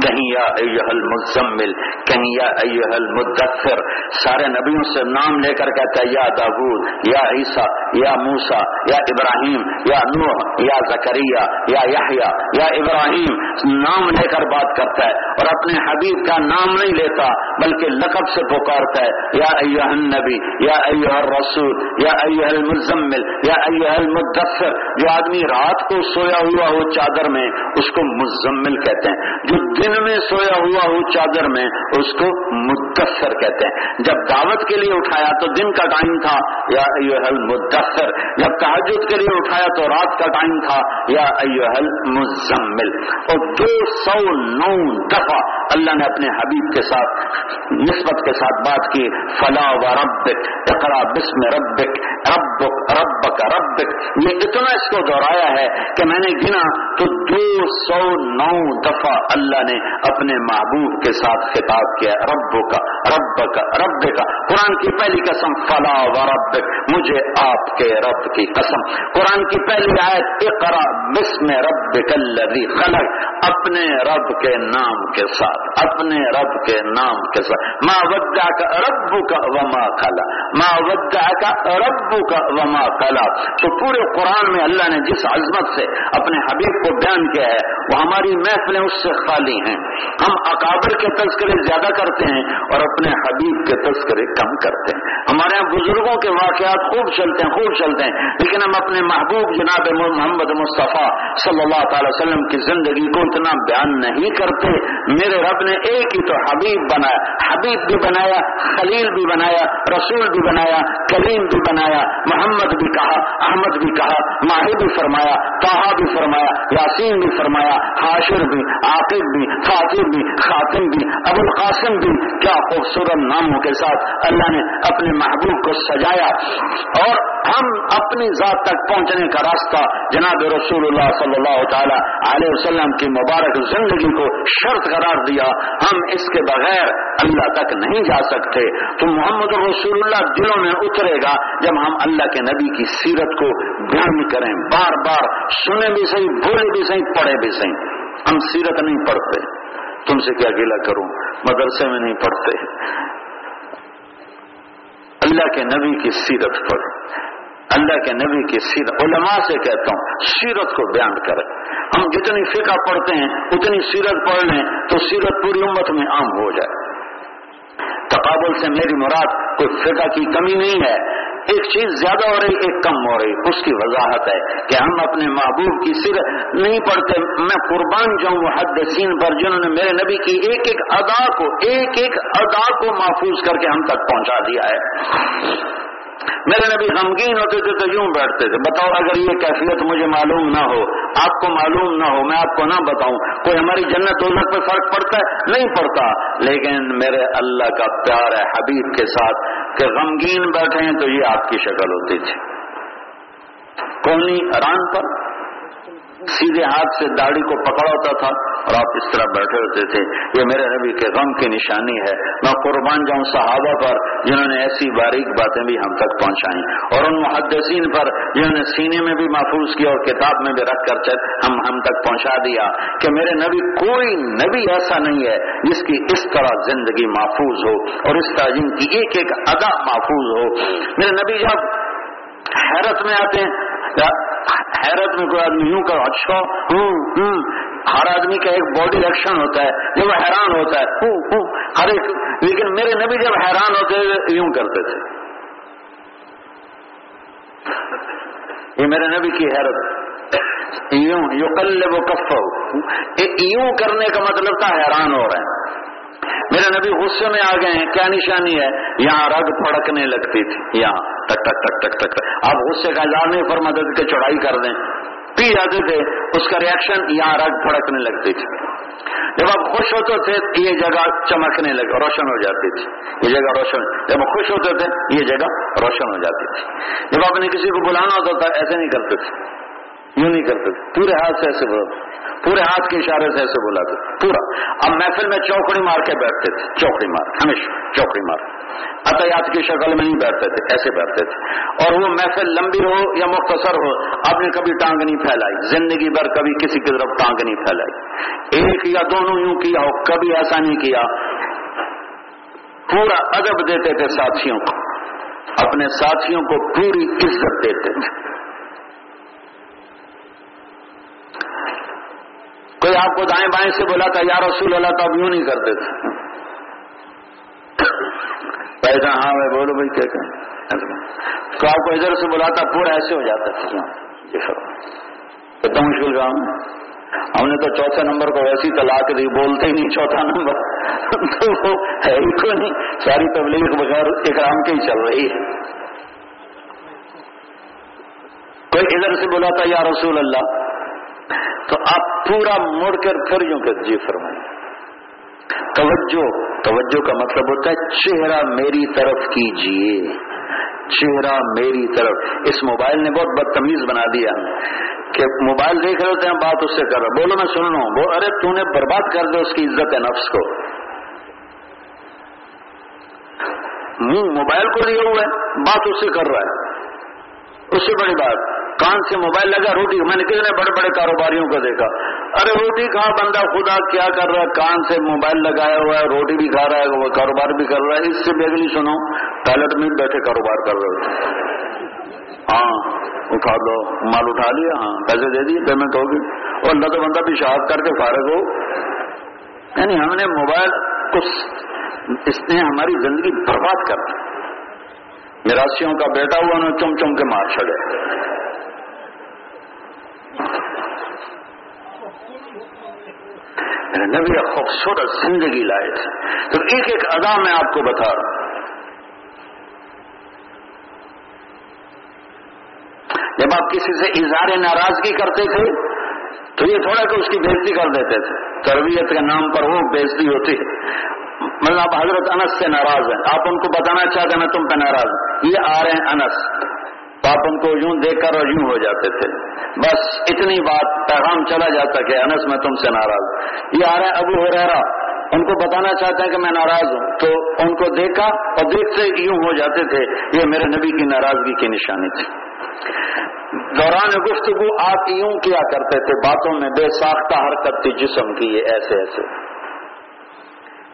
کہیں یا ایوہ المزمل، کہیں یا ایوہ المدثر، سارے نبیوں سے نام لے کر کہتا ہے، یا داود، یا عیسیٰ، یا موسا یا ابراہیم، یا نوح، یا زکریہ، یا یحییٰ یا ابراہیم، نام لے کر بات کرتا ہے اور اپنے حبیب کا نام نہیں لیتا، بلکہ لقب سے پکارتا ہے، یا ایوہ النبی، یا ایوہ الرسول، یا ایوہ المزمل، یا ایوہ المدثر۔ جو آدمی رات کو سویا ہوا ہو چادر میں، اس کو مزمل کہتے ہیں، جو دن میں سویا ہوا ہو چادر میں، اس کو متثر کہتے ہیں۔ جب دعوت کے لیے اٹھایا تو دن کا ٹائم تھا۔ یا ایوہل مدثر، جب تحجد کے لیے اٹھایا تو رات کا ٹائم تھا، یا ایوہل مزمل۔ اور دو سو نو دفعہ اللہ نے اپنے حبیب کے ساتھ، نسبت کے ساتھ بات کی، فلا و ربک، اقرا بسم ربک رب رب کا رب یہ اتنا اس کو دوہرایا ہے کہ میں نے گنا تو دو سو نو دفعہ اللہ نے اپنے محبوب کے ساتھ خطاب کیا رب کا رب کا رب کا قرآن کی پہلی قسم، فلا و رب مجھے آپ کے رب کی قسم۔ قرآن کی پہلی آیت اقرا بسم رب کلری خلق۔ اپنے رب کے نام کے ساتھ، اپنے رب کے نام کے ساتھ۔ ماں ودا کا رب کا وما کلا ماں ودا کا رب کا وما کلا تو پورے قرآن میں اللہ نے جس عظمت سے اپنے حبیب کو بیان کیا ہے، وہ ہماری محفلیں اس سے خالی ہیں۔ ہم اکابر کے تذکرے زیادہ کرتے ہیں اور اپنے حبیب کے تذکرے کم کرتے ہیں۔ ہمارے یہاں بزرگوں کے واقعات خوب چلتے ہیں، خوب چلتے ہیں۔ لیکن ہم اپنے محبوب جناب محمد مصطفیٰ صلی اللہ تعالی وسلم کی زندگی کو اتنا بیان نہیں کرتے۔ میرے رب نے ایک ہی تو حبیب بنایا، حبیب بھی بنایا، خلیل بھی بنایا، رسول بھی بنایا، کلیم بھی بنایا، محمد بھی کہا، احمد بھی کہا، ماہر بھی فرمایا توحا بھی فرمایا، یاسین بھی فرمایا، حاشر بھی، عاقب بھی، فاطر بھی، خاتم بھی ابو القاسم بھی۔ کیا خوبصورت ناموں کے ساتھ اللہ نے اپنے محبوب کو سجایا اور ہم اپنی ذات تک پہنچنے کا راستہ جناب رسول اللہ صلی اللہ تعالی علیہ وسلم کی مبارک زندگی کو شرط قرار دیا، ہم اس کے بغیر اللہ تک نہیں جا سکتے۔ تو محمد رسول اللہ دلوں میں اترے گا جب ہم اللہ کے نبی کی سیرت کو بیان کریں۔ بار بار سنے بھی صحیح بولے بھی صحیح پڑھے بھی صحیح۔ ہم سیرت نہیں پڑھتے، تم سے کیا گلا کروں؟ مدرسے میں نہیں پڑھتے۔ اللہ کے نبی کی سیرت پڑھ اللہ کے نبی کی سیرت۔ علماء سے کہتا ہوں، سیرت کو بیان کریں۔ ہم جتنی فقہ پڑھتے ہیں، اتنی سیرت پڑھ لیں تو سیرت پوری امت میں عام ہو جائے۔ تقابل سے میری مراد، کوئی فقہ کی کمی نہیں ہے۔ ایک چیز زیادہ ہو رہی، ایک کم ہو رہی۔ اس کی وضاحت ہے کہ ہم اپنے محبوب کی سر نہیں پڑھتے۔ میں قربان جاؤں محدثین پر جنہوں نے میرے نبی کی ایک ایک ادا کو، ایک ایک ادا کو محفوظ کر کے ہم تک پہنچا دیا ہے۔ میرے نبی غمگین ہوتے تھے تو یوں بیٹھتے تھے، بتاؤ اگر یہ کیفیت مجھے معلوم نہ ہو، آپ کو معلوم نہ ہو، میں آپ کو نہ بتاؤں، کوئی ہماری جنت دوزخ پہ فرق پڑتا ہے؟ نہیں پڑتا۔ لیکن میرے اللہ کا پیار ہے حبیب کے ساتھ کہ غمگین بیٹھے ہیں تو یہ آپ کی شکل ہوتی تھی۔ کونی ران پر سیدھے ہاتھ سے داڑھی کو پکڑا ہوتا تھا اور آپ اس طرح بیٹھے ہوتے تھے۔ یہ میرے نبی کے غم کی نشانی ہے۔ میں قربان جاؤں صحابہ پر جنہوں نے ایسی باریک باتیں بھی ہم تک پہنچائیں۔ اور ان محدثین پر جنہوں نے سینے میں بھی محفوظ کیا اور کتاب میں بھی رکھ کر ہم ہم تک پہنچا دیا کہ میرے نبی کوئی نبی ایسا نہیں ہے جس کی اس طرح زندگی محفوظ ہو اور اس طرح جن کی ایک ایک ادا محفوظ ہو۔ میرے نبی جب حیرت میں آتے ہیں حیرت میں کوئی آدمی یوں کر اچھا ہوں ہوں، ہر آدمی کا ایک باڈی ایکشن ہوتا ہے، جب وہ حیران ہوتا ہے ہر ایک، لیکن میرے نبی جب حیران ہوتے یوں کرتے تھے۔ یہ میرے نبی کی حیرت۔ یوں یو کل وہ کف یوں کرنے کا مطلب تھا حیران ہو رہے ہیں۔ میرے نبی غصے میں آ گئے ہیں، کیا نشانی ہے؟ یہاں رگ پھڑکنے لگتی تھی، یہاں ٹک ٹک ٹک ٹک ٹک آپ غصے کا اظہار نہیں پر مدد کے چڑھائی کر دیں۔ پی جاتے تھے، اس کا ریئیکشن یہاں رگ پھڑکنے لگتی تھی۔ جب آپ خوش ہوتے تھے، یہ جگہ چمکنے لگے روشن ہو جاتی تھی۔ یہ جگہ روشن۔ جب آپ خوش ہوتے تھے، یہ جگہ روشن ہو جاتی تھی۔ جب آپ نے کسی کو بلانا ہوتا تھا، ایسے نہیں کرتے تھے۔ یوں نہیں کرتے تھے۔ پورے ہاتھ سے ایسے بولتے پورے ہاتھ کے اشارے سے ایسے بولا تھا، پورا۔ اب محفل میں چوکڑی مار کے بیٹھتے تھے، چوکڑی مار، ہمیشہ چوکڑی مار۔ عطیات کی شکل میں نہیں بیٹھتے تھے، ایسے بیٹھتے تھے۔ اور وہ محفل لمبی ہو یا مختصر ہو آپ نے کبھی ٹانگ نہیں پھیلائی۔ زندگی بھر کبھی کسی کی طرف ٹانگ نہیں پھیلائی۔ ایک یا دونوں یوں کیا ہو، کبھی ایسا نہیں کیا۔ پورا ادب دیتے تھے ساتھیوں کو، اپنے ساتھیوں کو پوری عزت دیتے تھے۔ آپ کو دائیں بائیں سے بولا تھا، یا رسول اللہ، تو اب یوں نہیں کرتے تھے۔ پیسہ ہاں میں بولو بھائی، کیا کہیں تو آپ کو ادھر سے بلاتا پورا ایسے ہو جاتا تھا۔ جی ہاں۔ جی ہاں۔ کتنا مشکل کام ہم نے تو چوتھے نمبر کو ویسی طلاق دی، بولتے ہی نہیں چوتھا نمبر۔ تو وہ ہے ہی کو نہیں۔ ساری تبلیغ بغیر اکرام کی چل رہی ہے۔ کوئی ادھر سے بلاتا یا رسول اللہ تو آپ پورا مڑ کر پھر یوں کہ جی فرمائیں۔ توجہ توجہ کا مطلب ہوتا ہے چہرہ میری طرف کیجیے۔ چہرہ میری طرف۔ اس موبائل نے بہت بدتمیز بنا دیا کہ موبائل دیکھ رہے تھے بات اس سے کر رہا۔ بولو، میں سن لوں وہ، ارے، تو نے برباد کر دیا اس کی عزت ہے نفس کو۔ منہ موبائل کو لیا ہوا ہے، بات اس سے کر رہا ہے۔ اس سے بڑی بات۔ کان سے موبائل لگا، روٹی، میں نے کتنے بڑے بڑے کاروباریوں کو دیکھا۔ ارے روٹی کھا، بندہ خدا کیا کر رہا ہے؟ کان سے موبائل لگایا ہوا ہے، روٹی بھی کھا رہا ہے، وہ کاروبار بھی کر رہا ہے۔ اس سے بیگلی سنو ٹائلٹ میں بیٹھے کاروبار کر رہے ہاں اٹھا دو مال اٹھا لیا ہاں پیسے دے دیے پیمنٹ ہوگی۔ اور اللہ تو بندہ بھی شہاد کر کے فارغ ہو۔ یعنی ہم نے موبائل کو اس نے ہماری زندگی برباد کر دی۔ نراسیوں کا بیٹا ہوا، انہوں چم چم کے مار چڑے نبی خوبصورت زندگی لائے تھے۔ تو ایک ایک ادا میں آپ کو بتا رہا ہوں۔ جب آپ کسی سے اظہار ناراضگی کرتے تھے، تو یہ تھوڑا کہ اس کی بےزتی کر دیتے تھے۔ تربیت کے نام پر وہ بےزتی ہوتی ہے۔ مطلب آپ حضرت انس سے ناراض ہیں۔ آپ ان کو بتانا چاہتے ہیں تم پہ ناراض یہ آ رہے ہیں انس۔ تو آپ ان کو یوں دیکھ کر اور یوں ہو جاتے تھے۔ بس اتنی بات پیغام چلا جاتا کہ انس میں تم سے ناراض یہ آ رہے ہیں ابو ہو رہا ان کو بتانا چاہتے ہیں کہ میں ناراض ہوں۔ تو ان کو دیکھا اور دیکھتے یوں ہو جاتے تھے۔ یہ میرے نبی کی ناراضگی کی نشانی تھی۔ دوران گفتگو آپ یوں کیا کرتے تھے؟ باتوں میں بے ساختہ حرکت تھی جسم کی، یہ ایسے ایسے۔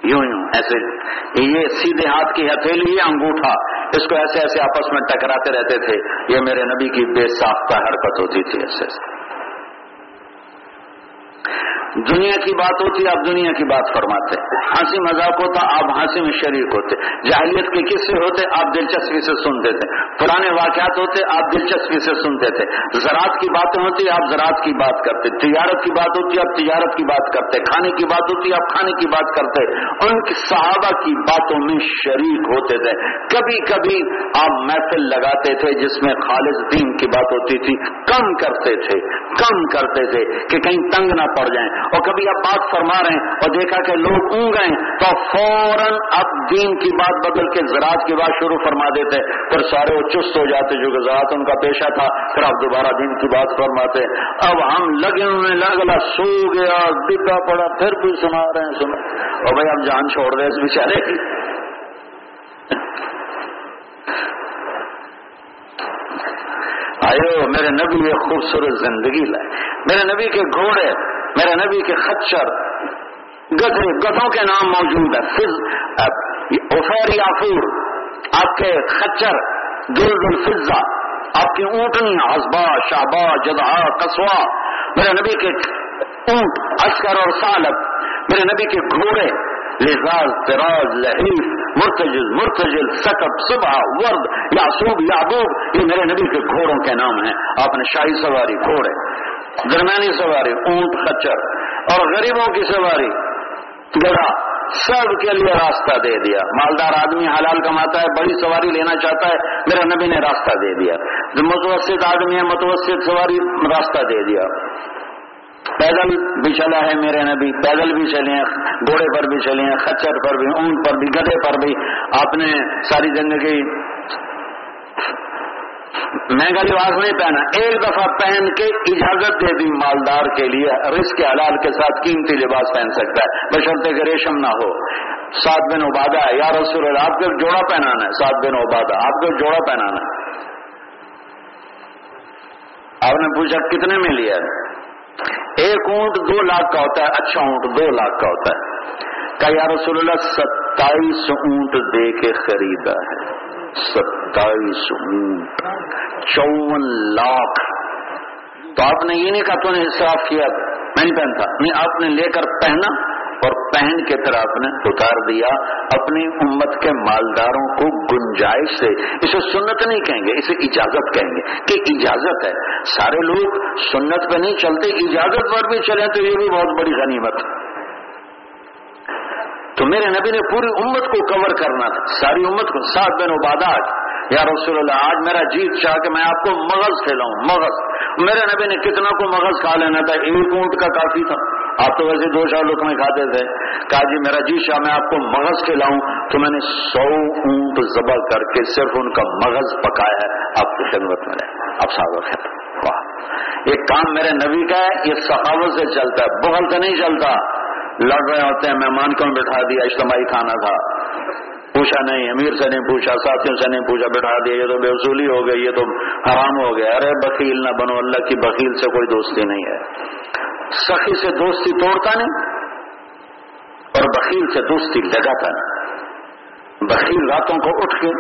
یوں یوں، ایسے۔ یہ سیدھے ہاتھ کی ہتھیلی یہ انگوٹھا، اس کو ایسے ایسے آپس میں ٹکراتے رہتے تھے۔ یہ میرے نبی کی بے ساختہ حرکت ہوتی تھی، ایسے ایسے۔ دنیا کی بات ہوتی، آپ دنیا کی بات فرماتے۔ ہنسی مذاق ہوتا، آپ ہنسی میں شریک ہوتے۔ جاہلیت کے قصے ہوتے؟ آپ دلچسپی سے سنتے تھے۔ پرانے واقعات ہوتے، آپ دلچسپی سے سنتے تھے۔ زراعت کی باتیں ہوتی، آپ زراعت کی بات کرتے۔ تجارت کی بات ہوتی، آپ تجارت کی بات کرتے۔ کھانے کی بات ہوتی، آپ کھانے کی بات کرتے۔ ان کی صحابہ کی باتوں میں شریک ہوتے تھے۔ کبھی کبھی آپ محفل لگاتے تھے جس میں خالص دین کی بات ہوتی تھی۔ کم کرتے تھے، کم کرتے تھے کہ کہیں تنگ نہ پڑ جائیں اور کبھی آپ بات فرما رہے ہیں اور دیکھا کہ لوگ اون گئے تو فوراً اب دین کی بات بدل کے زراعت کی بات شروع فرما دیتے، پھر سارے وہ چست ہو جاتے جو کہ زراعت ان کا پیشہ تھا، پھر آپ دوبارہ دین کی بات فرماتے۔ اب ہم لگے ہوئے لگلا، سو گیا ڈبا پڑا، پھر بھی سنا رہے ہیں، سنا۔ اور بھائی اب جان چھوڑ رہے اس بیچارے کی۔ آئے میرے نبی یہ خوبصورت زندگی لائے۔ میرے نبی کے گھوڑے میرے نبی کے خچر گدھے، گدھوں کے نام موجود ہے یافور آپ کے خچر دل الفضا آپ کی اونٹنی ازبا شہبا جدہ کسوا میرے نبی کے اونٹ اسکر اور سالب میرے نبی کے گھوڑے، لزاز تراز لحیف، مرتجل مرتجل، سکب، صبح، ورد یاسوب یابوب یہ میرے نبی کے گھوڑوں کے نام ہیں۔ آپ نے شاہی سواری، گھوڑے۔ درمیانی سواری، اونٹ خچر اور غریبوں کی سواری۔ گڑھا، سب کے لیے راستہ دے دیا۔ مالدار آدمی حلال کماتا ہے، بڑی سواری لینا چاہتا ہے، میرے نبی نے راستہ دے دیا۔ جو متوسط آدمی ہے، متوسط سواری راستہ دے دیا۔ پیدل بھی چلا ہے میرے نبی، پیدل بھی چلے ہیں، گھوڑے پر بھی چلے ہیں، خچر پر بھی، اونٹ پر بھی گدے پر بھی۔ آپ نے ساری زندگی مہنگا لباس نہیں پہنا، ایک دفعہ پہن کے اجازت دے دی مالدار کے لیے رسک حلال کے ساتھ قیمتی لباس پہن سکتا ہے۔ بشرطے کہ ریشم نہ ہو۔ سات دن عبادہ ہے۔ یا رسول اللہ، آپ کو جوڑا پہنانا ہے، سات دن عبادہ، آپ کو جوڑا پہنانا ہے۔ آپ نے پوچھا کتنے میں لیا ایک اونٹ دو لاکھ کا ہوتا ہے اچھا اونٹ دو لاکھ کا ہوتا ہے۔ کہ یا رسول اللہ، ستائیس اونٹ دے کے خریدا ہے۔ ستائیس اونٹ چون لاکھ۔ تو آپ نے یہ نہیں کہا تو نے اصراف کیا۔ میں نہیں پہنتا۔ نہیں، آپ نے لے کر پہنا اور پہن کے پھر آپ نے اتار دیا۔ اپنی امت کے مالداروں کو گنجائش سے۔ اسے سنت نہیں کہیں گے، اسے اجازت کہیں گے کہ اجازت ہے۔ سارے لوگ سنت پہ نہیں چلتے، اجازت پر بھی چلے تو یہ بھی بہت بڑی غنیمت۔ ہے تو میرے نبی نے پوری امت کو کور کرنا تھا۔ ساری امت کو۔ سات دن عبادات، یا رسول اللہ، آج میرا جیت چاہ کہ میں آپ کو مغز کھلاؤں، مغز۔ میرے نبی نے کتنا کو مغز کھا لینا تھا، ایک اونٹ کا کافی تھا۔ آپ تو ویسے دو چار لوگ میں کھاتے تھے۔ کہا جی میرا جی شاہ، میں آپ کو مغز کھلاؤں۔ تو میں نے سو اونٹ ذبح کر کے صرف ان کا مغز پکایا ہے۔ آپ کی خدمت میں رہے۔ اب سازت واہ۔ یہ کام میرے نبی کا ہے، یہ سخاوت سے چلتا ہے بغل سے نہیں چلتا۔ لڑ رہے ہوتے ہیں، مہمان کو بٹھا دیا؟ اجتماعی کھانا تھا۔ پوچھا نہیں، امیر سے نہیں پوچھا، ساتھیوں سے نہیں پوچھا، بٹھا دیا، یہ تو بے وصولی ہو گئی، یہ تو حرام ہو گیا۔ ارے بکیل نہ بنو، اللہ کی بکیل سے کوئی دوستی نہیں ہے۔ سخی سے دوستی توڑتا نہیں اور بکیل سے دوستی لگاتا نہیں۔ بکیل راتوں کو اٹھ کے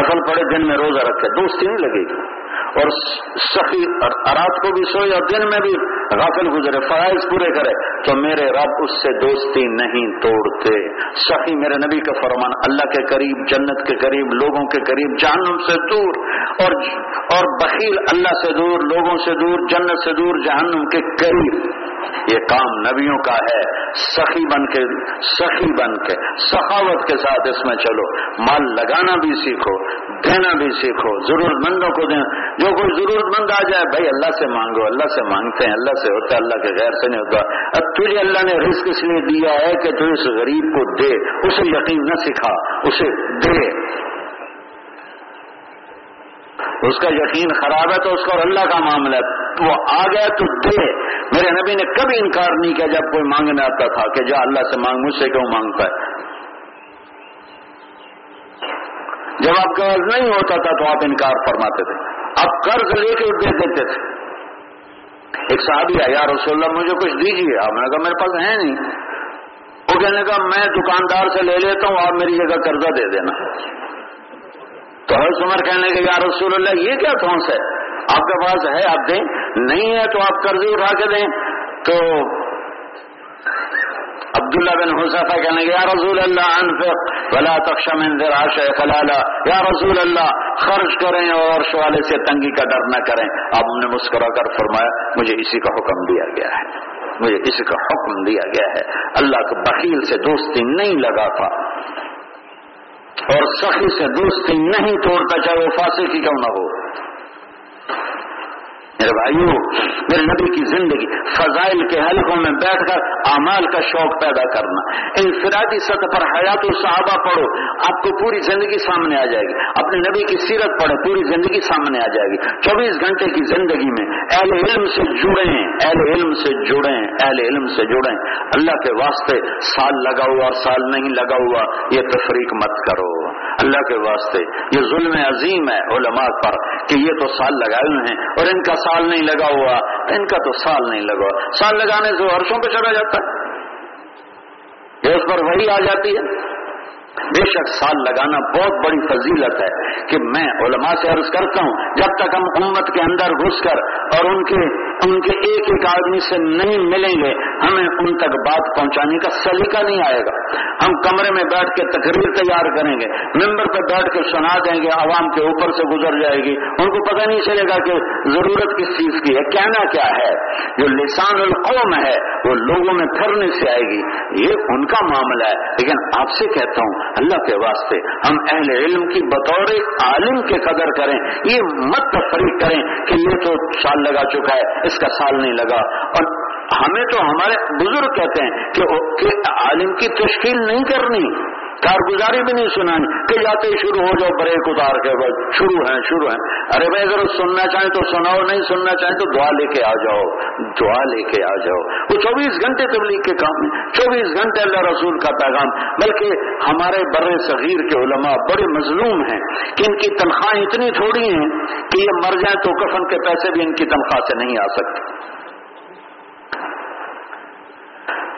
نفل پڑے، دن میں روزہ رکھے، دوستی نہیں لگے گی۔ اور سخی رات کو بھی سوئے اور دن میں بھی غافل گزرے فرائض پورے کرے، تو میرے رب اس سے دوستی نہیں توڑتے۔ سخی میرے نبی کا فرمان، اللہ کے قریب، جنت کے قریب، لوگوں کے قریب، جہنم سے دور، اور اور بخیل اللہ سے دور، لوگوں سے دور، جنت سے دور، جہنم کے قریب۔ یہ کام نبیوں کا ہے۔ سخی بن کے سخی بن کے، سخاوت کے ساتھ اس میں چلو۔ مال لگانا بھی سیکھو، دینا بھی سیکھو۔ ضرورت مندوں کو دیں۔ جو کوئی ضرورت مند آ جائے، بھائی اللہ سے مانگو، اللہ سے مانگتے ہیں، اللہ سے ہوتا ہے، اللہ کے غیر سے نہیں ہوتا۔ اب تجھے اللہ نے رزق اس لیے دیا ہے کہ تو اس غریب کو دے، اسے یقین نہ سکھا، اسے دے۔ اس کا یقین خراب ہے تو اس کا اور اللہ کا معاملہ ہے۔ وہ آ گیا تو دے۔ میرے نبی نے کبھی انکار نہیں کیا جب کوئی مانگنے آتا تھا کہ جا اللہ سے مانگ، مجھ سے کیوں مانگتا ہے؟ جب آپ قرض نہیں ہوتا تھا تو آپ انکار فرماتے تھے۔ اب قرض لے کے دے دیتے تھے۔ ایک صاحب ہے یا رسول اللہ، مجھے کچھ دیجیے آپ نے کہا میرے پاس ہے نہیں۔ وہ کہنے کا میں دکاندار سے لے لیتا ہوں، آپ میری جگہ قرضہ دے دینا۔ تو حضرت عمر کہنے کا یا رسول اللہ، یہ کیا ٹھونس ہے؟ آپ کے پاس ہے، آپ دیں۔ نہیں ہے تو آپ قرضے اٹھا کے دیں۔ تو عبداللہ بن حسفہ کہنے یا رسول اللہ، انفق، ولا تخشى من ذراش خلالا یا رسول اللہ، خرچ کریں اور والے سے تنگی کا ڈر نہ کریں. اب نے مسکرا کر فرمایا، مجھے اسی کا حکم دیا گیا ہے. مجھے اسی کا حکم دیا گیا ہے. اللہ کے بخیل سے دوستی نہیں لگا تھا. اور سخی سے دوستی نہیں توڑتا چاہے وہ فاصل کی کیوں نہ ہو. میرے بھائیوں میرے نبی کی زندگی، فضائل کے حلقوں میں بیٹھ کر اعمال کا شوق پیدا کرنا، انفرادی سطح پر حیات الصحابہ پڑھو، آپ کو پوری زندگی سامنے آ جائے گی۔ اپنے نبی کی سیرت پڑھو، پوری زندگی سامنے آ جائے گی۔ چوبیس گھنٹے کی زندگی میں اہل علم سے جڑے اہل علم سے جڑے اہل علم سے جڑے اللہ کے واسطے سال لگا ہوا اور سال نہیں لگا ہوا، یہ تفریق مت کرو۔ اللہ کے واسطے، یہ ظلم عظیم ہے علماء پر کہ یہ تو سال لگائے ہوئے ہیں اور ان کا سال نہیں لگا ہوا، ان کا تو سال نہیں لگا ہوا۔ سال لگانے سے عرشوں پہ چلا جاتا ہے۔ یہ اس پر وہی آ جاتی ہے۔ بے شک سال لگانا بہت بڑی فضیلت ہے کہ میں علماء سے عرض کرتا ہوں، جب تک ہم امت کے اندر گھس کر اور ان کے ان کے ایک ایک آدمی سے نہیں ملیں گے، ہمیں ان تک بات پہنچانے کا سلیقہ نہیں آئے گا۔ ہم کمرے میں بیٹھ کے تقریر تیار کریں گے، ممبر پہ بیٹھ کے سنا دیں گے، عوام کے اوپر سے گزر جائے گی۔ ان کو پتہ نہیں چلے گا کہ ضرورت کس چیز کی ہے، کہنا کیا ہے۔ جو لسان القوم ہے، وہ لوگوں میں پھرنے سے آئے گی۔ یہ ان کا معاملہ ہے۔ لیکن آپ سے کہتا ہوں، اللہ کے واسطے ہم اہل علم کی بطور عالم کے قدر کریں۔ یہ مت تفریح کریں کہ یہ تو سال لگا چکا ہے اس کا سال نہیں لگا۔ اور ہمیں تو ہمارے بزرگ کہتے ہیں کہ عالم کی تشکیل نہیں کرنی۔ کارگزاری بھی نہیں سنانی کہ جاتے ہی شروع ہو جاؤ بریک اتار کے بس، شروع ہیں شروع ہیں۔ ارے بھائی، اگر سننا چاہیں تو سناؤ، نہیں سننا چاہیں تو دعا لے کے آ جاؤ۔ دعا لے کے آ جاؤ۔ وہ چوبیس گھنٹے تبلیغ کے کام ہیں۔ چوبیس گھنٹے اللہ رسول کا پیغام۔ بلکہ ہمارے بر صغیر کے علماء بڑے مظلوم ہیں کہ ان کی تنخواہیں اتنی تھوڑی ہیں کہ یہ مر جائیں تو کفن کے پیسے بھی ان کی تنخواہ سے نہیں آ سکتے۔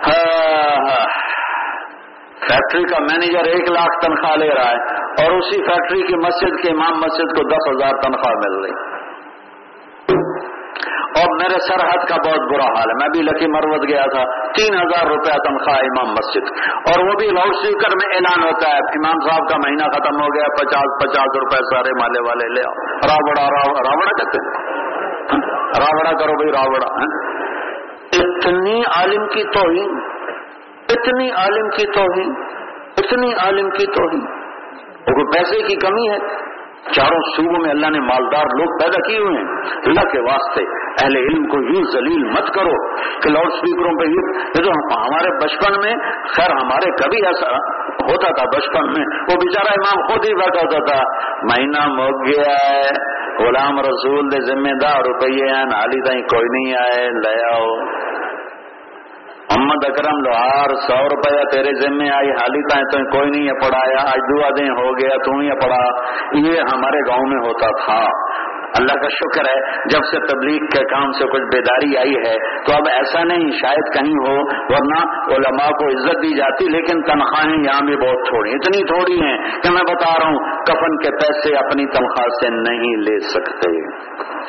ہاں ہاں۔ فیکٹری کا مینیجر ایک لاکھ تنخواہ لے رہا ہے اور اسی فیکٹری کی مسجد کے امام مسجد کو دس ہزار تنخواہ مل رہی اور میرے سرحد کا بہت برا حال ہے۔ میں بھی لکی مروت گیا تھا۔ تین ہزار روپیہ تنخواہ امام مسجد۔ اور وہ بھی لاؤڈ اسپیکر میں اعلان ہوتا ہے۔ امام صاحب کا مہینہ ختم ہو گیا۔ پچاس پچاس روپے سارے مالے والے لے آؤ۔ راوڑا راوڑا کہتے ہیں۔ راوڑا کرو بھائی، راوڑا۔ اتنی عالم کی توہین۔ اتنی عالم کی توہین، اتنی عالم کی توہین۔ کوئی پیسے کی کمی ہے؟ چاروں صوبوں میں اللہ نے مالدار لوگ پیدا کیے ہوئے ہیں۔ اللہ کے واسطے اہل علم کو یوں ذلیل مت کرو کہ لاؤڈ اسپیکروں پہ یہ تو ہمارے بچپن میں خیر ہمارے کبھی ایسا ہوتا تھا بچپن میں۔ وہ بیچارہ امام خود ہی ہوتا تھا۔ مہینہ موک گیا ہے۔ غلام رسول دے ذمہ دار روپیے ہیں۔ نالی تھی کوئی نہیں آئے۔ لے آؤ۔ محمد اکرم لوہار سو روپیہ تیرے ذمے آئی، حالی تائیں تو کوئی نہیں ہے پڑھایا آج دو دن ہو گیا، تو ہی پڑھا۔ یہ ہمارے گاؤں میں ہوتا تھا۔ اللہ کا شکر ہے، جب سے تبلیغ کے کام سے کچھ بیداری آئی ہے، تو اب ایسا نہیں، شاید کہیں ہو، ورنہ علماء کو عزت دی جاتی، لیکن تنخواہیں یہاں بھی بہت تھوڑی اتنی تھوڑی ہیں کہ میں بتا رہا ہوں، کفن کے پیسے اپنی تنخواہ سے نہیں لے سکتے۔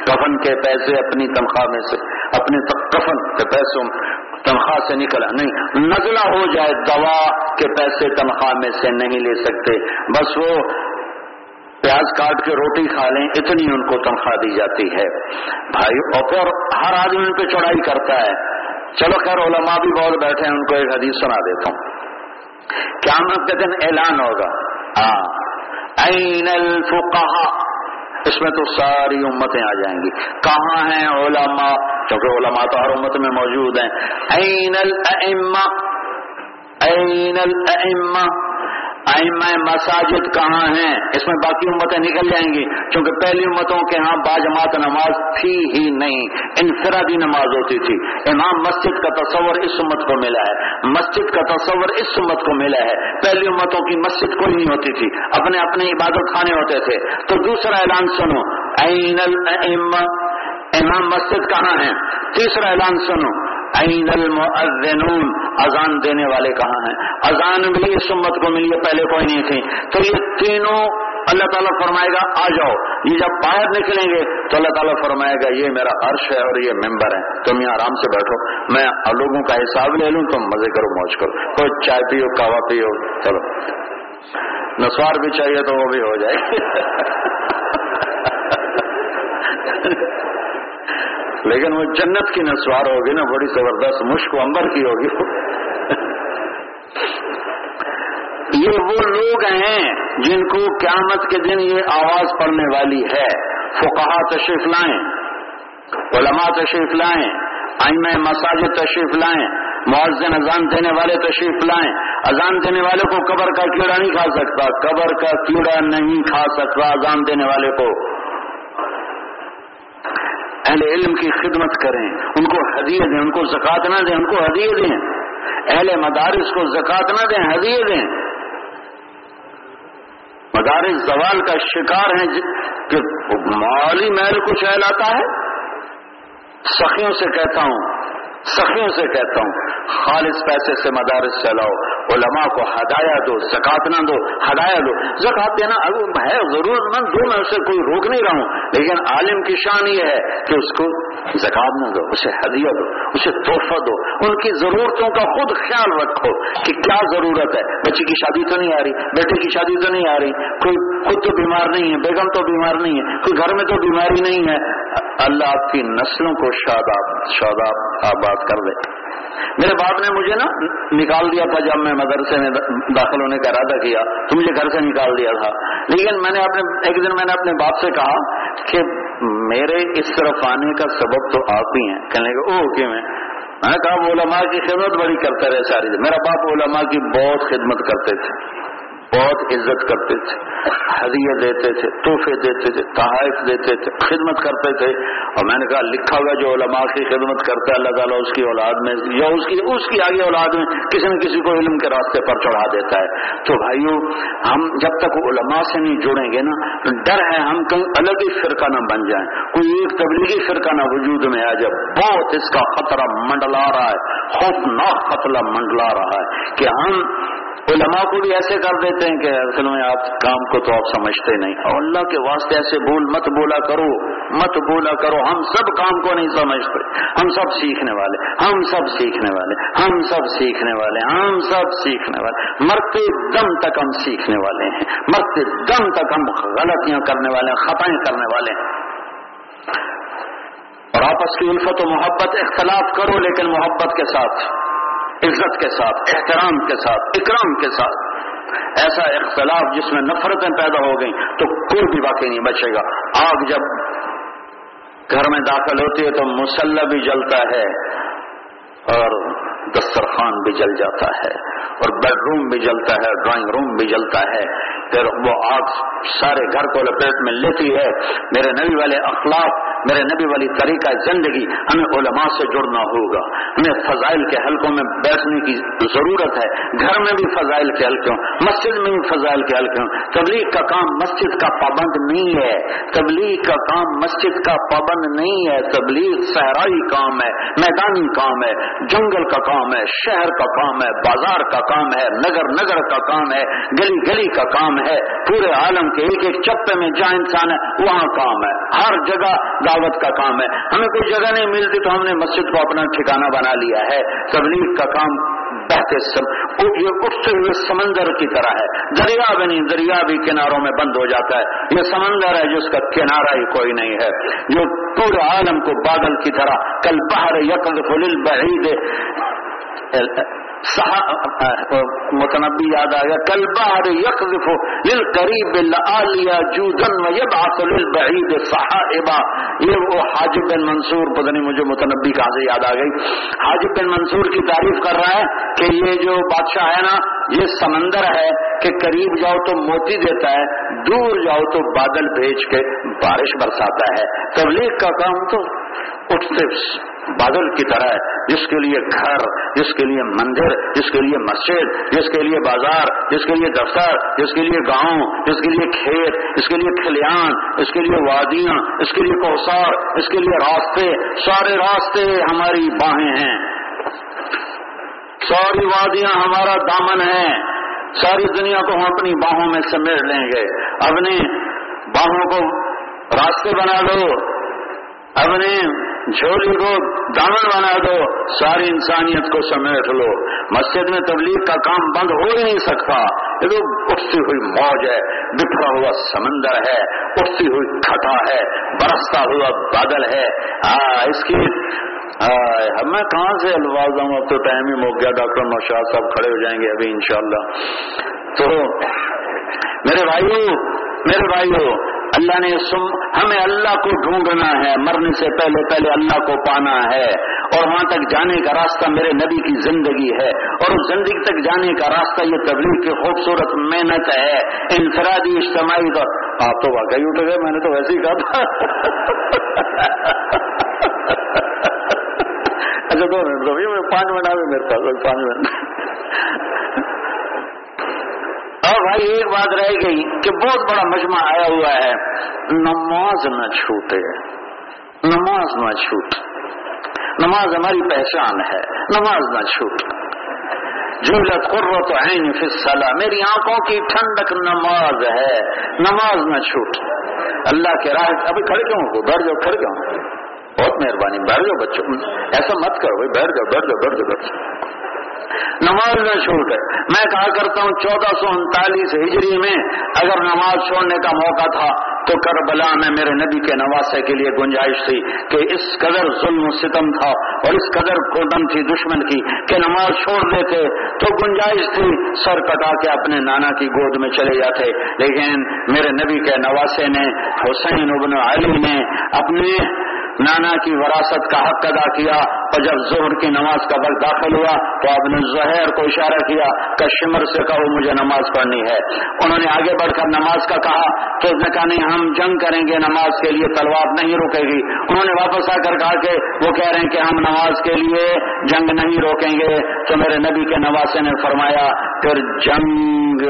کفن کے پیسے اپنی تنخواہ میں سے، اپنے کفن کے پیسوں تنخواہ سے نکلا۔ نہیں، نزلہ ہو جائے دوا کے پیسے تنخواہ میں سے نہیں لے سکتے۔ بس وہ پیاز کاٹ کے روٹی کھا لیں، اتنی ان کو تنخواہ دی جاتی ہے۔ بھائی اور ہر آدمی ان پہ چڑھائی کرتا ہے۔ چلو خیر، علماء بھی بہت بیٹھے ہیں، ان کو ایک حدیث سنا دیتا ہوں۔ کیا کے دن اعلان ہوگا۔ اس میں تو ساری امتیں آ جائیں گی۔ کہاں ہیں علماء؟ کیونکہ علماء تو ہر امت میں موجود ہیں۔ این الائمہ این الائمہ آئمہ مساجد کہاں ہیں؟ اس میں باقی امتیں نکل جائیں گی کیونکہ پہلی امتوں کے ہاں باجماعت نماز تھی ہی نہیں۔ انفرادی نماز ہوتی تھی۔ امام مسجد کا تصور اس امت کو ملا ہے۔ مسجد کا تصور اس امت کو ملا ہے۔ پہلی امتوں کی مسجد کوئی نہیں ہوتی تھی۔ اپنے اپنے عبادت خانے ہوتے تھے۔ تو دوسرا اعلان سنو۔ امام مسجد کہاں ہیں؟ تیسرا اعلان سنو۔ عین المؤذنون. اذان دینے والے کہاں ہیں؟ اذان بھی اس امت کو ملی ہے، پہلے کوئی نہیں تھی۔ تو یہ تینوں اللہ تعالیٰ فرمائے گا، آ جاؤ۔ یہ جب باہر نکلیں گے تو اللہ تعالیٰ فرمائے گا، یہ میرا عرش ہے اور یہ ممبر ہے۔ تم یہاں آرام سے بیٹھو۔ میں لوگوں کا حساب لے لوں، تم مزے کرو، موج کرو۔ کوئی چائے پیو کہوا پیو، چلو۔ نسوار بھی چاہیے تو وہ بھی ہو جائے۔ لیکن وہ جنت کی نسوار ہوگی نا، بڑی زبردست مشک امبر کی ہوگی۔ یہ وہ لوگ ہیں جن کو قیامت کے دن یہ آواز پڑنے والی ہے۔ فقہا تشریف لائیں، علماء تشریف لائیں آئمہ مساجد تشریف لائیں معذن اذان دینے والے تشریف لائیں۔ اذان دینے والے کو قبر کا کیڑا نہیں کھا سکتا۔ قبر کا کیڑا نہیں کھا سکتا اذان دینے والے کو۔ اہل علم کی خدمت کریں، ان کو ہدیے دیں، ان کو زکات نہ دیں، ان کو ہدیے دیں۔ اہل مدارس کو زکات نہ دیں ہدیے دیں۔ مدارس زوال کا شکار ہیں کہ مالی محل کچھ اہلاتا ہے۔ سخیوں سے کہتا ہوں سخیوں سے کہتا ہوں، خالص پیسے سے مدارس چلاؤ، علماء کو ہدایا دو زکات نہ دو ہدایا دو۔ زکات دینا ہے ضرور مند دو میں اسے کوئی روک نہیں رہا ہوں۔ لیکن عالم کی شان یہ ہے کہ اس کو زکات نہ دو، اسے ہدیہ دو، اسے تحفہ دو۔ ان کی ضرورتوں کا خود خیال رکھو کہ کیا ضرورت ہے۔ بچی کی شادی تو نہیں آ رہی، بیٹے کی شادی تو نہیں آ رہی۔ کوئی خود تو بیمار نہیں ہے، بیگم تو بیمار نہیں ہے، کوئی گھر میں تو بیماری نہیں ہے۔ اللہ آپ کی نسلوں کو شاداب شاداب، آباد کر دے۔ میرے باپ نے مجھے نا نکال دیا تھا جب میں مدرسے میں داخل ہونے کا ارادہ کیا، تو مجھے گھر سے نکال دیا تھا۔ لیکن میں نے اپنے، ایک دن میں نے اپنے باپ سے کہا کہ میرے اس طرف آنے کا سبب تو آپ ہی ہیں۔ کہنے لگے او کہ میں نے کہا علماء کی خدمت بڑی کرتے رہے ساری۔ میرا باپ علماء کی بہت خدمت کرتے تھے۔ بہت عزت کرتے تھے، ہدیہ دیتے تھے، تحفے دیتے تھے، تحائف دیتے تھے، خدمت کرتے تھے۔ اور میں نے کہا، لکھا ہوا جو علماء کی خدمت کرتا ہے، اللہ تعالیٰ اس کی اولاد میں یا اس کی اس کی آگے اولاد میں کسی نہ کسی کو علم کے راستے پر چڑھا دیتا ہے۔ تو بھائیوں ہم جب تک علماء سے نہیں جڑیں گے نا، ڈر ہے ہم کہیں الگ ہی فرقہ نہ بن جائیں۔ کوئی ایک تبلیغی فرقہ نہ وجود میں آ جائے بہت اس کا خطرہ منڈلا رہا ہے، خوفناک خطرہ منڈلا رہا ہے کہ ہم علماء کو بھی ایسے کر دیتے ہیں کہ اصل میں آپ کام کو تو آپ سمجھتے نہیں۔ اور اللہ کے واسطے ایسے بول مت بولا کرو، مت بولا کرو۔ ہم سب کام کو نہیں سمجھتے۔ ہم سب سیکھنے والے، ہم سب سیکھنے والے، ہم سب سیکھنے والے، ہم سب سیکھنے والے۔ مرتے دم تک ہم سیکھنے والے ہیں۔ مرتے دم تک ہم غلطیاں کرنے والے ہیں، خطائیں کرنے والے ہیں۔ اور آپس کی الفت و محبت اختلاف کرو، لیکن محبت کے ساتھ۔ عزت کے ساتھ، احترام کے ساتھ، اکرام کے ساتھ۔ ایسا اختلاف جس میں نفرتیں پیدا ہو گئیں تو کوئی بھی واقعی نہیں بچے گا۔ آگ جب گھر میں داخل ہوتی ہے تو مسلح بھی جلتا ہے اور دسترخوان بھی جل جاتا ہے۔ اور بیڈ روم بھی جلتا ہے ڈرائنگ روم بھی جلتا ہے، پھر وہ آگ سارے گھر کو لپیٹ میں لیتی ہے۔ میرے نبی والے اخلاق، میرے نبی والی طریقہ زندگی ہمیں علماء سے جڑنا ہوگا۔ ہمیں فضائل کے حلقوں میں بیٹھنے کی ضرورت ہے۔ گھر میں بھی فضائل کے حلقے ہوں، مسجد میں بھی فضائل کے حلقے ہوں۔ تبلیغ کا کام مسجد کا پابند نہیں ہے۔ تبلیغ کا کام مسجد کا پابند نہیں ہے۔ تبلیغ صحرائی کام ہے، میدانی کام ہے، جنگل کا کام ہے، شہر کا کام ہے، بازار کا کا کام ہے، نگر نگر کا کام ہے، گلی گلی کا کام ہے، پورے عالم کے ایک ایک چپے میں جہاں انسان ہے، وہاں کام ہے۔ ہر جگہ دعوت کا کام ہے۔ ہمیں کوئی جگہ نہیں ملتی تو ہم نے مسجد کو اپنا ٹھکانہ بنا لیا ہے۔ تبلیغ کا کام بہتے سم... اٹھتے ہوئے سمندر کی طرح ہے۔ دریا بھی نہیں، دریا بھی کناروں میں بند ہو جاتا ہے۔ یہ سمندر ہے جس کا کنارہ ہی کوئی نہیں ہے۔ جو پورے عالم کو بادل کی طرح، کل باہر یقل فل بعید متنبی یاد آ گیا، کل باہر یقف لل قریب جودن و یبعث للبعید یہ وہ حاجب بن منصور، پتہ نہیں مجھے متنبی کہاں سے یاد آ گئی۔ حاجب بن منصور کی تعریف کر رہا ہے کہ یہ جو بادشاہ ہے نا، یہ سمندر ہے کہ قریب جاؤ تو موتی دیتا ہے، دور جاؤ تو بادل بھیج کے بارش برساتا ہے۔ تبلیغ کا کام تو اٹھتے بادل کی طرح ہے جس کے لیے گھر جس کے لیے مندر جس کے لیے مسجد جس کے لیے بازار جس کے لیے دفتر جس کے لیے گاؤں جس کے لیے کھیت اس کے لیے کھلیان اس کے لیے وادیاں اس کے لیے کوسار اس کے لیے راستے سارے راستے ہماری باہیں ہیں ساری وادیاں ہمارا دامن ہے ساری دنیا کو ہم اپنی باہوں میں سمیٹ لیں گے اپنی باہوں کو راستے بنا لو اپنے جھولی کو دامن بنا دو، ساری انسانیت کو سمیٹ لو۔ مسجد میں تبلیغ کا کام بند ہو ہی نہیں سکتا۔ یہ تو اٹھتی ہوئی موج ہے بکھرا ہوا سمندر ہے، اٹھتی ہوئی کھٹا ہے، برستا ہوا بادل ہے۔ اس کی میں کہاں سے الفاظ ہوں اب تو ٹائم ہی موک گیا، ڈاکٹر نوشاد صاحب کھڑے ہو جائیں گے ابھی انشاءاللہ۔ تو، میرے بھائیو میرے بھائیو اللہ نے سم ہمیں اللہ کو ڈھونڈنا ہے، مرنے سے پہلے پہلے اللہ کو پانا ہے۔ اور وہاں تک جانے کا راستہ میرے نبی کی زندگی ہے۔ اور اس زندگی تک جانے کا راستہ یہ تبلیغ کی خوبصورت محنت ہے۔ انفرادی اجتماعی کا آپ تو واقعی اٹھ گئے، میں نے تو ویسے ہی کہا تھا۔ اچھا دو منٹ پانچ منٹ آ گئے میرے پاس، پانچ منٹ۔ بھائی ایک بات رہ گئی کہ بہت بڑا مجمع آیا ہوا ہے۔ نماز نہ چھوٹے۔ نماز نہ چھوٹ۔ نماز ہماری پہچان ہے۔ نماز نہ چھوٹ۔ جھولت قرت عین فی الصلاح میری آنکھوں کی ٹھنڈک نماز ہے۔ نماز نہ چھوٹ۔ اللہ کے راہ ابھی کھڑے کیوں ہو؟ بیٹھ جاؤ، کھڑے کیوں بہت مہربانی، بیٹھ جاؤ بچوں۔ ایسا مت کرو بھائی، بیٹھ جاؤ بیٹھ جاؤ بیٹھ جاؤ بیٹھ جاؤ۔ نماز نہ چھوڑ کر میں کہا کرتا ہوں، چودہ سو انتالیس ہجری میں اگر نماز چھوڑنے کا موقع تھا تو کربلا میں میرے نبی کے نواسے کے لیے گنجائش تھی کہ اس قدر ظلم و ستم تھا اور اس قدر گردن تھی دشمن کی کہ نماز چھوڑ دیتے تو گنجائش تھی سر کٹا کے اپنے نانا کی گود میں چلے جاتے۔ لیکن میرے نبی کے نواسے نے، حسین ابن علی نے اپنے نانا کی وراثت کا حق ادا کیا اور جب زہر کی نماز کا وقت داخل ہوا تو آپ نے زہر کو اشارہ کیا کہ شمر سے کہو مجھے نماز پڑھنی ہے۔ انہوں نے آگے بڑھ کر نماز کا کہا تو اس نے کہا نہیں، ہم جنگ کریں گے، نماز کے لیے تلوار نہیں روکے گی۔ انہوں نے واپس آ کر کہا کہ وہ کہہ رہے ہیں کہ ہم نماز کے لیے جنگ نہیں روکیں گے۔ تو میرے نبی کے نواسے نے فرمایا، پھر جنگ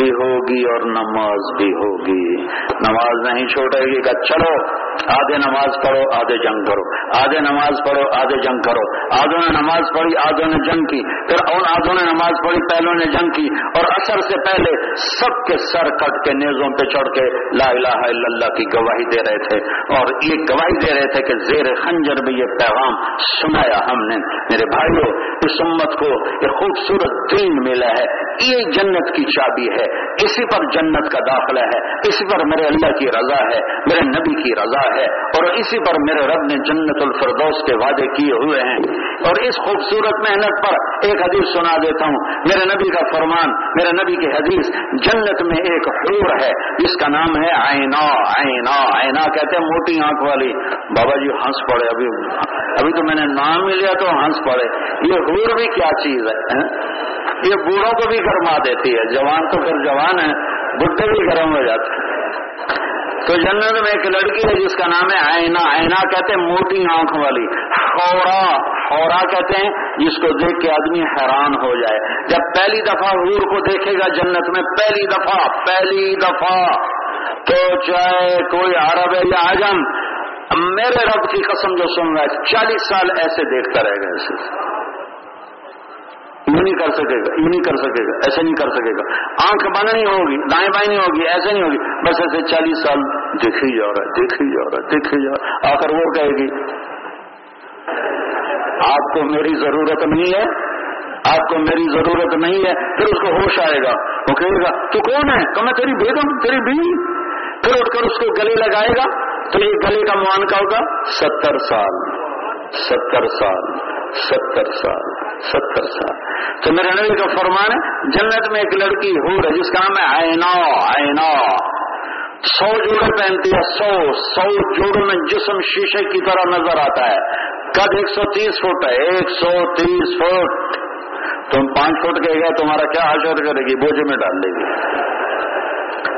بھی ہوگی اور نماز بھی ہوگی۔ نماز نہیں چھوٹے گی کہ چلو، آدھے نماز پڑھو، آدھے جنگ کرو۔ آدھے نماز پڑھو، آدھے جنگ کرو۔ آدھوں نے نماز پڑھی، آدھوں نے جنگ کی۔ پھر اور آدھوں نے نماز پڑھی، پہلوں نے جنگ کی۔ اور اثر سے پہلے سب کے سر کٹ کے نیزوں پہ چڑھ کے لا الہ الا اللہ کی گواہی دے رہے تھے۔ اور یہ گواہی دے رہے تھے کہ زیر خنجر بھی یہ پیغام سنایا ہم نے۔ میرے بھائیوں اس امت کو یہ خوبصورت دین ملا ہے۔ یہ جنت کی چابی ہے۔ اسی پر جنت کا داخلہ ہے، اسی پر میرے اللہ کی رضا ہے، میرے نبی کی رضا ہے، اور اسی پر میرے رب نے جنت الفردوس کے وعدے کیے ہوئے ہیں۔ اور اس خوبصورت محنت پر ایک حدیث سنا دیتا ہوں۔ میرے نبی کا فرمان، میرے نبی کی حدیث جنت میں ایک حور ہے، جس کا نام ہے آئنا آئنا آئنا کہتے ہیں موٹی آنکھ والی۔ بابا جی ہنس پڑے ابھی۔ ابھی تو میں نے نام ہی لیا تو ہنس پڑے۔ یہ حور بھی کیا چیز ہے یہ بوڑھوں کو بھی گرما دیتی ہے، جوان تو پھر جوان ہے بڈھے بھی گرم ہو جاتے ہیں۔ تو جنت میں ایک لڑکی ہے جس کا نام ہے آئنا آئنا کہتے ہیں موٹی آنکھ والی۔ خورا خورا کہتے ہیں، جس کو دیکھ کے آدمی حیران ہو جائے۔ جب پہلی دفعہ حور کو دیکھے گا جنت میں، پہلی دفعہ پہلی دفعہ۔ تو چاہے کوئی عرب ہے یا آجم میرے رب کی قسم جو سن رہا ہے، چالیس سال ایسے دیکھتا رہے گا اسے۔ یہ نہیں کر سکے گا یہ نہیں کر سکے گا، ایسے نہیں کر سکے گا۔ آنکھ بند نہیں ہوگی، دائیں بائیں نہیں ہوگی، ایسے نہیں ہوگی۔ بس ایسے چالیس سال دیکھ ہی جا رہا ہے دیکھ ہی جا رہا ہے دیکھ ہی جا رہا ہے۔ آخر وہ کہے گی، آپ کو میری ضرورت نہیں ہے، آپ کو میری ضرورت نہیں ہے۔ پھر اس کو ہوش آئے گا، وہ کہے گا، تو کون ہے؟ کہ میں تیری بیگم، تیری بیوی۔ پھر اٹھ کر اس کو گلے لگائے گا، تو یہ گلے کا معانکہ ہوگا، ستر سال ستر سال ستر سال۔ ستر سال تو میرے نبی کا فرمان ہے، جنت میں ایک لڑکی ہو رہی جس کا نام ہے آئنا آئنا سو جوڑے پہنتی ہے، سو سو جوڑوں میں جسم شیشے کی طرح نظر آتا ہے۔ قد ایک سو تیس فٹ ہے، ایک سو تیس فٹ۔ تم پانچ فٹ کے گیا تمہارا کیا حشر کرے گی؟ بوجھ میں ڈال دے گی۔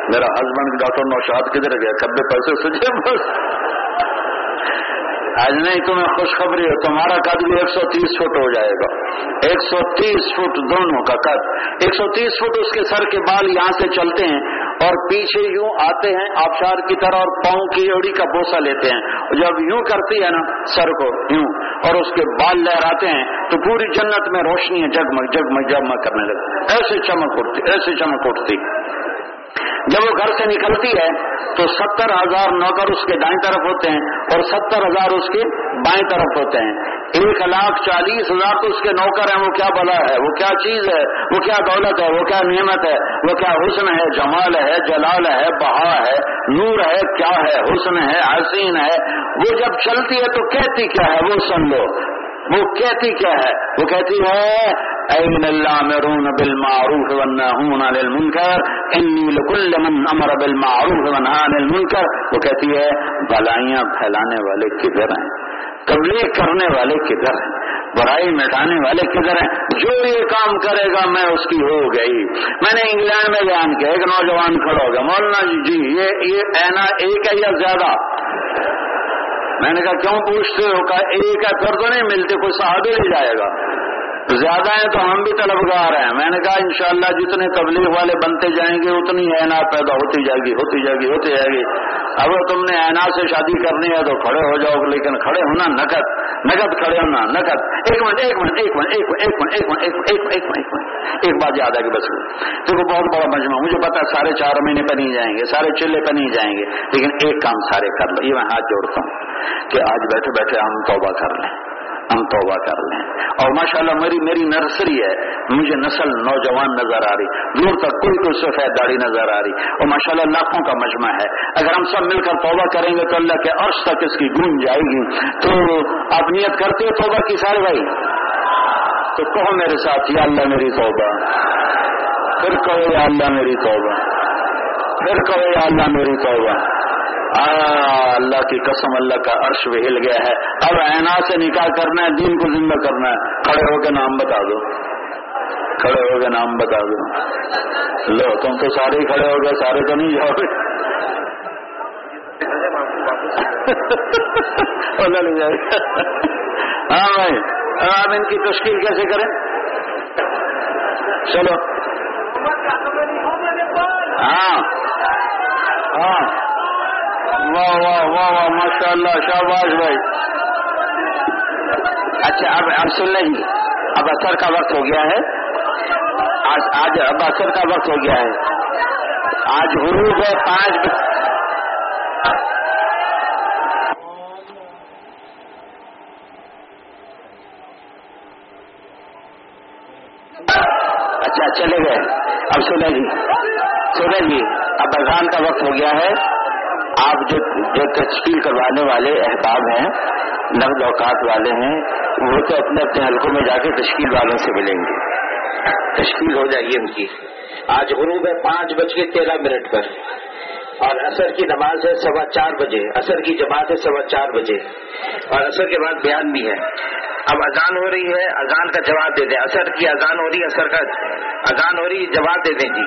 میرا ہسبینڈ ڈاکٹر نوشاد کدھر گیا؟ کبے پیسے سجے، بس۔ آج نہیں تمہیں خوشخبری ہے، تمہارا قد بھی ایک سو تیس فٹ ہو جائے گا۔ ایک سو تیس فٹ دونوں کا قد۔ ایک سو تیس فٹ اس کے سر کے بال یہاں سے چلتے ہیں اور پیچھے یوں آتے ہیں آبشار کی طرح اور پاؤں کی اوڑی کا بوسا لیتے ہیں۔ جب یوں کرتی ہے نا، سر کو یوں اور اس کے بال لہراتے ہیں تو پوری جنت میں روشنی ہے، جگمگ جگمگ جگمگ کرنے لگتی ایسے چمک اٹھتی، ایسے چمک اٹھتی۔ جب وہ گھر سے نکلتی ہے تو ستر ہزار نوکر اس کے دائیں طرف ہوتے ہیں اور ستر ہزار اس کے بائیں طرف ہوتے ہیں۔ ایک لاکھ چالیس ہزار تو اس کے نوکر ہیں، وہ کیا بلا ہے؟ وہ کیا چیز ہے؟ وہ کیا دولت ہے؟ وہ کیا نعمت ہے؟ وہ کیا حسن ہے؟ جمال ہے؟ جلال ہے؟ بہا ہے؟ نور ہے؟ کیا ہے؟ حسن ہے؟ حسین ہے؟ وہ جب چلتی ہے تو کہتی کیا ہے؟ وہ سن لو۔ وہ کہتی کیا ہے؟ وہ کہتی ہے این اللہ مرون بالمعروف والنہون عن المنکر انی لکل من امر بالمعروف ونہا عن المنکر وہ کہتی ہے، بلائیاں پھیلانے والے کدھر ہیں؟ تبلیغ کرنے والے کدھر ہیں؟ برائی مٹانے والے کدھر ہیں؟ جو یہ کام کرے گا، میں اس کی ہو گئی۔ میں نے انگلینڈ میں بیان کیا ایک نوجوان کھڑا ہو گیا۔ مولانا جی جی یہ یہ اینا ایک ہے یا زیادہ؟ میں نے کہا، کیوں پوچھتے ہو؟ کہا، ایک ہے، پھر تو نہیں ملتے، کوئی صحابی نہیں جائے گا۔ زیادہ ہیں تو ہم بھی طلبگار ہیں۔ میں نے کہا انشاءاللہ جتنے تبلیغ والے بنتے جائیں گے، اتنی اعنات پیدا ہوتی جائے گی، ہوتی جائے گی، ہوتی جائے گی۔ اب تم نے اعنات سے شادی کرنی ہے تو کھڑے ہو جاؤ، لیکن کھڑے ہونا نقد نقد کھڑے ہونا نقد ایک منٹ ایک منٹ ایک منٹ ایک منٹ ایک منٹ ایک منٹ ایک منٹ ایک منٹ ایک منٹ۔ ایک بات یاد ہے کہ بس دیکھو، بہت بڑا مجمع مجھے پتا سارے چار مہینے پہ نہیں جائیں گے، سارے چلے پہ نہیں جائیں گے، لیکن ایک کام سارے کر لو۔ یہ میں ہاتھ جوڑتا ہوں کہ آج بیٹھے بیٹھے ہم توبہ کر لیں۔ ہم توبہ کر لیں۔ اور ماشاءاللہ میری میری نرسری ہے۔ مجھے نسل نوجوان نظر آ رہی۔ دور تک کوئی کوئی سفید داڑھی نظر آ رہی۔ اور ماشاءاللہ لاکھوں کا مجمع ہے۔ اگر ہم سب مل کر توبہ کریں گے تو اللہ کے عرش تک اس کی گونج جائے گی۔ تو آپ نیت کرتے ہو توبہ کی سارے بھائی؟ تو کہو میرے ساتھ، یا اللہ میری توبہ۔ پھر کہو یا اللہ میری توبہ۔ پھر کہو یا اللہ میری توبہ۔ اللہ کی قسم اللہ کا عرش بھی ہل گیا ہے۔ اب اینا سے نکاح کرنا ہے، دین کو زندہ کرنا ہے۔ کھڑے ہو کے نام بتا دو۔ کھڑے ہو کے نام بتا دو۔ لو، تم تو سارے ہی کھڑے ہو گئے، سارے تو نہیں جاؤ گے۔ ہاں بھائی آپ ان کی تشکیل کیسے کریں؟ چلو۔ ہاں۔ ہاں۔ واہ واہ واہ واہ ماشاء اللہ شہباز بھائی۔ اچھا اب اب سن لیں اب اثر کا وقت ہو گیا ہے۔ آج آج اب اثر کا وقت ہو گیا ہے۔ آج حروف ہے، پانچ اچھا چلے گئے۔ اب سنیں جی سنیں جی اب اذان کا وقت ہو گیا ہے۔ آپ جو جو تشکیل کروانے والے احباب ہیں، نقد اوقات والے ہیں، وہ تو اپنے اپنے حلقوں میں جا کے تشکیل والوں سے ملیں گے۔ تشکیل ہو جائے گی ان کی۔ آج غروب ہے، پانچ بج کے تیرہ منٹ پر۔ اور عصر کی نماز ہے سوا چار بجے۔ عصر کی جماعت ہے سوا چار بجے۔ اور عصر کے بعد بیان بھی ہے۔ اب اذان ہو رہی ہے، اذان کا جواب دے دیں۔ عصر کی اذان ہو رہی ہے، عصر کا اذان ہو رہی ہے، جواب دے دیں جی۔